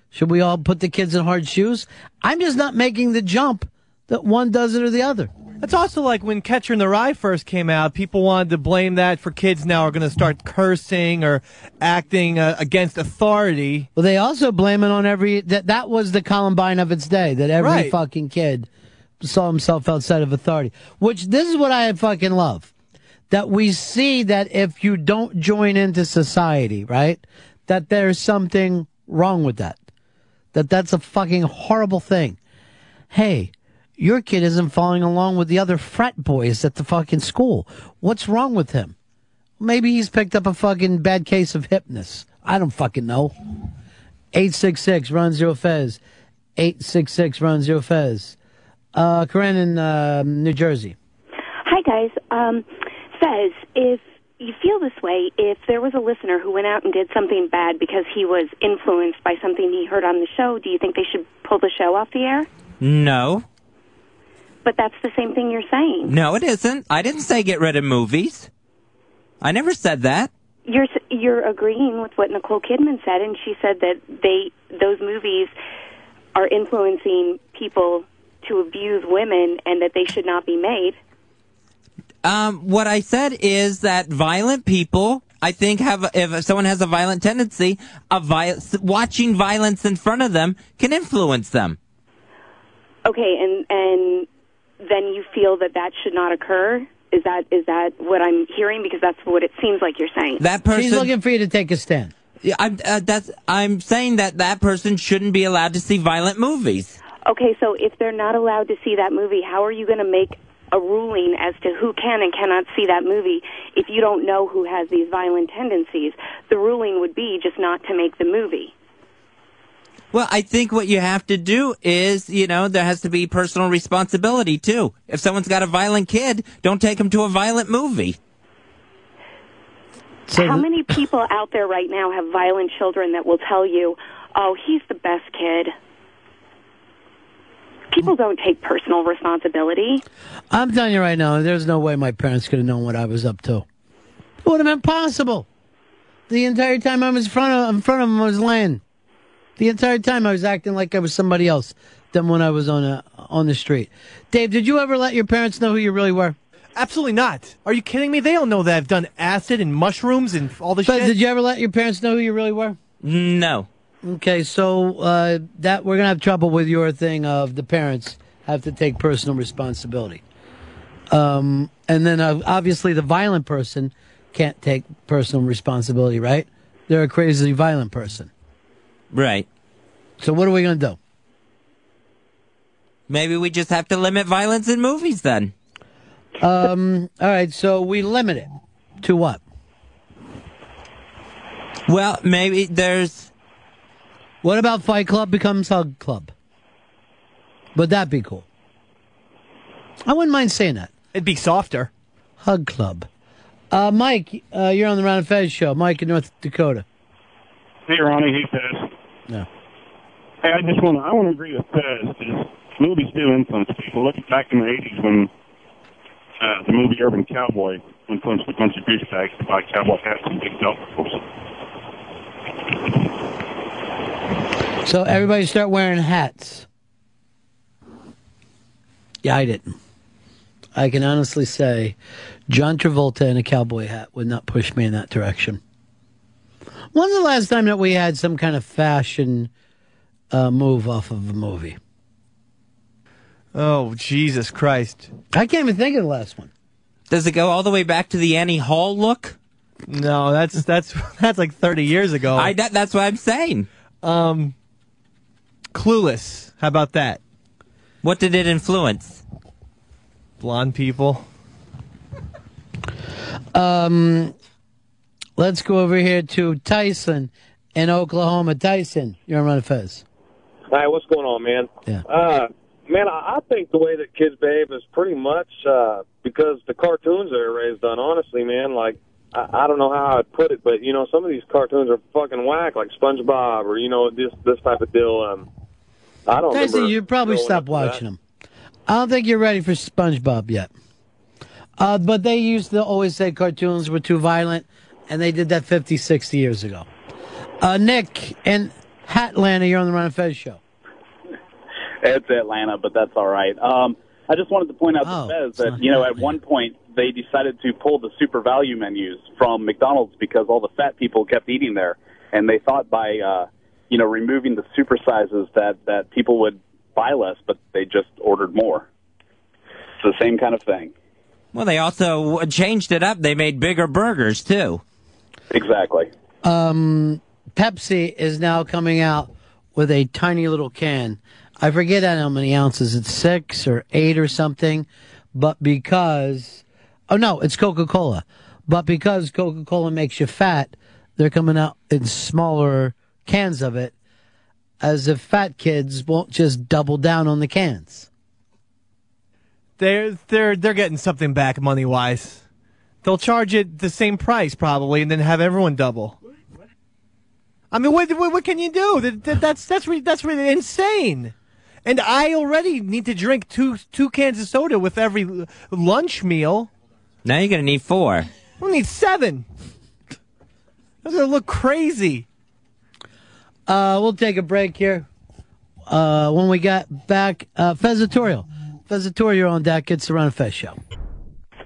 Should we all put the kids in hard shoes? I'm just not making the jump that one does it or the other. It's also like when Catcher in the Rye first came out, people wanted to blame that for kids now are going to start cursing or acting uh, against authority. Well, they also blame it on every that that was the Columbine of its day. That every Right. fucking kid saw himself outside of authority. Which this is what I fucking love. That we see that if you don't join into society, right, that there's something wrong with that. That that's a fucking horrible thing. Hey, your kid isn't following along with the other frat boys at the fucking school. What's wrong with him? Maybe he's picked up a fucking bad case of hypness. I don't fucking know. 866 Ron Zero Fez. 866 Ron Zero Fez. Uh, Corinne in uh, New Jersey. Hi, guys. Um, Fez, if you feel this way, if there was a listener who went out and did something bad because he was influenced by something he heard on the show, do you think they should pull the show off the air? No. But that's the same thing you're saying. No, it isn't. I didn't say get rid of movies. I never said that. You're you're agreeing with what Nicole Kidman said, and she said that they those movies are influencing people to abuse women, and that they should not be made. Um, what I said is that violent people, I think, have if someone has a violent tendency, a vi- watching violence in front of them can influence them. Okay, and and then you feel that that should not occur. Is that is that what I'm hearing? Because that's what it seems like you're saying. That person. She's looking for you to take a stand. Yeah, I'm, uh, that's, I'm saying that that person shouldn't be allowed to see violent movies. Okay, so if they're not allowed to see that movie, how are you going to make a ruling as to who can and cannot see that movie if you don't know who has these violent tendencies? The ruling would be just not to make the movie. Well, I think what you have to do is, you know, there has to be personal responsibility too. If someone's got a violent kid, don't take them to a violent movie. How many people out there right now have violent children that will tell you, "Oh, he's the best kid." People don't take personal responsibility. I'm telling you right now, there's no way my parents could have known what I was up to. It would have been possible. The entire time I was in front of in front of them, I was laying. The entire time I was acting like I was somebody else than when I was on a, on the street. Dave, did you ever let your parents know who you really were? Absolutely not. Are you kidding me? They don't know that I've done acid and mushrooms and all this shit. But shit. did you ever let your parents know who you really were? No. Okay, so uh, that we're gonna have trouble with your thing of the parents have to take personal responsibility, um, and then uh, obviously the violent person can't take personal responsibility, right? They're a crazy violent person. Right. So what are we to do? Maybe we just have to limit violence in movies then. Um. all right. So we limit it to what? Well, maybe there's. What about Fight Club becomes Hug Club? Would that be cool? I wouldn't mind saying that. It'd be softer. Hug Club. Uh, Mike, uh, you're on the Ron and Fez show. Mike in North Dakota. Hey, Ronnie. Hey, Fez. Yeah. Hey, I just want to I want to agree with Fez. Is movies do influence people. Look back in the '80s when uh, the movie Urban Cowboy influenced a bunch of douchebags to buy cowboy hats and big belt buckles. So everybody start wearing hats. Yeah, I didn't. I can honestly say John Travolta in a cowboy hat would not push me in that direction. When's the last time that we had some kind of fashion uh, move off of a movie? Oh, Jesus Christ. I can't even think of the last one. Does it go all the way back to the Annie Hall look? No, that's that's that's like 30 years ago. I that, that's what I'm saying. Um, Clueless. How about that? What did it influence? Blonde people. Um, let's go over here to Tyson in Oklahoma. Tyson, you're on Ron Fez. Hi, what's going on, man? Yeah. Uh, man, I I think the way that kids behave is pretty much uh, because the cartoons they're raised on. Honestly, man, like I, I don't know how I'd put it, but you know, some of these cartoons are fucking whack, like SpongeBob or you know this this type of deal. Um, I don't. Tyson, you probably stop watching them. I don't think you're ready for SpongeBob yet. Uh, but they used to always say cartoons were too violent, and they did that 50, 60 years ago. Uh, Nick and Hatlanta, you're on the Ron and Fez show. It's Atlanta, but that's all right. Um, I just wanted to point out Oh, to Fez that you know at one point they decided to pull the super value menus from McDonald's because all the fat people kept eating there, and they thought by uh, you know removing the super sizes that that people would buy less, but they just ordered more. It's the same kind of thing. Well, they also changed it up. They made bigger burgers too. Exactly. Um, Pepsi is now coming out with a tiny little can. I forget how many ounces. It's six or eight or something. But because, oh no, it's Coca Cola. But because Coca Cola makes you fat, they're coming out in smaller cans of it, as if fat kids won't just double down on the cans. They're they're they're getting something back money wise. They'll charge it the same price probably, and then have everyone double. I mean, what what, what can you do? That, that, that's that's re, that's really insane. And I already need to drink two two cans of soda with every lunch meal. Now you're gonna need four. I need seven. That's gonna look crazy. Uh, we'll take a break here. Uh, when we got back, uh, Fezzatorial. Fezzatorial, you're on deck. It's the Ron Fez show.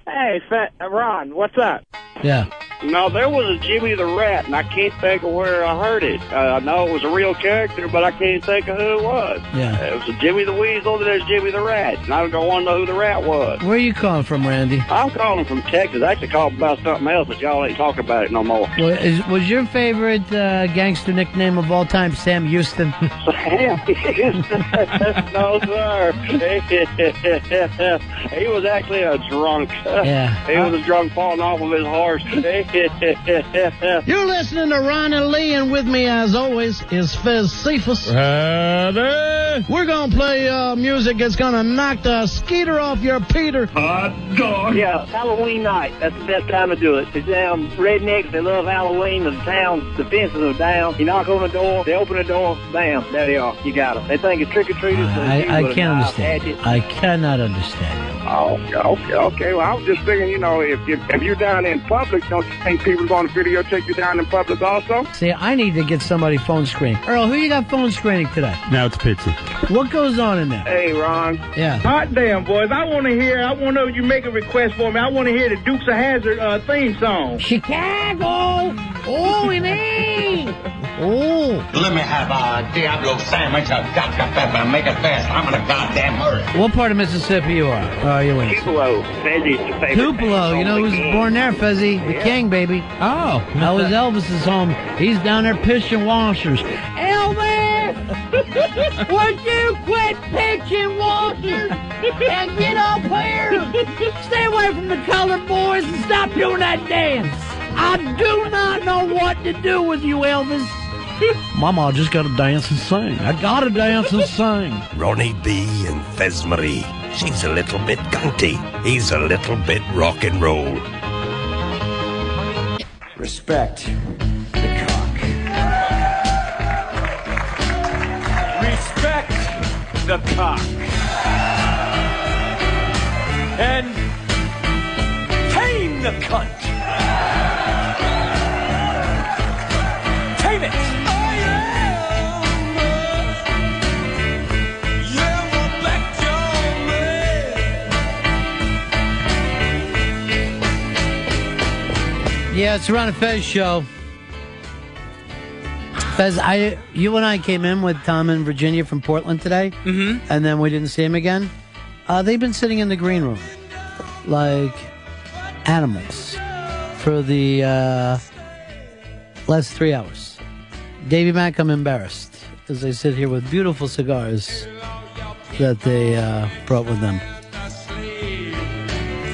Hey, uh, Ron, what's up? Yeah. No, there was a Jimmy the Rat, and I can't think of where I heard it. Uh, I know it was a real character, but I can't think of who it was. Yeah. It was a Jimmy the Weasel, and there's Jimmy the Rat, and I don't want to know who the rat was. Where are you calling from, Randy? I'm calling from Texas. I actually called about something else, but y'all ain't talking about it no more. Was, is, was your favorite uh, gangster nickname of all time Sam Houston? Sam Houston? no, sir. he was actually a drunk. Yeah. he was a drunk falling off of his horse. You're listening to Ron and Lee, and with me, as always, is Fez Cephas. We're gonna play uh, music that's gonna knock the skeeter off your Peter. Hot dog. Yeah, Halloween night. That's the best time to do it. The damn rednecks, they love Halloween. The town, the fences are down. You knock on the door, they open the door, bam, there they are. You got them. They think it's trick-or-treaters. so they I, I with can't understand. hatchet. I cannot understand. Oh, okay, okay. Well, I was just thinking, you know, if, if, if you're down in public, don't you think people are going to videotape you down in public also? See, I need to get somebody phone screening. Earl, who you got phone screening today? Now it's Pitsy. What goes on in there? Hey, Ron. Yeah. Hot damn, boys. I want to hear, I want to know you make a request for me. I want to hear the Dukes of Hazzard uh, theme song. Chicago! Oh, it ain't! Oh. Let me have a Diablo sandwich, a Dr. Pepper, make it fast. I'm in a goddamn hurry. What part of Mississippi you are? Oh, are you in? Tupelo. Fezzy's your favorite. Tupelo. You know who's born there, Fezzy? The King, baby. Oh. That was Elvis's home. He's down there pitching washers. Elvis! Would you quit pitching, Walter, and get up here? Stay away from the colored boys and stop doing that dance. I do not know what to do with you, Elvis. Mama, I just gotta dance and sing. I gotta dance and sing. Ronnie B and Fez Marie. She's a little bit gunty. He's a little bit rock and roll. Respect the cock. Respect the cock. And tame the cunt. Yeah, it's Ron and Fez show. Fez, I, you and I came in with Tom and Virginia from Portland today, mm-hmm. and then we didn't see him again. Uh, they've been sitting in the green room like animals for the uh, last three hours. Davy Mack, I'm embarrassed as they sit here with beautiful cigars that they uh, brought with them.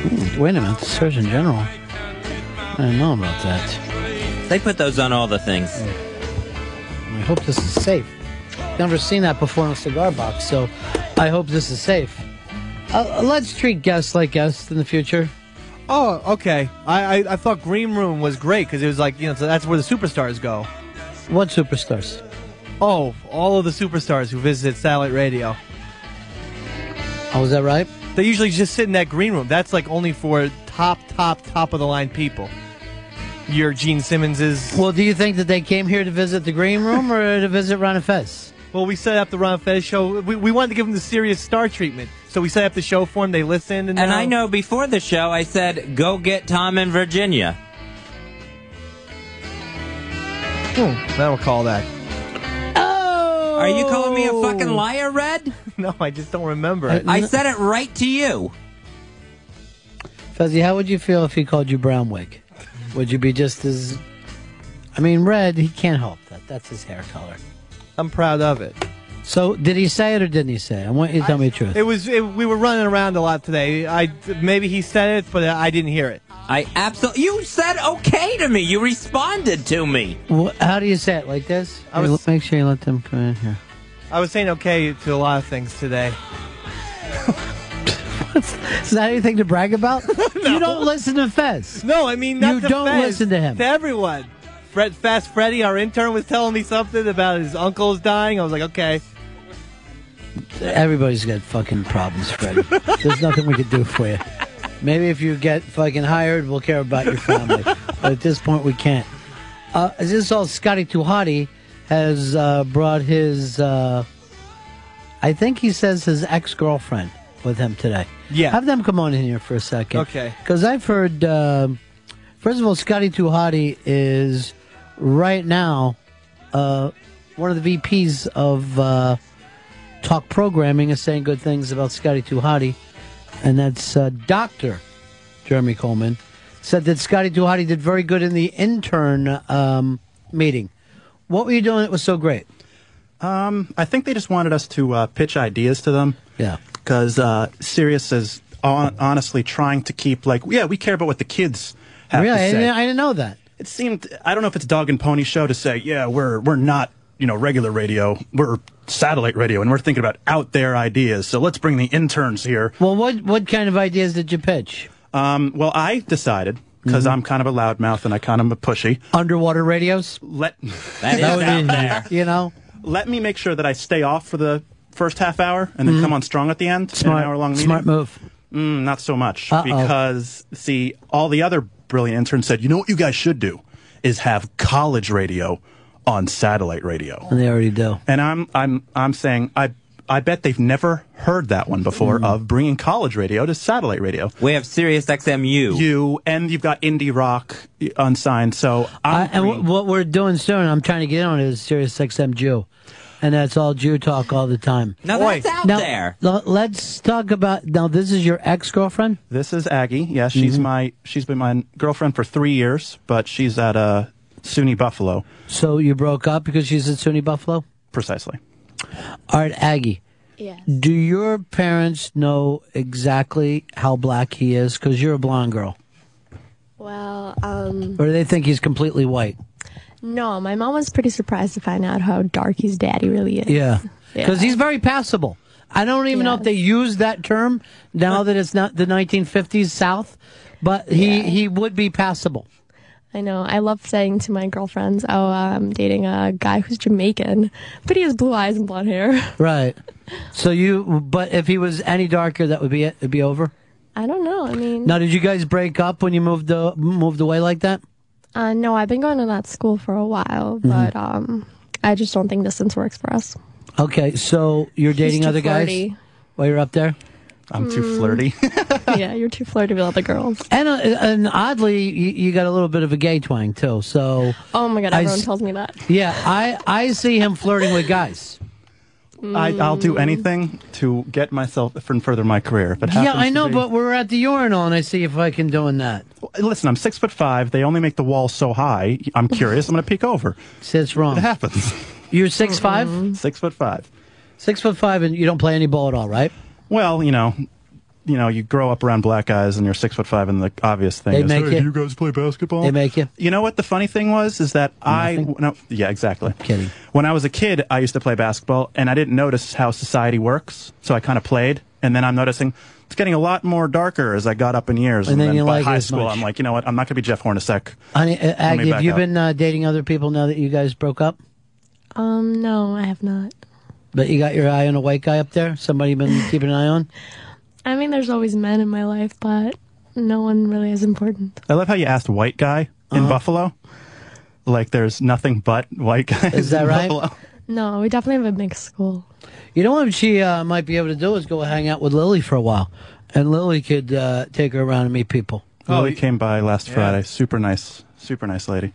Ooh, wait a minute, the Surgeon General. I didn't know about that. They put those on all the things. I hope this is safe. Never seen that before in a cigar box, so I hope this is safe. Uh, let's treat guests like guests in the future. Oh, okay. I, I, I thought Green Room was great because it was like, you know, so that's where the superstars go. What superstars? Oh, all of the superstars who visit satellite radio. Oh, is that right? They usually just sit in that green room. That's like only for top, top, top of the line people. Your Gene Simmonses. Well, do you think that they came here to visit the green room or to visit Ron and Fez? Well, we set up the Ron Fez show. We, we wanted to give them the serious star treatment. So we set up the show for them. They listened. And, And now- I know before the show, I said, go get Tom in Virginia. Hmm, I don't recall that. Oh! Are you calling me a fucking liar, Red? no, I just don't remember. I said it right to you. Fezzy, how would you feel if he called you Brownwig? Would you be just as. I mean, red, he can't help that. That's his hair color. I'm proud of it. So, did he say it or didn't he say it? I want you to tell me the truth. It was. It, we were running around a lot today. I maybe he said it, but I didn't hear it. I absolutely. You said okay to me. You responded to me. Wh- how do you say it? Like this? I was- Here, make sure you let them come in here. I was saying okay to a lot of things today. Is that anything to brag about? You don't listen to Fez. No, I mean not You to don't Fez, listen to him. To everyone. Fred, Fast Freddy, our intern, was telling me something about his uncle's dying. I was like, okay. Everybody's got fucking problems, Freddie. There's nothing we could do for you. Maybe if you get fucking hired, we'll care about your family. but at this point, we can't. Uh, this is all Scotty Tuhati has uh, brought his, uh, I think he says his ex girlfriend with him today. Yeah. Have them come on in here for a second. Okay. Because I've heard, uh, first of all, Scotty Tuhati is right now uh, one of the VPs of uh, talk programming is saying good things about Scotty Tuhati, and that's uh, Doctor Jeremy Coleman said that Scotty Tuhati did very good in the intern um, meeting. What were you doing that was so great? Um, I think they just wanted us to uh, pitch ideas to them. Yeah. Because uh, Sirius is hon- honestly trying to keep like, yeah, we care about what the kids have really, to I say. didn't, I didn't know that. It seemed I don't know if it's dog and pony show to say, yeah, we're we're not you know regular radio, we're satellite radio, and we're thinking about out there ideas. So let's bring the interns here. Well, what what kind of ideas did you pitch? Um, well, I decided because Mhm. I'm kind of a loudmouth and I kind of am a pushy. Underwater radios. Let That is out there. You know. Let me make sure that I stay off for the first half hour and then Mhm. come on strong at the end. Smart- an hour long meeting. smart move. Mm, not so much Uh-oh. because see, all the other brilliant interns said, you know what you guys should do is have college radio on satellite radio. And they already do. And I'm I'm I'm saying I I bet they've never heard that one before Mm. of bringing college radio to satellite radio. We have Sirius XMU. You and you've got indie rock unsigned. So I, I'm and wh- what we're doing soon, I'm trying to get on is Sirius XM Jew, and that's all Jew talk all the time. Now that's out Now, there. l- let's talk about now. This is your ex girlfriend. This is Aggie. Yeah, she's Mhm. my she's been my girlfriend for three years, but she's at uh, SUNY Buffalo. So you broke up because she's at SUNY Buffalo. Precisely. All right, Aggie. Yes. Do your parents know exactly how black he is? Because you're a blonde girl. Well, um, Or do they think he's completely white? No, my mom was pretty surprised to find out how dark his daddy really is. Yeah. Yeah. Because he's very passable. I don't even know if they use that term now that it's not the 1950s South, but he, he would be passable. I know. I love saying to my girlfriends, "Oh, I'm dating a guy who's Jamaican, but he has blue eyes and blonde hair." Right. So you, but if he was any darker, that would be it. It'd be over. I don't know. I mean, Now, did you guys break up when you moved uh, moved away like that? Uh, no, I've been going to that school for a while, but um, I just don't think distance works for us. Okay, so you're dating too other guys while you're up there. I'm too Mm. flirty. yeah, you're too flirty with other girls. And uh, and oddly, you, you got a little bit of a gay twang too. So Oh my god, everyone s- tells me that. yeah, I I see him flirting with guys. I, I'll do Mm. anything to get myself and further my career. If it Yeah, I know, be- but we're at the urinal, and I see if I can doing that. listen, I'm six foot five. They only make the wall so high. I'm curious. I'm going to peek over. It's wrong. It happens. You're six five. Six foot five. six foot five, and you don't play any ball at all, right? Well, you know, you know, you grow up around black guys, and you're six foot five, and the obvious thing They is, make hey, you- you guys play basketball? They make you. You know what the funny thing was is that I no, yeah exactly kidding when I was a kid I used to play basketball and I didn't notice how society works so I kind of played and then I'm noticing it's getting a lot more darker as I got up in years And then you by like it high as school much. I'm like you know what I'm not going to be Jeff Hornacek Honey, uh, Aggie, have back you up. been uh, dating other people now that you guys broke up? Um, no, I have not. But you got your eye on a white guy up there. Somebody you been keeping an eye on? I mean, there's always men in my life, but no one really is important. I love how you asked white guy in Uh-huh. Buffalo like there's nothing but white guys Is that in right? Buffalo. No, we definitely have a mixed school. You know what she uh, might be able to do is go hang out with Lily for a while, and Lily could uh, take her around and meet people. Lily came by last Yeah. Friday super nice super nice lady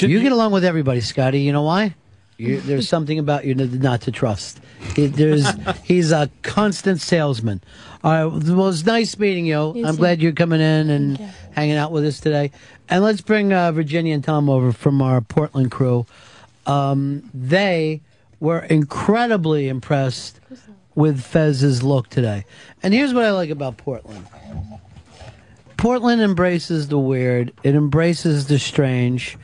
you get along with everybody, Scotty. You know why? You, there's something about you not to trust. He, there's, he's a constant salesman. All right, well, it's nice meeting you. You I'm too. glad you're coming in and hanging out with us today. And let's bring uh, Virginia and Tom over from our Portland crew. Um, they were incredibly impressed with Fez's look today. And here's what I like about Portland. Portland embraces the weird. It embraces the strange.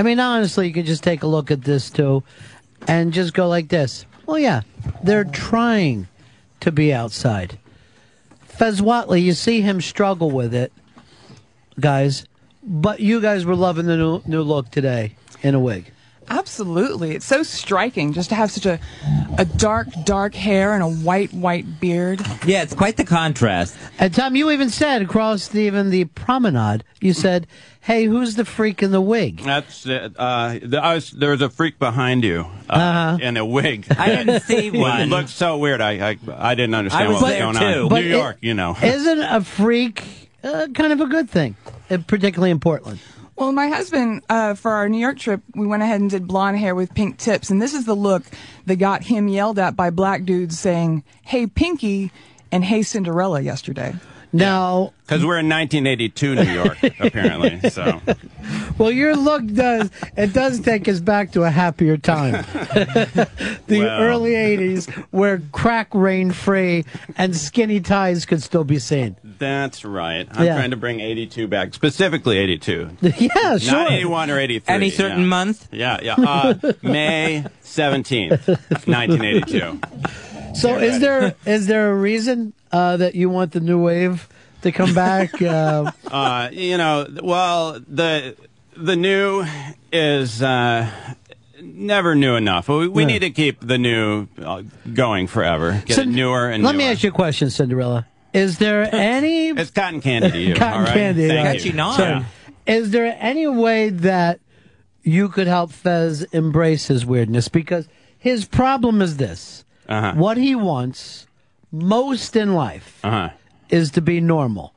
I mean, honestly, you can just take a look at this too, and just go like this. Well, yeah, they're trying to be outside. Fez Whatley, you see him struggle with it, guys. But you guys were loving the new new look today in a wig. Absolutely. It's so striking just to have such a, a dark, dark hair and a white, white beard. Yeah, it's quite the contrast. And Tom, you even said across the, even the promenade, you said, "Hey, who's the freak in the wig?" That's it. Uh, the, I was, there was a freak behind you uh, Uh-huh. in a wig. I didn't see one. It looked so weird. I I, I didn't understand I was what was there going too. on. But New it- York, you know. Isn't a freak uh, kind of a good thing, uh, particularly in Portland? Well, my husband, uh, for our New York trip, we went ahead and did blonde hair with pink tips. And this is the look that got him yelled at by black dudes saying, Hey, Pinky, and Hey, Cinderella yesterday. Now, Because we're in 1982 New York, apparently. So well, your look does it does take us back to a happier time, the Well. early '80s, where crack reigned free and skinny ties could still be seen. that's right. I'm Yeah. trying to bring 82 back, specifically 82. yeah, sure. Not 81 or 83. Any certain yeah. month? Yeah, yeah. Uh, May 17th, 1982. So, is there is there a reason uh, that you want the new wave to come back? Uh, Uh, you know, well, the the new is uh, never new enough. We, we Yeah. need to keep the new uh, going forever. Get So, it newer and let newer. me ask you a question, Cinderella. Is there any It's cotton candy to you. cotton all right? candy? Thank you. sorry. Is there any way that you could help Fez embrace his weirdness? Because his problem is this: Uh-huh. what he wants most in life Uh-huh. is to be normal,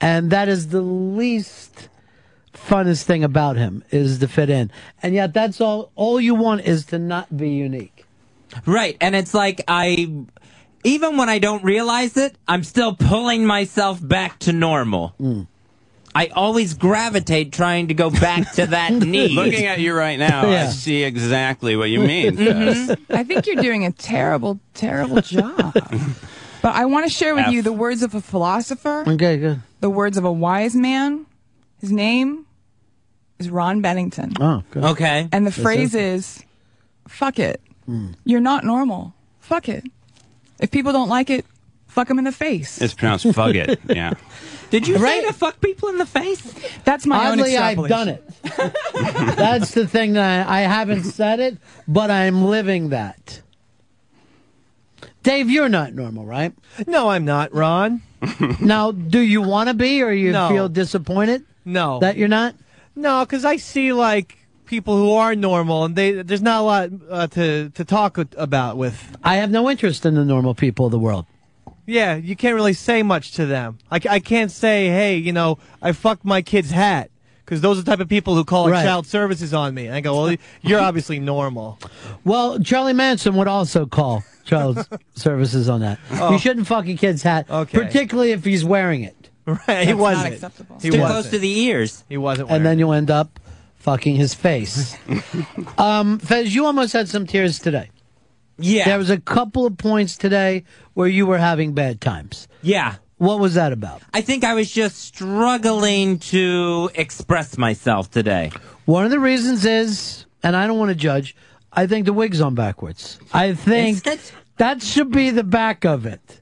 and that is the least funnest thing about him is to fit in. And yet, that's all. All you want is to not be unique. Right, and it's like I, even when I don't realize it, I'm still pulling myself back to normal. Mm. I always gravitate trying to go back to that need. Looking at you right now, I see exactly what you mean. Mm-hmm. I think you're doing a terrible, terrible job. But I want to share with F. you the words of a philosopher, Okay, good. the words of a wise man. His name is Ron Bennington. Oh, good. Okay. And the That's phrase it. is, fuck it. You're not normal. Fuck it. If people don't like it, fuck them in the face. It's pronounced fug it. Yeah. Did you say to fuck people in the face? That's my own Oddly, I've done it. That's the thing that I, I haven't said it, but I'm living that. Dave, you're not normal, right? No, I'm not, Ron. now, do you want to be, or you No. feel disappointed No. that you're not? No, because I see like people who are normal, and they there's not a lot uh, to to talk about with. I have no interest in the normal people of the world. Yeah, you can't really say much to them. I, I can't say, hey, you know, I fucked my kid's hat. Because those are the type of people who call like, Right. child services on me. And I go, well, you're obviously normal. Well, Charlie Manson would also call child services on that. Oh. You shouldn't fuck a kid's hat, Okay. particularly if he's wearing it. Right, he wasn't. acceptable. He Too wasn't. close to the ears. He wasn't. and then you'll end up fucking his face. um, Fez, you almost had some tears today. Yeah. There was a couple of points today where you were having bad times. Yeah. What was that about? I think I was just struggling to express myself today. One of the reasons is, and I don't want to judge, I think the wig's on backwards. I think that should be the back of it.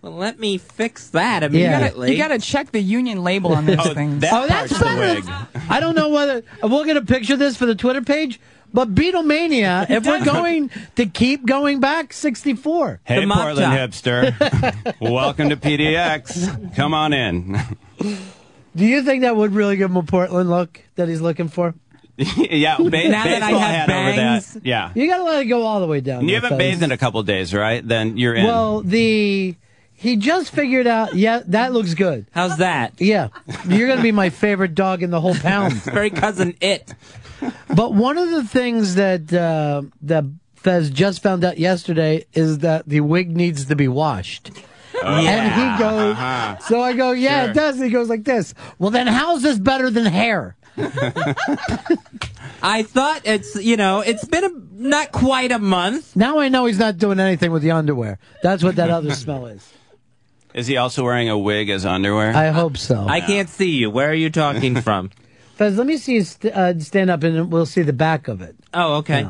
Well, let me fix that Yeah. immediately. You gotta check the union label on these oh, things. oh, that's better. I don't know whether we'll get a picture of this for the Twitter page. But Beatlemania, if we're going to keep going back, 64. Hey, Portland hipster. Welcome to PDX. Come on in. Do you think that would really give him a Portland look that he's looking for? yeah, ba- Now that I baseball have hat over bangs. that. Yeah. You got to let it go all the way down. And you haven't fellas. bathed in a couple days, right? Then you're in. Well, the he just figured out. Yeah, that looks good. How's that? Yeah, you're gonna be my favorite dog in the whole pound. Very Cousin Itt. But one of the things that uh, that Fez just found out yesterday is that the wig needs to be washed. And he goes, Uh-huh. so I go, yeah, Sure. it does. He goes like this. Well, then how's this better than hair? I thought it's you know it's been a, not quite a month. Now I know he's not doing anything with the underwear. That's what that other smell is. Is he also wearing a wig as underwear? I hope so. I can't see you. Where are you talking from? Fez, let me see you st- uh, stand up and we'll see the back of it. Oh, okay.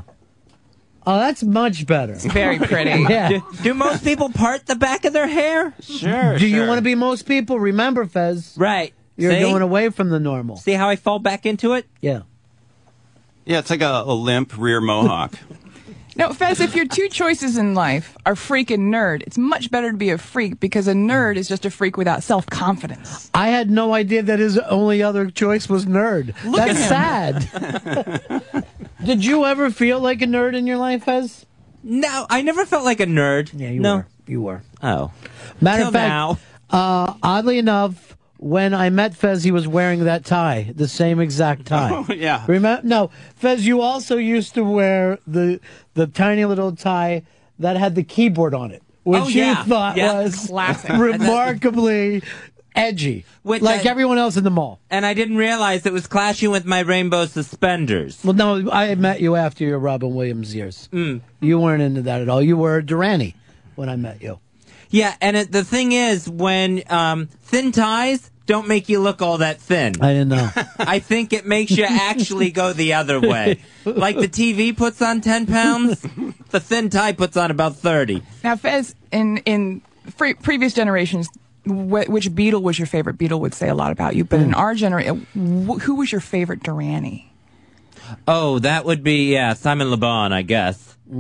Oh, that's much better. It's very pretty. yeah. Do, do most people part the back of their hair? Sure. Do you want to be most people? Remember, Fez. Right. You're See? going away from the normal. See how I fall back into it? Yeah. Yeah, it's like a, a limp rear mohawk. No, Fez, if your two choices in life are freak and nerd, it's much better to be a freak because a nerd is just a freak without self confidence. I had no idea that his only other choice was nerd. Look That's at sad. Did you ever feel like a nerd in your life, Fez? No, I never felt like a nerd. Yeah, you no. were. You were. Oh. Matter Till of fact, now. Uh, oddly enough, when I met Fez, he was wearing that tie, the same exact tie. Oh, yeah. Remember? No, Fez, you also used to wear the the tiny little tie that had the keyboard on it, which Oh, yeah. you thought Yeah. was Classic. remarkably edgy, Which like I- everyone else in the mall. And I didn't realize it was clashing with my rainbow suspenders. Well, no, I met you after your Robin Williams years. Mm. You weren't into that at all. You were Duranie when I met you. Yeah, and it, the thing is, when um, thin ties don't make you look all that thin. I didn't know. I think it makes you actually go the other way. Like the TV puts on 10 pounds, the thin tie puts on about 30. Now, Fez, in in pre- previous generations, wh- which Beatle was your favorite Beatle would say a lot about you. But Hmm. in our generation, wh- who was your favorite Duranie? Oh, that would be, yeah, Simon Le Bon, I guess. Yeah,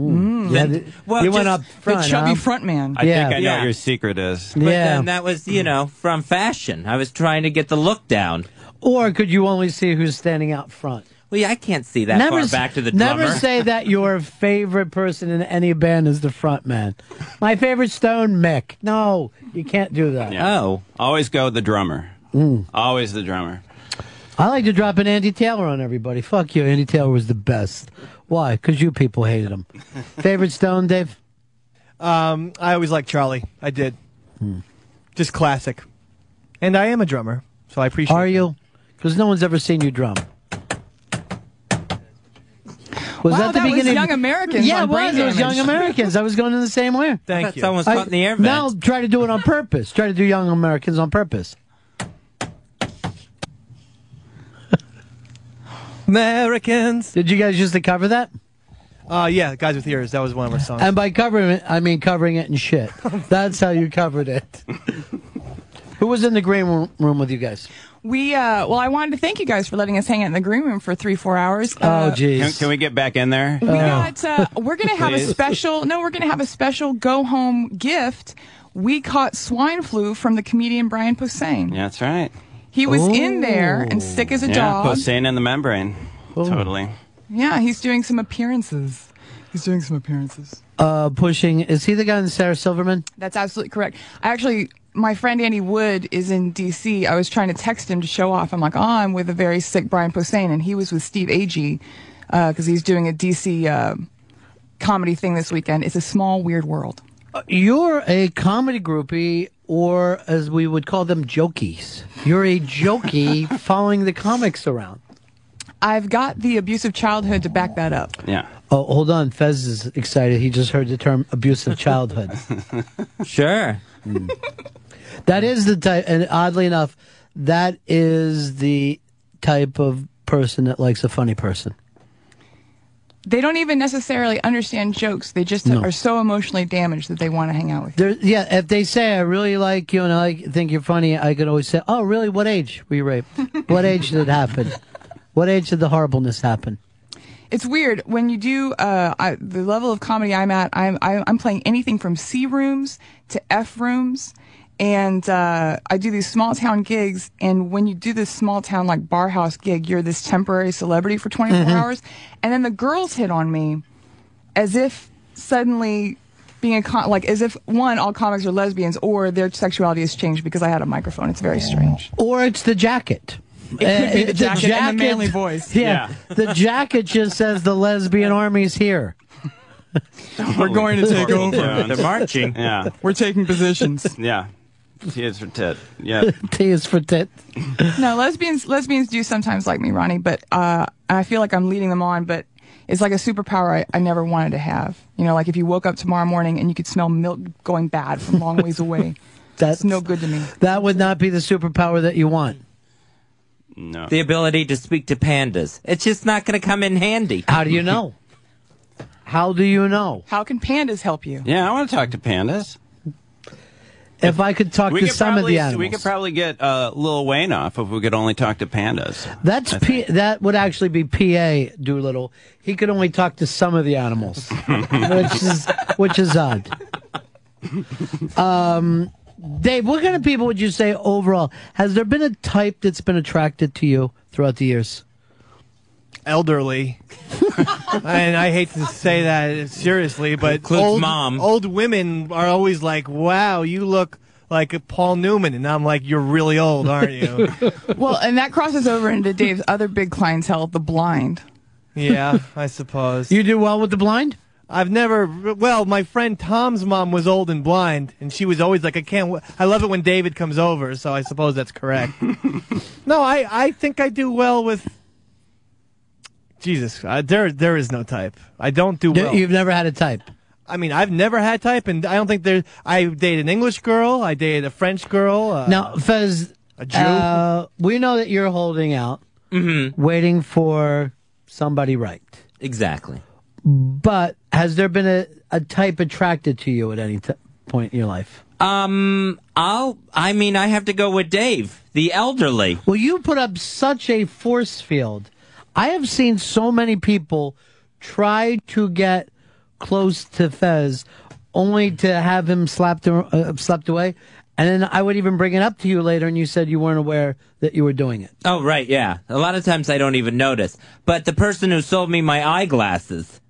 Then- th- well, you went up front. the chubby huh? front man. I Yeah. think I know Yeah. what your secret is. But Yeah. then that was, you know, from fashion. I was trying to get the look down. Or could you only see who's standing out front? Well, yeah, I can't see that far s- back to the drummer. Never say that your favorite person in any band is the front man. My favorite Stone, Mick. No, you can't do that. Yeah. Oh. Always go the drummer. Mm. Always the drummer. I like to drop an Andy Taylor on everybody. Fuck you. Andy Taylor was the best. Why? Because you people hated him. favorite Stone, Dave? Um, I always liked Charlie. I did. Just classic. And I am a drummer, so I appreciate. Are you? Because no one's ever seen you drum. Was Wow, that the that was beginning? Young Americans Yeah, on it Brain was. It was Young Americans. I was going in the same way. Thank you. someone was caught in the air vent. Now try to do it on purpose. Try to do Young Americans on purpose. Americans. Did you guys used to cover that? Uh, yeah, guys with ears. That was one of our songs. And by covering it, I mean covering it in shit. That's how you covered it. Who was in the green room- room with you guys? We uh, well, I wanted to thank you guys for letting us hang out in the green room for three, four hours. Uh, Oh, jeez. Can, can we get back in there? We got. Uh, we're gonna have a special. No, we're gonna have a special go home gift. We caught swine flu from the comedian Brian Posehn. Yeah, that's right. He was in there and sick as a yeah, dog. Posehn in the membrane. Totally. Yeah, he's doing some appearances. He's doing some appearances. Uh, pushing. Is he the guy in Sarah Silverman? That's absolutely correct. I actually, my friend Andy Wood is in D.C. I was trying to text him to show off. I'm like, oh, I'm with a very sick Brian Posehn, and he was with Steve Agee because he's doing a D.C. Uh, comedy thing this weekend. It's a small, weird world. Uh, You're a comedy groupie, or as we would call them, jokies. You're a jokey following the comics around. I've got the abusive childhood to back that up. Yeah. Oh, hold on. Fez is excited. He just heard the term abusive childhood. Sure. Hmm. That is the type, and oddly enough, that is the type of person that likes a funny person. They don't even necessarily understand jokes. They just No. are so emotionally damaged that they want to hang out with. There, yeah, if they say I really like you and I think you're funny, I could always say, "Oh, really? What age were you raped? what age did it happen? What age did the horribleness happen?" It's weird when you do uh, I, the level of comedy I'm at. I'm I, I'm playing anything from C rooms to F rooms, and uh, I do these small town gigs. And when you do this small town like bar house gig, you're this temporary celebrity for 24 Mhm. hours, and then the girls hit on me, as if suddenly being a con- like as if one all comics are lesbians or their sexuality has changed because I had a microphone. It's very strange. Or it's the jacket. It could be Uh, the jacket and the manly voice. Yeah, the jacket just says the lesbian army's here. We're going to take over. They're marching. Yeah. We're taking positions. Yeah. T is for tit. Yeah. T is for tit. no, lesbians lesbians do sometimes like me, Ronnie, but uh, I feel like I'm leading them on. But it's like a superpower I, I never wanted to have. You know, like if you woke up tomorrow morning and you could smell milk going bad from long ways away. That's no good to me. That would not be the superpower that you want. No. The ability to speak to pandas. It's just not going to come in handy. How do you know? How do you know? How can pandas help you? Yeah, I want to talk to pandas. If I could talk we to could some probably, of the animals, We could probably get uh, Lil Wayne off if we could only talk to pandas. That's P- that would actually be PA Doolittle. He could only talk to some of the animals, which is which is odd. Um, Dave, what kind of people would you say overall? Has there been a type that's been attracted to you throughout the years? Elderly. and I hate to say that seriously, but Includes old, mom. old women are always like, "Wow, you look like a Paul Newman," and I'm like, "You're really old, aren't you?" Well, and that crosses over into Dave's other big clientele, the blind. yeah, I suppose. You do well with the blind. I've never. Well, my friend Tom's mom was old and blind, and she was always like, "I can't." W- I love it when David comes over, so I suppose that's correct. no, I I think I do well with. Jesus, uh, there there is no type. I don't do You- well. You've never had a type. I mean, I've never had type, and I don't think there. I dated an English girl. I dated a French girl. Uh, now, Fez, a Jew. uh, we know that you're holding out, waiting for somebody right. Exactly. But has there been a, a type attracted to you at any t- point in your life? Um, I'll. I mean, I have to go with Dave, the elderly. Well, you put up such a force field. I have seen so many people try to get close to Fez, only to have him slapped uh, slapped away. And then I would even bring it up to you later, and you said you weren't aware that you were doing it. Oh, right, yeah. A lot of times I don't even notice. But the person who sold me my eyeglasses.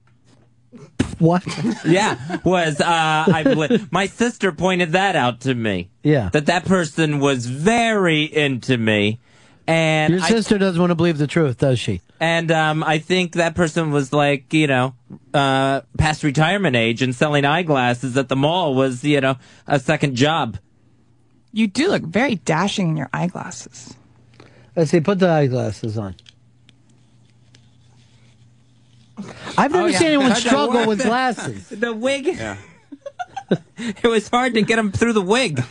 What? yeah, was uh, I believe my sister pointed that out to me. Yeah. that that person was very into me, and Your I- sister doesn't want to believe the truth, does she? and um, I think that person was like, you know, uh, past retirement age and selling eyeglasses at the mall was, you know, a second job. You do look very dashing in your eyeglasses. Let's see. Put the eyeglasses on. I've never Oh, yeah. seen anyone struggle with glasses. The wig. Yeah. it was hard to get him through the wig.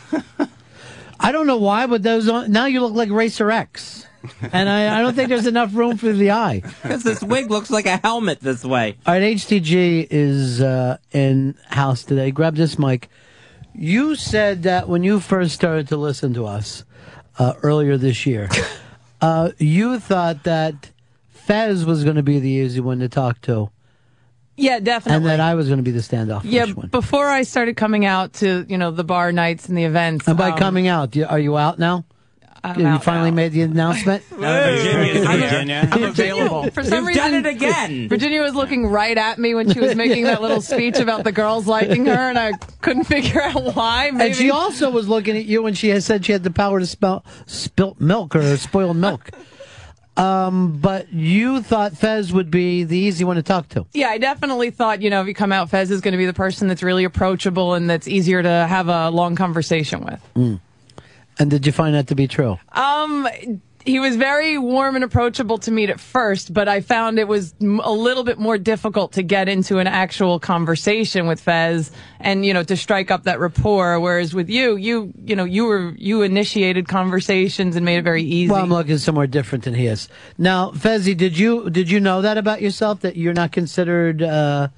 I don't know why, but those on, now you look like Racer X, and I, I don't think there's enough room for the eye. Because this wig looks like a helmet this way. All right, HTG is uh, in house today. Grab this mic. You said that when you first started to listen to us uh, earlier this year, uh, you thought that Fez was going to be the easy one to talk to, Yeah, definitely. and that I was going to be the standoff. yeah, one. before I started coming out to you know the bar nights and the events. And by um, coming out, are you out now? I'm you out finally made the announcement. Virginia's Virginia. I'm available. For some You've reason, done it again. Virginia was looking right at me when she was making that little speech about the girls liking her, and I couldn't figure out why. Maybe. And she also was looking at you when she had said she had the power to spell spilt milk or spoiled milk. Um, but you thought Fez would be the easy one to talk to. Yeah, I definitely thought, you know, if you come out, Fez is going to be the person that's really approachable and that's easier to have a long conversation with. Mm. And did you find that to be true? Um, he was very warm and approachable to meet at first, but I found it was m- a little bit more difficult to get into an actual conversation with Fez and, you know, to strike up that rapport. Whereas with you, you, you know, you were, you initiated conversations and made it very easy. Well, I'm looking somewhere different than he is. Now, Fezzy, did you did you know that about yourself that you're not considered uh,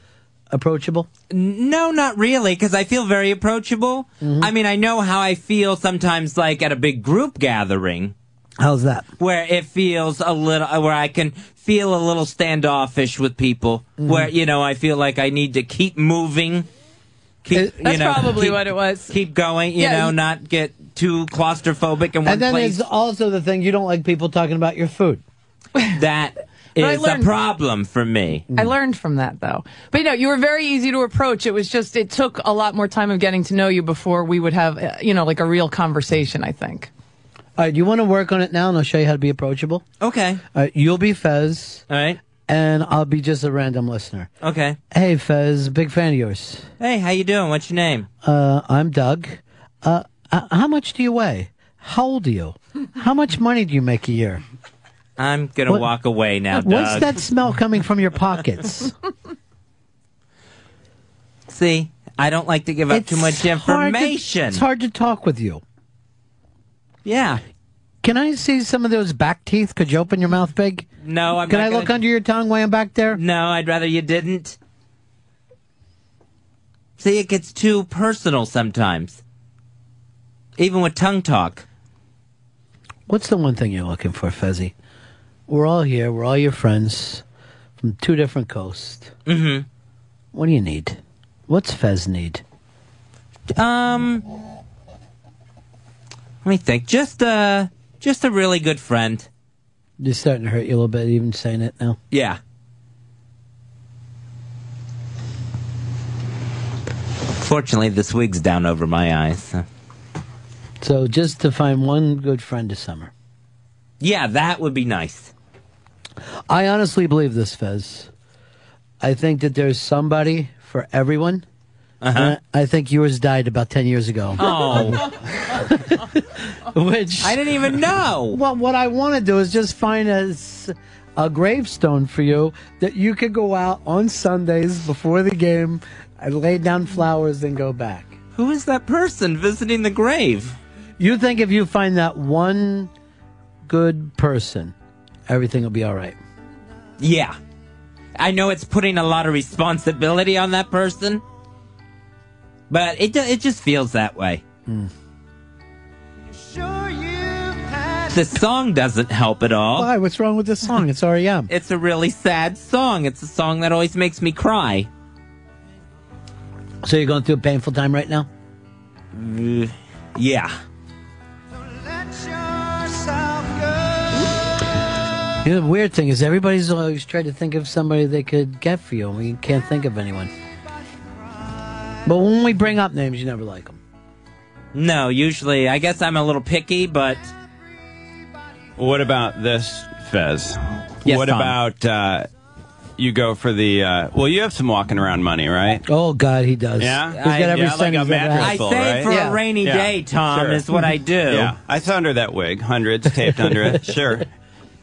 approachable? No, not really, because I feel very approachable. I mean, I know how I feel sometimes, like at a big group gathering, How's that? where it feels a little, where I can feel a little standoffish with people, where you know I feel like I need to keep moving. Keep, That's you know, probably keep- what it was. Keep going, you Yeah, know, you- not get too claustrophobic in one And then place. there's also the thing you don't like people talking about your food. that But I is a problem for me. I learned from that though. But you know, you were very easy to approach. It was just it took a lot more time of getting to know you before we would have uh, you know like a real conversation. I think. All right, you want to work on it now, and I'll show you how to be approachable. Okay. All right, you'll be Fez. All right. And I'll be just a random listener. Okay. Hey, Fez, big fan of yours. Hey, how you doing? What's your name? Uh, I'm Doug. Uh, uh, how much do you weigh? How old are you? How much money do you make a year? I'm gonna What- walk away now, Doug. What's that smell coming from your pockets? See, I don't like to give up too much It's hard to- information. it's hard to talk with you. Yeah. Can I see some of those back teeth? Could you open your mouth big? No, I'm Can I gonna- look under your tongue way I'm back there? No, I'd rather you didn't. See, it gets too personal sometimes. Even with tongue talk. What's the one thing you're looking for, Fezzy? We're all here. We're all your friends from two different coasts. Mm-hmm. What do you need? What's Fez need? Um, let me think. Just uh, just a really good friend. Just starting to hurt you a little bit, even saying it now. Yeah. Fortunately, this wig's down over my eyes. so- So just to find one good friend this summer. Yeah, that would be nice. I honestly believe this, Fez. I think that there's somebody for everyone. Uh-huh. I I think yours died about 10 years ago. Oh. Which I didn't even know. Well, what I want to do is just find a, a gravestone for you that you could go out on Sundays before the game and lay down flowers and go back. Who is that person visiting the grave? You think if you find that one good person, everything will be all right. Yeah. I know it's putting a lot of responsibility on that person, but it it just feels that way. The song doesn't help at all. Why? What's wrong with this song? It's E REM. It's a really sad song. It's a song that always makes me cry. So you're going through a painful time right now? Uh, yeah. You know, the weird thing is everybody's always trying to think of somebody they could get for you, and we can't think of anyone. But when we bring up names, you never like them. No, usually, I guess I'm a little picky, but What about this, Fez? Yes, what Tom. about uh, you go for the uh, well, you have some walking around money, right? Oh God, he does. Yeah, He's got every yeah, cent like a he's ever had. mattress I full, save right? for Yeah. a rainy Yeah, day, Tom, sure. is what I do. Yeah, I saw under that wig, hundreds taped under it, sure,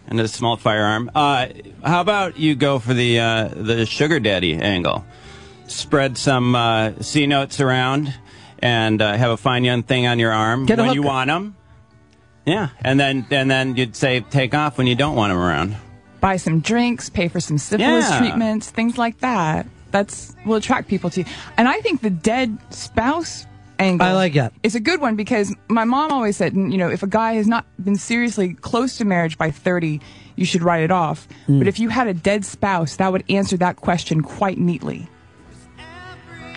and a small firearm. Uh, how about you go for the uh, the sugar daddy angle? Spread some uh, C notes around, and uh, have a fine young thing on your arm Get when you want them. Yeah, and then and then you'd say take off when you don't want them around. Buy some drinks, pay for some syphilis Yeah. treatments, things like that. That's will attract people to you. And I think the dead spouse angle. I like that. It's a good one because my mom always said, you know, if a guy has not been seriously close to marriage by 30, you should write it off. Mm. But if you had a dead spouse, that would answer that question quite neatly.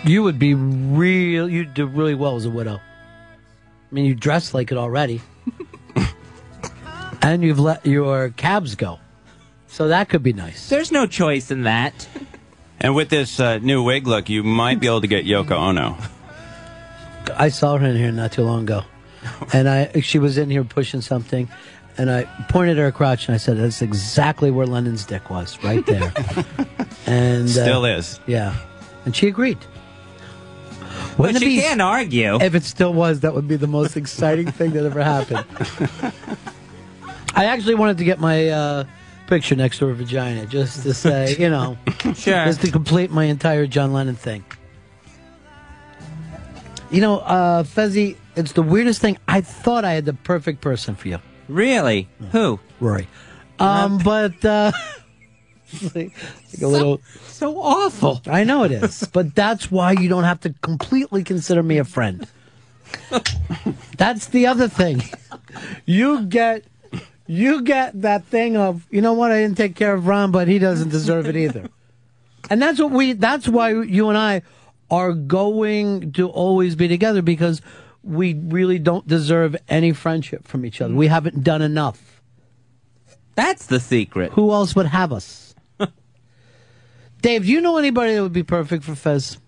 You would be real. You'd do really well as a widow. I mean, you dress like it already, and you've let your cabs go, so that could be nice. There's no choice in that. And with this uh, new wig look, you might be able to get Yoko Ono. I saw her in here not too long ago, and I she was in here pushing something, and I pointed at her crotch and I said, "That's exactly where Lennon's dick was, right there." and uh, Still is. yeah, and she agreed. But Wouldn't it you be- can't argue. If it still was, that would be the most exciting thing that ever happened. I actually wanted to get my uh, picture next to her vagina just to say, you know, Sure. just to complete my entire John Lennon thing. You know, uh, Fezzy, it's the weirdest thing. I thought I had the perfect person for you, Really? Who? Rory. Um, but uh, like, like a little. So awful. I know it is, but that's why you don't have to completely consider me a friend. that's the other thing. You get you get that thing of, you know what, I didn't take care of Ron, but he doesn't deserve it either. And that's what we that's why you and I are going to always be together because we really don't deserve any friendship from each other. We mm. haven't done enough. That's the secret. Who else would have us? Dave, do you know anybody that would be perfect for Fez?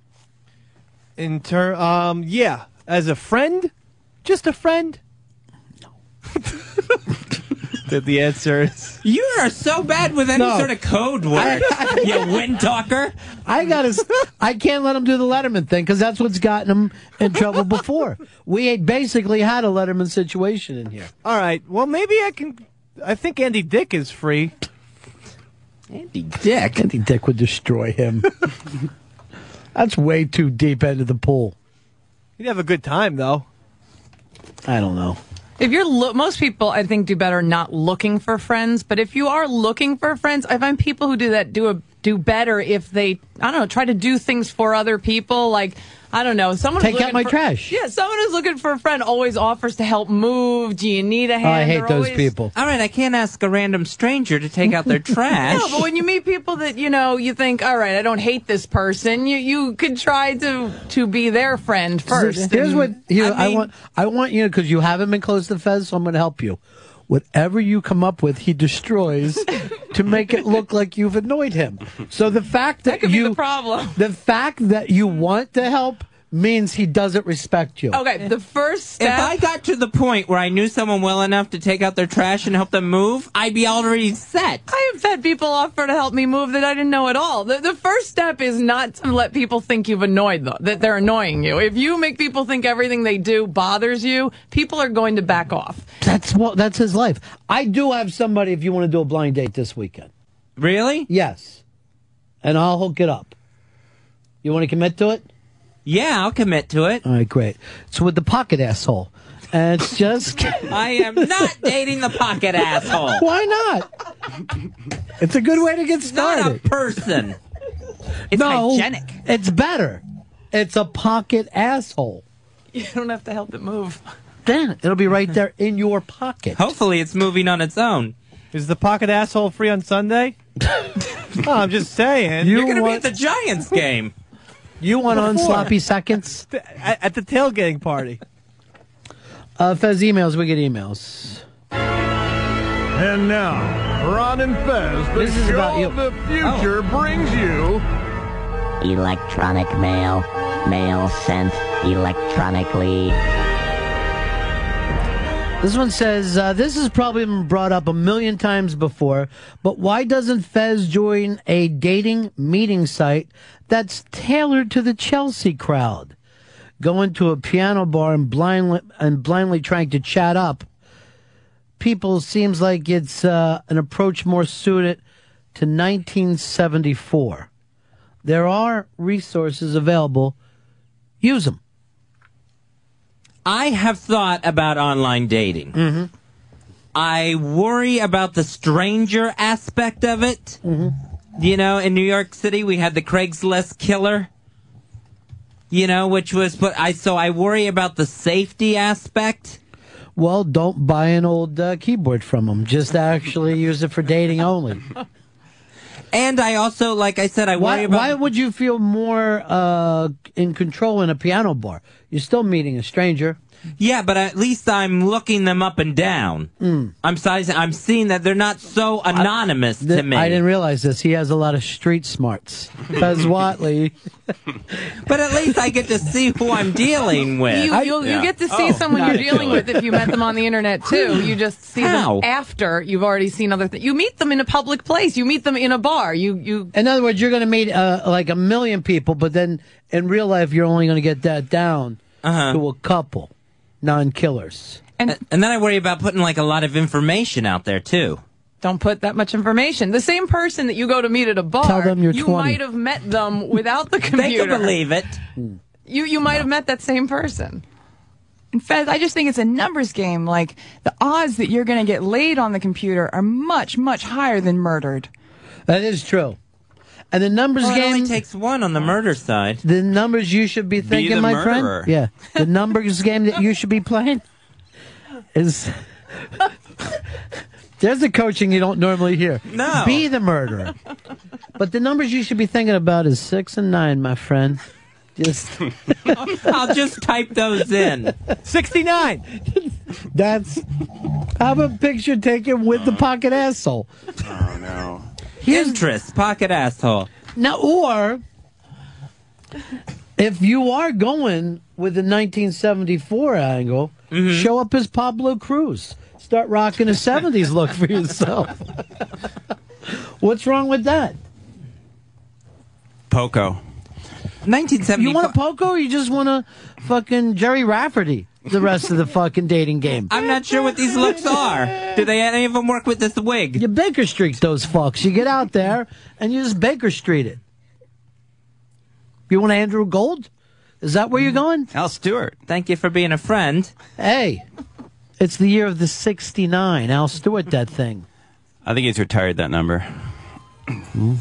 In ter- um, yeah, as a friend, just a friend. No. that the answer is You are so bad with any No. sort of code word. you wind talker. I gotta. s- I can't let him do the Letterman thing because that's what's gotten him in trouble before. We had basically had a Letterman situation in here. all right. Well, maybe I can. I think Andy Dick is free. Andy Dick. Andy Dick would destroy him. that's way too deep into the pool. You'd have a good time though. I don't know. If you're lo- most people, I think do better not looking for friends. But if you are looking for friends, I find people who do that do a, do better if they I don't know try to do things for other people. Like I don't know, someone who's Take out looking my for- trash. Yeah, someone who's looking for a friend always offers to help move. Do you need a hand? Oh, I hate They're those always- people. All right, I can't ask a random stranger to take out their trash. No, but when you meet people that you know, you think, all right, I don't hate this person. You you could try to to be their friend first. Here's and- what here I, I want. I want you because you haven't been close to Fez, so I'm going to help you. Whatever you come up with, he destroys to make it look like you've annoyed him. So the fact that, could be you the problem. the fact that you want to help means he doesn't respect you. Okay, the first step. If. I got to the point where I knew someone well enough to take out their trash and help them move, I'd be already set. I have had people offer to help me move that I didn't know at all. The, the first step is not to let people think you've annoyed them, that they're annoying you. If you make people think everything they do bothers you, people are going to back off. That's what. That's his life. I do have somebody. If you want to do a blind date this weekend, Really? yes, and I'll hook it up. You want to commit to it? Yeah, I'll commit to it. All right, great. So with the pocket asshole, and it's just. I am not dating the pocket asshole. Why not? It's a good way to get Not started. a person. It's no, hygienic. It's better. It's a pocket asshole. You don't have to help it move. Then it'll be right there in your pocket. Hopefully, it's moving on its own. Is the pocket asshole free on Sunday? oh, I'm just saying. You You're going to be at the Giants game. You want on sloppy seconds? at, at the tailgating party. Uh, Fez emails. We get emails. And now, Ron and Fez, the This is show about you. of the future brings you Electronic mail. Mail sent electronically. This one says, uh, this has probably been brought up a million times before, but why doesn't Fez join a dating meeting site that's tailored to the Chelsea crowd? Going to a piano bar and blindly, and blindly trying to chat up people seems like it's uh, an approach more suited to 1974. There are resources available. Use them. I have thought about online dating. Mm-hmm. I worry about the stranger aspect of it. Mm-hmm. You know, in New York City, we had the Craigslist killer. You know, which was put. I so I worry about the safety aspect. Well, don't buy an old uh, keyboard from them. Just actually use it for dating only. And I also, like I said, I worry Why, about. why would you feel more uh, in control in a piano bar? You're still meeting a stranger. Yeah, but at least I'm looking them up and down. Mm. I'm sizing. I'm seeing that they're not so anonymous to me. I didn't realize this. He has a lot of street smarts. Fez Whatley. but at least I get to see who I'm dealing with. You, you'll, you get to see Oh, someone you're dealing with if you met them on the internet too. You just see How? them after you've already seen other things. You meet them in a public place. You meet them in a bar. You you. In other words, you're going to meet uh, like a million people, but then in real life, you're only going to get that down Uh-huh. to a couple non-killers. And, and then I worry about putting like a lot of information out there too. Don't put that much information. The same person that you go to meet at a bar, Tell them you're you 20. might have met them without the They computer. can believe it. You you might have met that same person. In fact, I just think it's a numbers game. Like the odds that you're going to get laid on the computer are much, much higher than murdered. That is true. And the numbers Well, it game only takes one on the murder side. The numbers you should be thinking, the my murderer. friend. Yeah, the numbers game that you should be playing is. There's the coaching you don't normally hear. No. Be the murderer. But the numbers you should be thinking about is six and nine, my friend. Just I'll just type those in. 69. that's. Have a picture taken with the pocket asshole. Oh no. Interest, pocket asshole. Now, or if you are going with the 1974 angle, mm-hmm. show up as Pablo Cruise. Start rocking a 70s look for yourself. What's wrong with that? Poco. 1970. You want a poco or you just want a fucking Gerry Rafferty the rest of the fucking dating game? I'm not sure what these looks are. Do they any of them work with this wig? You Baker Street those fucks. You get out there and you just Baker Street it. You want Andrew Gold? Is that where you're mm-hmm. going? Al Stewart. Thank you for being a friend. Hey, it's the year of the 69. Al Stewart, that thing. I think he's retired that number. Hmm.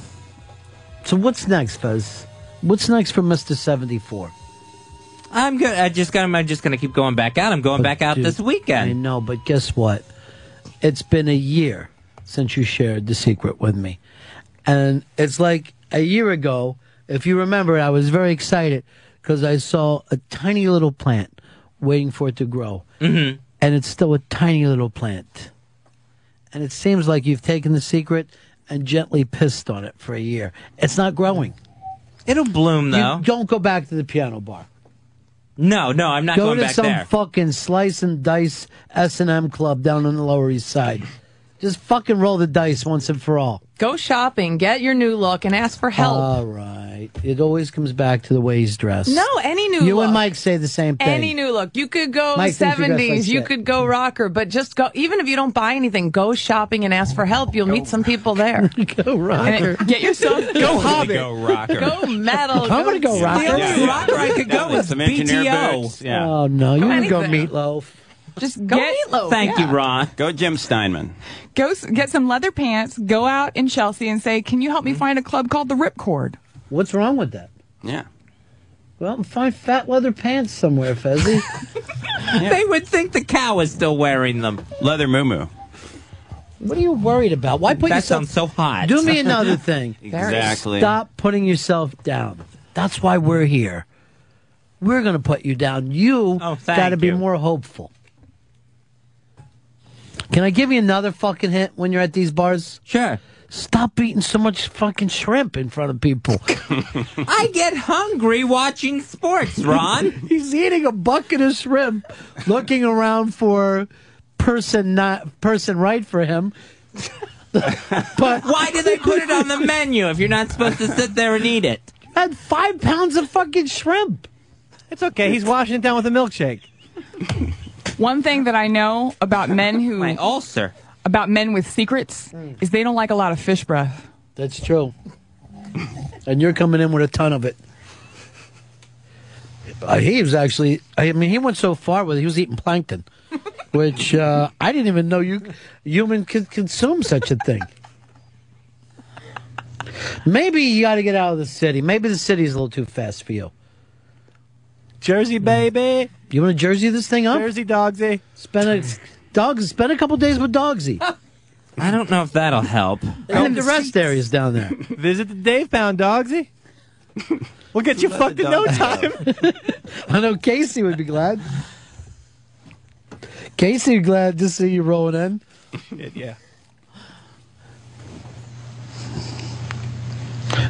So what's next, Fez? What's next for Mr. 74? I'm good. I just. I'm just gonna keep going back out. I'm going back out Dude, this weekend. I know, but guess what? It's been a year since you shared the secret with me. And it's like a year ago, if you remember, I was very excited because I saw a tiny little plant waiting for it to grow. Mm-hmm. And it's still a tiny little plant. And it seems like you've taken the secret and gently pissed on it for a year. It's not growing. It'll bloom though. You don't go back to the piano bar. No, no, I'm not Go going to back some there. fucking slice and dice S and M club down on the Lower East Side. Just fucking roll the dice once and for all. Go shopping, get your new look, and ask for help. All right. It always comes back to the way he's dressed. no, any new You look. and Mike say the same thing. Any new look. You could go Mike thinks you dress like seventies. you shit. could go rocker, but just go. Even if you don't buy anything, go shopping and ask for help. You'll meet some people there. go rocker. And get yourself. Go Hobbit. Go rocker. Go metal. I'm gonna go rocker. The only Yeah. rocker I could go Definitely is some BTO. boots. Yeah. Oh no, you can go anything. meatloaf. Just Go get, meatloaf. Thank yeah. you, Ron. Go Jim Steinman. go get some leather pants, go out in Chelsea and say, "Can you help me mm-hmm. find a club called the Ripcord?" What's wrong with that? Yeah. Well, find fat leather pants somewhere, Fezzy. They would think the cow is still wearing them. Leather moo what are you worried about? Why put that yourself? sounds so hot. Do me another thing. Exactly. Stop putting yourself down. That's why we're here. We're going to put you down. You Oh, got to be you. more hopeful. Can I give you another fucking hint when you're at these bars? Sure. Stop eating so much fucking shrimp in front of people. I get hungry watching sports, Ron. He's eating a bucket of shrimp, looking around for person not person right for him. but Why did they put it on the menu if you're not supposed to sit there and eat it? Had five pounds of fucking shrimp. It's okay. He's washing it down with a milkshake. One thing that I know about men who My ulcer. about men with secrets is they don't like a lot of fish breath. That's true. And you're coming in with a ton of it. Uh, he was actually, I mean, he went so far with he was eating plankton, which uh, I didn't even know you human could consume such a thing. Maybe you got to get out of the city. Maybe the city's a little too fast for you. Jersey, baby. You want to jersey this thing up? Jersey, dogsy. Spend a dogs. Spend a couple days with Dogsy. I don't know if that'll help. And the rest areas down there. Visit the Dave Pound, dogsy. We'll get you fucked in no time. I know Casey would be glad. Casey, glad to see you rolling in. yeah.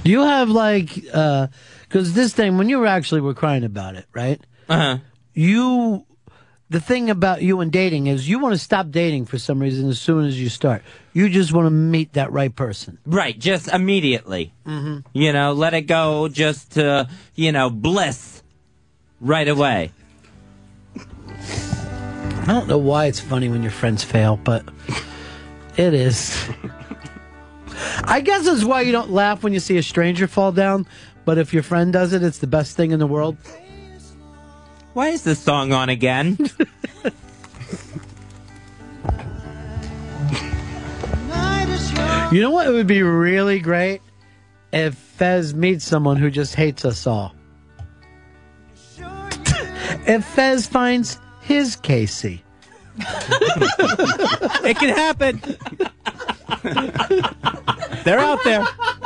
Do you have like, because this thing, when you were actually were crying about it, right? Uh huh. You, the thing about you and dating is you want to stop dating for some reason as soon as you start. You just want to meet that right person. Right, just immediately. Mm-hmm. You know, let it go just to, you know, bliss right away. I don't know why it's funny when your friends fail, but it is. I guess it's why you don't laugh when you see a stranger fall down, but if your friend does it, it's the best thing in the world. Why is this song on again? You know what? It would be really great if Fez meets someone who just hates us all. if Fez finds his Casey. it can happen. They're out there.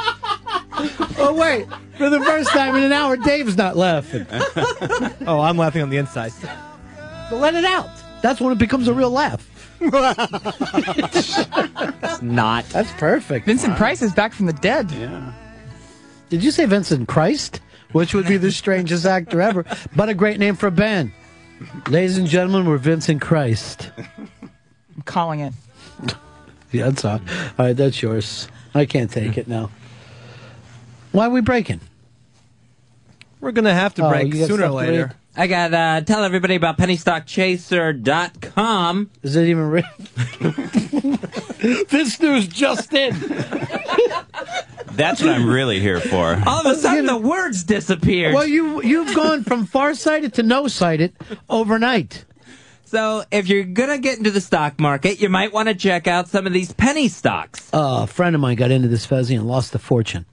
Oh, wait. For the first time in an hour, Dave's not laughing. oh, I'm laughing on the inside. But let it out. That's when it becomes a real laugh. It's not. That's perfect. Vincent Price is back from the dead. Yeah. Did you say Vincent Christ? Which would be the strangest actor ever, but a great name for a band. Ladies and gentlemen, we're Vincent Christ. I'm calling it. Yeah, that's all. All right, that's yours. I can't take it now. Why are we breaking? We're gonna have to Oh, break you sooner or later. read? I got uh tell everybody about pennystockchaser.com. Is it even real? this news just in. That's what I'm really here for. All of a sudden the words disappeared. Well, you you've gone from farsighted to no sighted overnight. So if you're gonna get into the stock market, you might want to check out some of these penny stocks. Uh, a friend of mine got into this Fezzy and lost a fortune.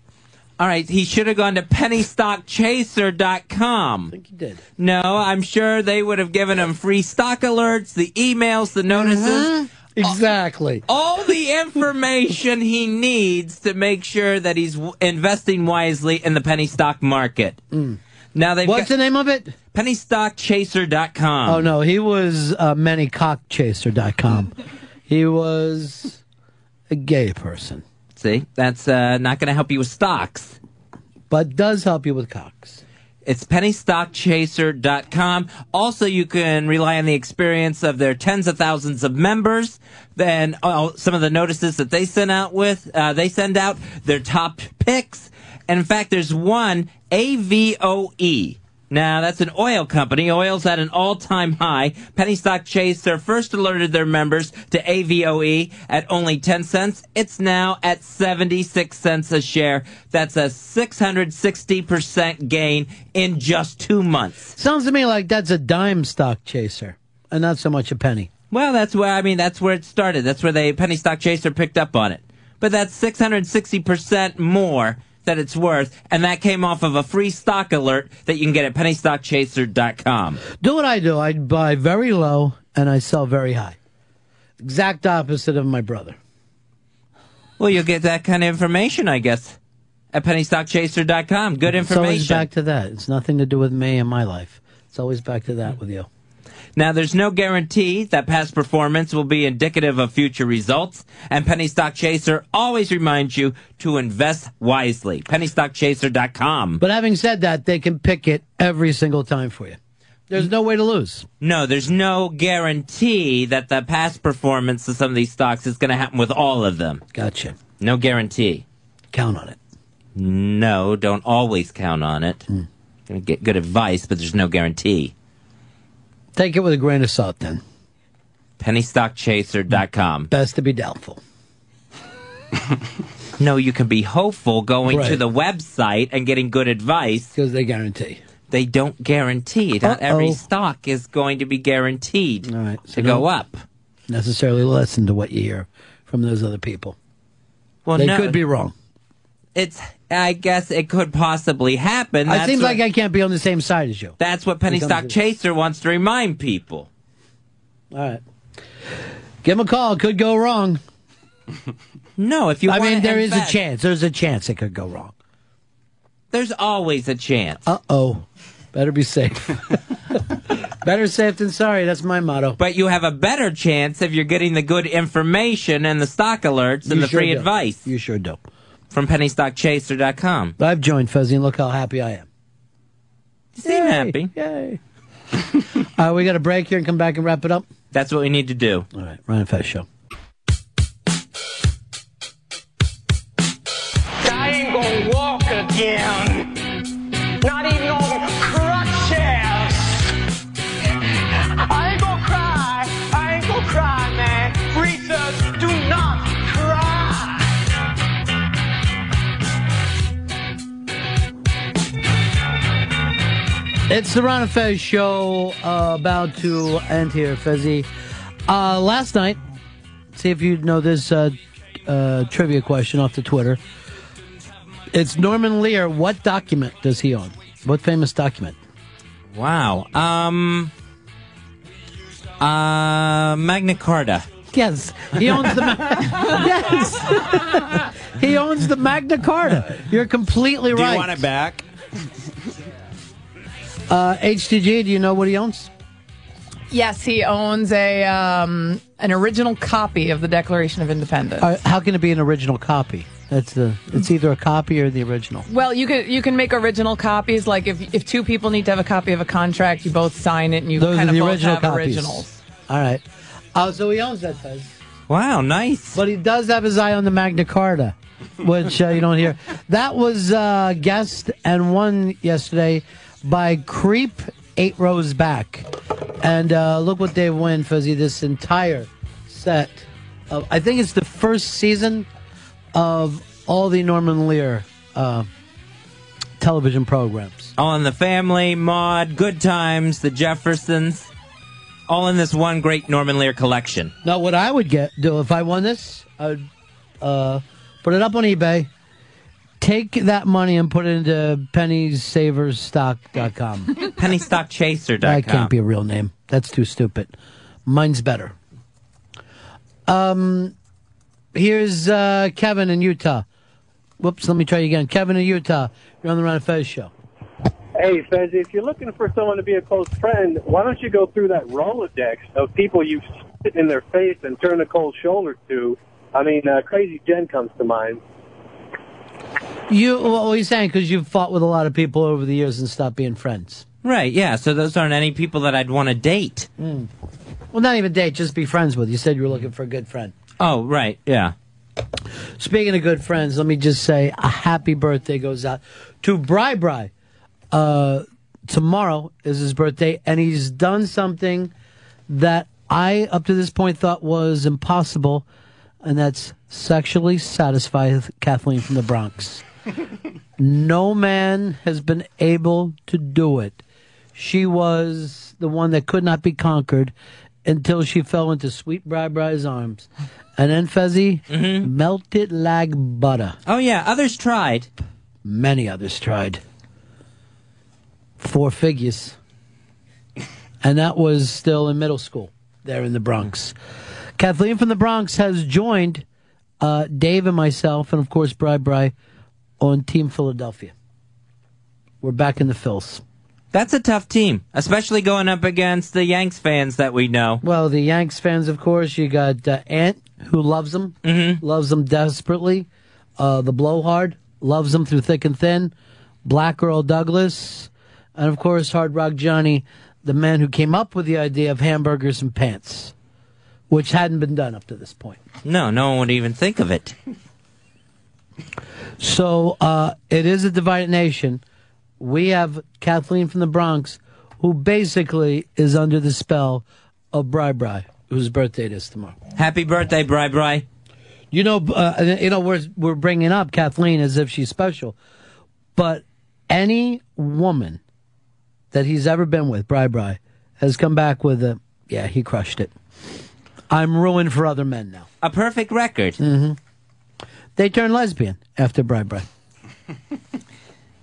All right, he should have gone to pennystockchaser.com. I think he did. No, I'm sure they would have given him free stock alerts, the emails, the notices. Exactly. All the information he needs to make sure that he's w- investing wisely in the penny stock market. Now they've What's got the name of it? pennystockchaser.com. Oh no, he was uh, manycockchaser.com. he was a gay person, See, that's uh, not going to help you with stocks. but does help you with cocks. It's pennystockchaser.com. Also, you can rely on the experience of their tens of thousands of members. Then uh, some of the notices that they send out with, uh, they send out their top picks. And in fact, there's one AVOE. Now, that's an oil company. Oil's at an all-time high. Penny Stock Chaser first alerted their members to AVOE at only 10 cents. It's now at 76 cents a share. That's a 660% gain in just two months. Sounds to me like that's a dime stock chaser, and not so much a penny. Well, that's where, I mean, that's where it started. That's where they, Penny Stock Chaser picked up on it. But that's 660% more that it's worth, and that came off of a free stock alert that you can get at pennystockchaser.com. Do what I do. I buy very low and I sell very high. Exact opposite of my brother. Well, you'll get that kind of information, I guess, at pennystockchaser.com. Good It's always information. back to that. It's nothing to do with me and my life. It's always back to that with you. Now, there's no guarantee that past performance will be indicative of future results, and Penny Stock Chaser always reminds you to invest wisely. PennyStockChaser.com. But having said that, they can pick it every single time for you. There's no way to lose. No, there's no guarantee that the past performance of some of these stocks is going to happen with all of them. Gotcha. No guarantee. Count on it. No, don't always count on it. Hmm. Gonna get good advice, but there's no guarantee. Take it with a grain of salt then. PennyStockChaser.com. Best to be doubtful. No, you can be hopeful going to the website and getting good advice. Because they guarantee. They don't guarantee. Not every Uh-oh. stock is going to be guaranteed so to go up. Necessarily listen to what you hear from those other people. Well, they no, could be wrong. It's. I guess it could possibly happen. it seems what, like I can't be on the same side as you. That's what Penny When it comes Stock to- Chaser wants to remind people. All right. Give him a call. It could go wrong. No, if you. I mean, there is a chance. There's a chance it could go wrong. There's always a chance. Uh oh. Better be safe. Better safe than sorry. That's my motto. But you have a better chance if you're getting the good information and the stock alerts and You the sure free do. advice. You sure do. From PennyStockChaser.com. I've joined Fezzy and look how happy I am. You seem happy. Yay. Right, uh, we got a break here and come back and wrap it up. That's what we need to do. All right, Ryan Fez Show. The Ron and Fez show uh, about to end here, Fezzy. Uh, last night, see if you know this uh, uh, trivia question off the Twitter. It's Norman Lear. What document does he own? What famous document? Wow. Um. Uh, Magna Carta. Yes, he owns the. Ma- yes, he owns the Magna Carta. You're completely Do right. you want it back? Uh, HTG, do you know what he owns? Yes, he owns a um, an original copy of the Declaration of Independence. Uh, how can it be an original copy? That's the. It's either a copy or the original. Well, you can you can make original copies. Like if if two people need to have a copy of a contract, you both sign it, and you Those kind are of the both original have copies. originals. All right. Oh, so he owns that, Fez. Wow, nice. But he does have his eye on the Magna Carta, which uh, you don't hear. That was uh, guest and won yesterday by Creep Eight Rows Back. And uh, look what they win, Fezzy, this entire set. Of, I think it's the first season of all the Norman Lear uh, television programs. All in the Family, Maude, Good Times, The Jeffersons. All in this one great Norman Lear collection. Now, what I would get do if I won this, I'd uh, put it up on eBay, take that money and put it into pennysaversstock.com. PennyStockChaser.com. that can't be a real name. That's too stupid. Mine's better. Um, here's uh, Kevin in Utah. Whoops, let me try you again. Kevin in Utah. You're on the Ron and Fez show. Hey, Fez, if you're looking for someone to be a close friend, why don't you go through that Rolodex of people you spit in their face and turn a cold shoulder to? I mean, uh, Crazy Jen comes to mind. You, what are you saying? Because you've fought with a lot of people over the years and stopped being friends. Right, yeah. So those aren't any people that I'd want to date. Mm. Well, not even date, just be friends with. You said you were looking for a good friend. Oh, right, yeah. Speaking of good friends, let me just say a happy birthday goes out to Bri Bri. Uh, tomorrow is his birthday, and he's done something that I, up to this point, thought was impossible, and that's sexually satisfy Kathleen from the Bronx. no man has been able to do it. She was the one that could not be conquered until she fell into sweet Bri Bri's arms. And then Fezzy mm-hmm. melted like butter. Oh, yeah. Others tried. Many others tried. Four figures. And that was still in middle school there in the Bronx. Kathleen from the Bronx has joined uh, Dave and myself, and of course, Bri Bri, on Team Philadelphia. We're back in the Phils. That's a tough team, especially going up against the Yanks fans that we know. Well, the Yanks fans, of course. You got uh, Ant, who loves them, Mm-hmm. loves them desperately. Uh, the Blowhard loves them through thick and thin. Black Earl Douglas, and of course, Hard Rock Johnny, the man who came up with the idea of hamburgers and pants, which hadn't been done up to this point. No, no one would even think of it. So uh, it is a divided nation. We have Kathleen from the Bronx, who basically is under the spell of Bri Bri, whose birthday it is tomorrow. Happy birthday, Bri Bri. You know, uh, you know, we're we're bringing up Kathleen as if she's special, but any woman that he's ever been with, Bri Bri, has come back with a yeah, he crushed it. I'm ruined for other men now. A perfect record. hmm They turned lesbian after Bri Bri.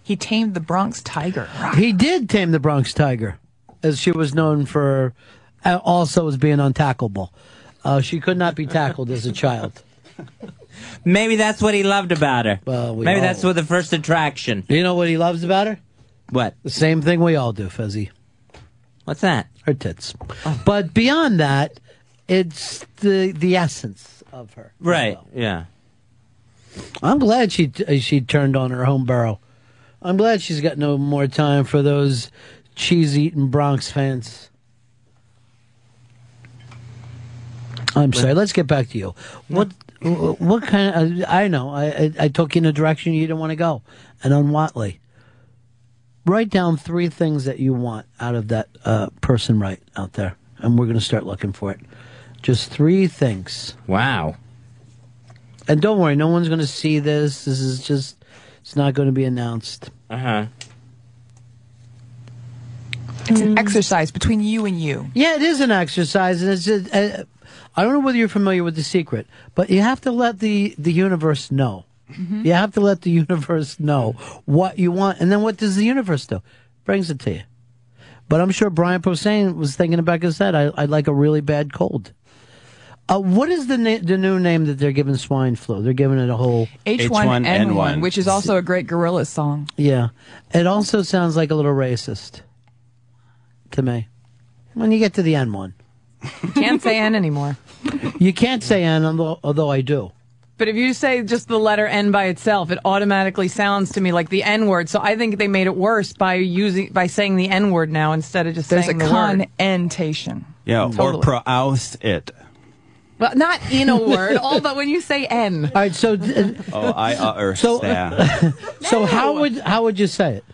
He tamed the Bronx tiger. He did tame the Bronx Tiger, as she was known for, uh, also as being untackleable. Uh, she could not be tackled as a child. Maybe that's what he loved about her. Well, we Maybe all- that's what the first attraction. You know what he loves about her? What? The same thing we all do, Fezzy. What's that? Her tits. But beyond that, it's the the essence of her. Right. Yeah. I'm glad she she turned on her home borough. I'm glad she's got no more time for those cheese eating Bronx fans. I'm sorry. Let's get back to you. What what kind of? I know. I I, I took you in a direction you didn't want to go, and on Whatley. Write down three things that you want out of that uh, person right out there, and we're going to start looking for it. Just three things. Wow. And don't worry, no one's going to see this. This is just, it's not going to be announced. Uh huh. It's an exercise between you and you. Yeah, it is an exercise, and it's just, uh, I don't know whether you're familiar with the secret, but you have to let the, the universe know. You have to let the universe know what you want, and then what does the universe do? Brings it to you. But I'm sure Brian Posehn was thinking about his head. I'd like a really bad cold. Uh, what is the na- the new name that they're giving swine flu? They're giving it a whole H1N1, which is also a great gorilla song. Yeah. It also sounds like a little racist to me. When you get to the N one. Can't say N anymore. You can't say N, although, although I do. But if you say just the letter N by itself, it automatically sounds to me like the N word. So I think they made it worse by using by saying the N word now instead of just There's a saying the word. connotation. Yeah, Totally. or pronounce it. Well, not in a word, all but when you say N. All right, so uh, Oh, I uh, or So- so how would how would you say it?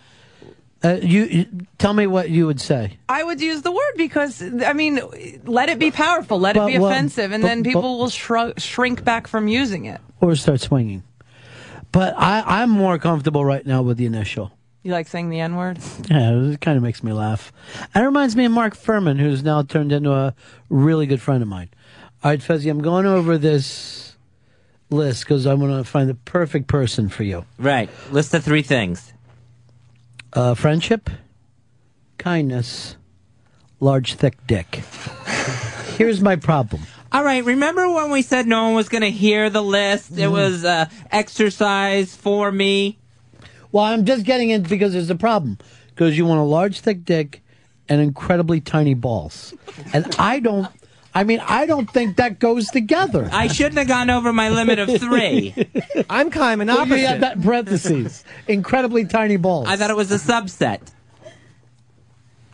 Uh, you, you tell me what you would say. I would use the word because I mean, let it be powerful, let it be what- offensive, and but- then but- people will shrug, shrink back from using it. Or start swinging. But I, I'm more comfortable right now with the initial. You like saying the N word? Yeah, it kind of makes me laugh. And it reminds me of Mark Fuhrman, who's now turned into a really good friend of mine. All right, Fezzy, I'm going over this list because I want to find the perfect person for you. Right. List the three things. Uh, friendship, kindness, large, thick dick. Here's my problem. All right. Remember when we said no one was going to hear the list? It was uh, exercise for me. Well, I'm just getting it because there's a problem. Because you want a large, thick dick and incredibly tiny balls. And I don't, I mean, I don't think that goes together. I shouldn't have gone over my limit of three. I'm kind of Well, opposite. you have that in parentheses. incredibly tiny balls. I thought it was a subset.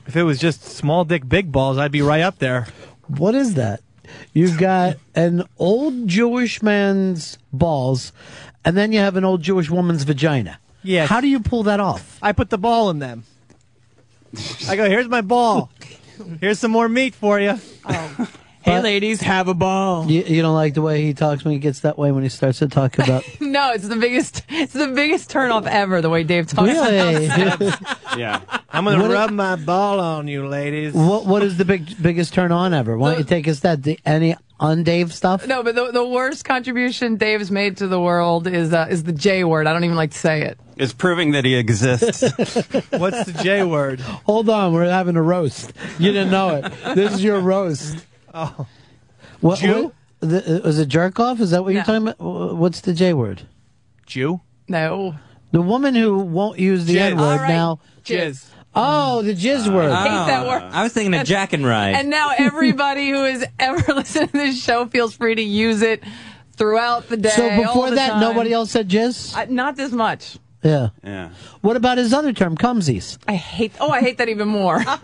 If it was just small dick, big balls, I'd be right up there. What is that? You've got an old Jewish man's balls, and then you have an old Jewish woman's vagina. Yeah. How do you pull that off? I put the ball in them. I go, here's my ball. Here's some more meat for you. Oh. Hey, ladies, have a ball. You, you don't like the way he talks when he gets that way when he starts to talk about. No, it's the biggest. It's the biggest turnoff ever. The way Dave talks. Really? yeah. I'm gonna What- rub my ball on you, ladies. what What is the big biggest turn on ever? Why don't you take us that the, any on Dave stuff? No, but the, the worst contribution Dave's made to the world is uh, is the J word. I don't even like to say it. It's proving that he exists. What's the J word? Hold on, we're having a roast. You didn't know it. This is your roast. Oh, What, Jew? what- the, uh, is it jerk off? Is that what you're No. talking about? What's the J word? Jew. No. The woman who won't use the Jizz. N word All right. now. Jizz. Oh, the jizz word. hate that word. I was thinking of Jack and Ride. And now everybody who has ever listened to this show feels free to use it throughout the day. so all before the that, time. nobody else said jizz. I, not this much. yeah. yeah. What about his other term, cumsies? I hate. Oh, I hate that even more.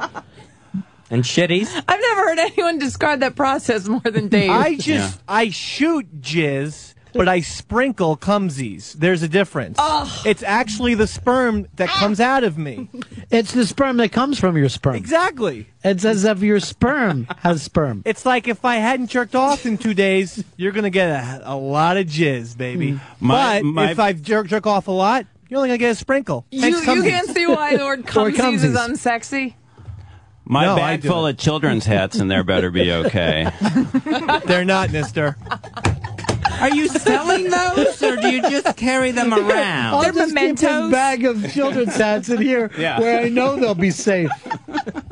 And shitties. I've never heard anyone describe that process more than Dave. I just I shoot jizz, but I sprinkle cumsies. There's a difference. It's actually the sperm that ah. comes out of me. It's the sperm that comes from your sperm. Exactly. It's as if your sperm has sperm. It's like if I hadn't jerked off in two days, you're gonna get a, a lot of jizz, baby. My- but my- if I jerk jerk off a lot, you're only gonna get a sprinkle. you, Thanks, you cumsies. can't see why the word Or cumsies is cumsies. unsexy. My No, bag full of children's hats in there better be okay. They're not, Mister. Are you selling those, or do you just carry them around? I'll just keep this bag of children's hats in here Yeah. where I know they'll be safe.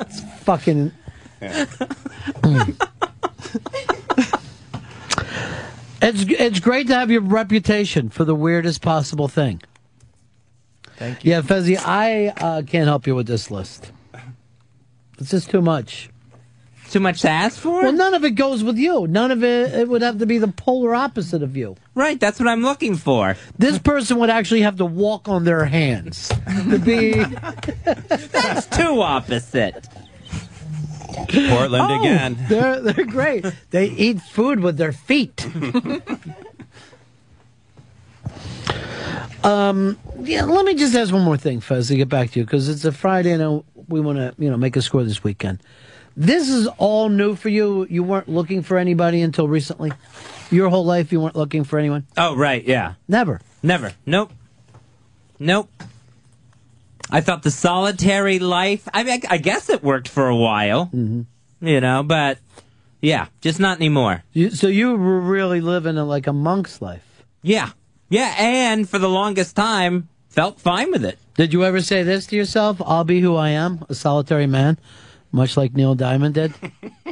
It's fucking. it's it's great to have your reputation for the weirdest possible thing. Thank you. Yeah, Fezzy, I uh, can't help you with this list. It's just too much. Too much to ask for? Well, none of it goes with you. None of it. It would have to be the polar opposite of you. Right, that's what I'm looking for. This person would actually have to walk on their hands to be. That's too opposite. Portland Oh, again. They're they're great. They eat food with their feet. um. Yeah. Let me just ask one more thing, Fez, to get back to you because it's a Friday and we want to you know make a score this weekend. This is all new for you. You weren't looking for anybody until recently. Your whole life, you weren't looking for anyone. Oh, right, yeah. Never. Never. Nope. Nope. I thought the solitary life, I mean, I, I guess it worked for a while, Mm-hmm. you know, but yeah, just not anymore. You, so you were really living a, like a monk's life. Yeah. Yeah, and for the longest time, felt fine with it. Did you ever say this to yourself? I'll be who I am, a solitary man, much like Neil Diamond did.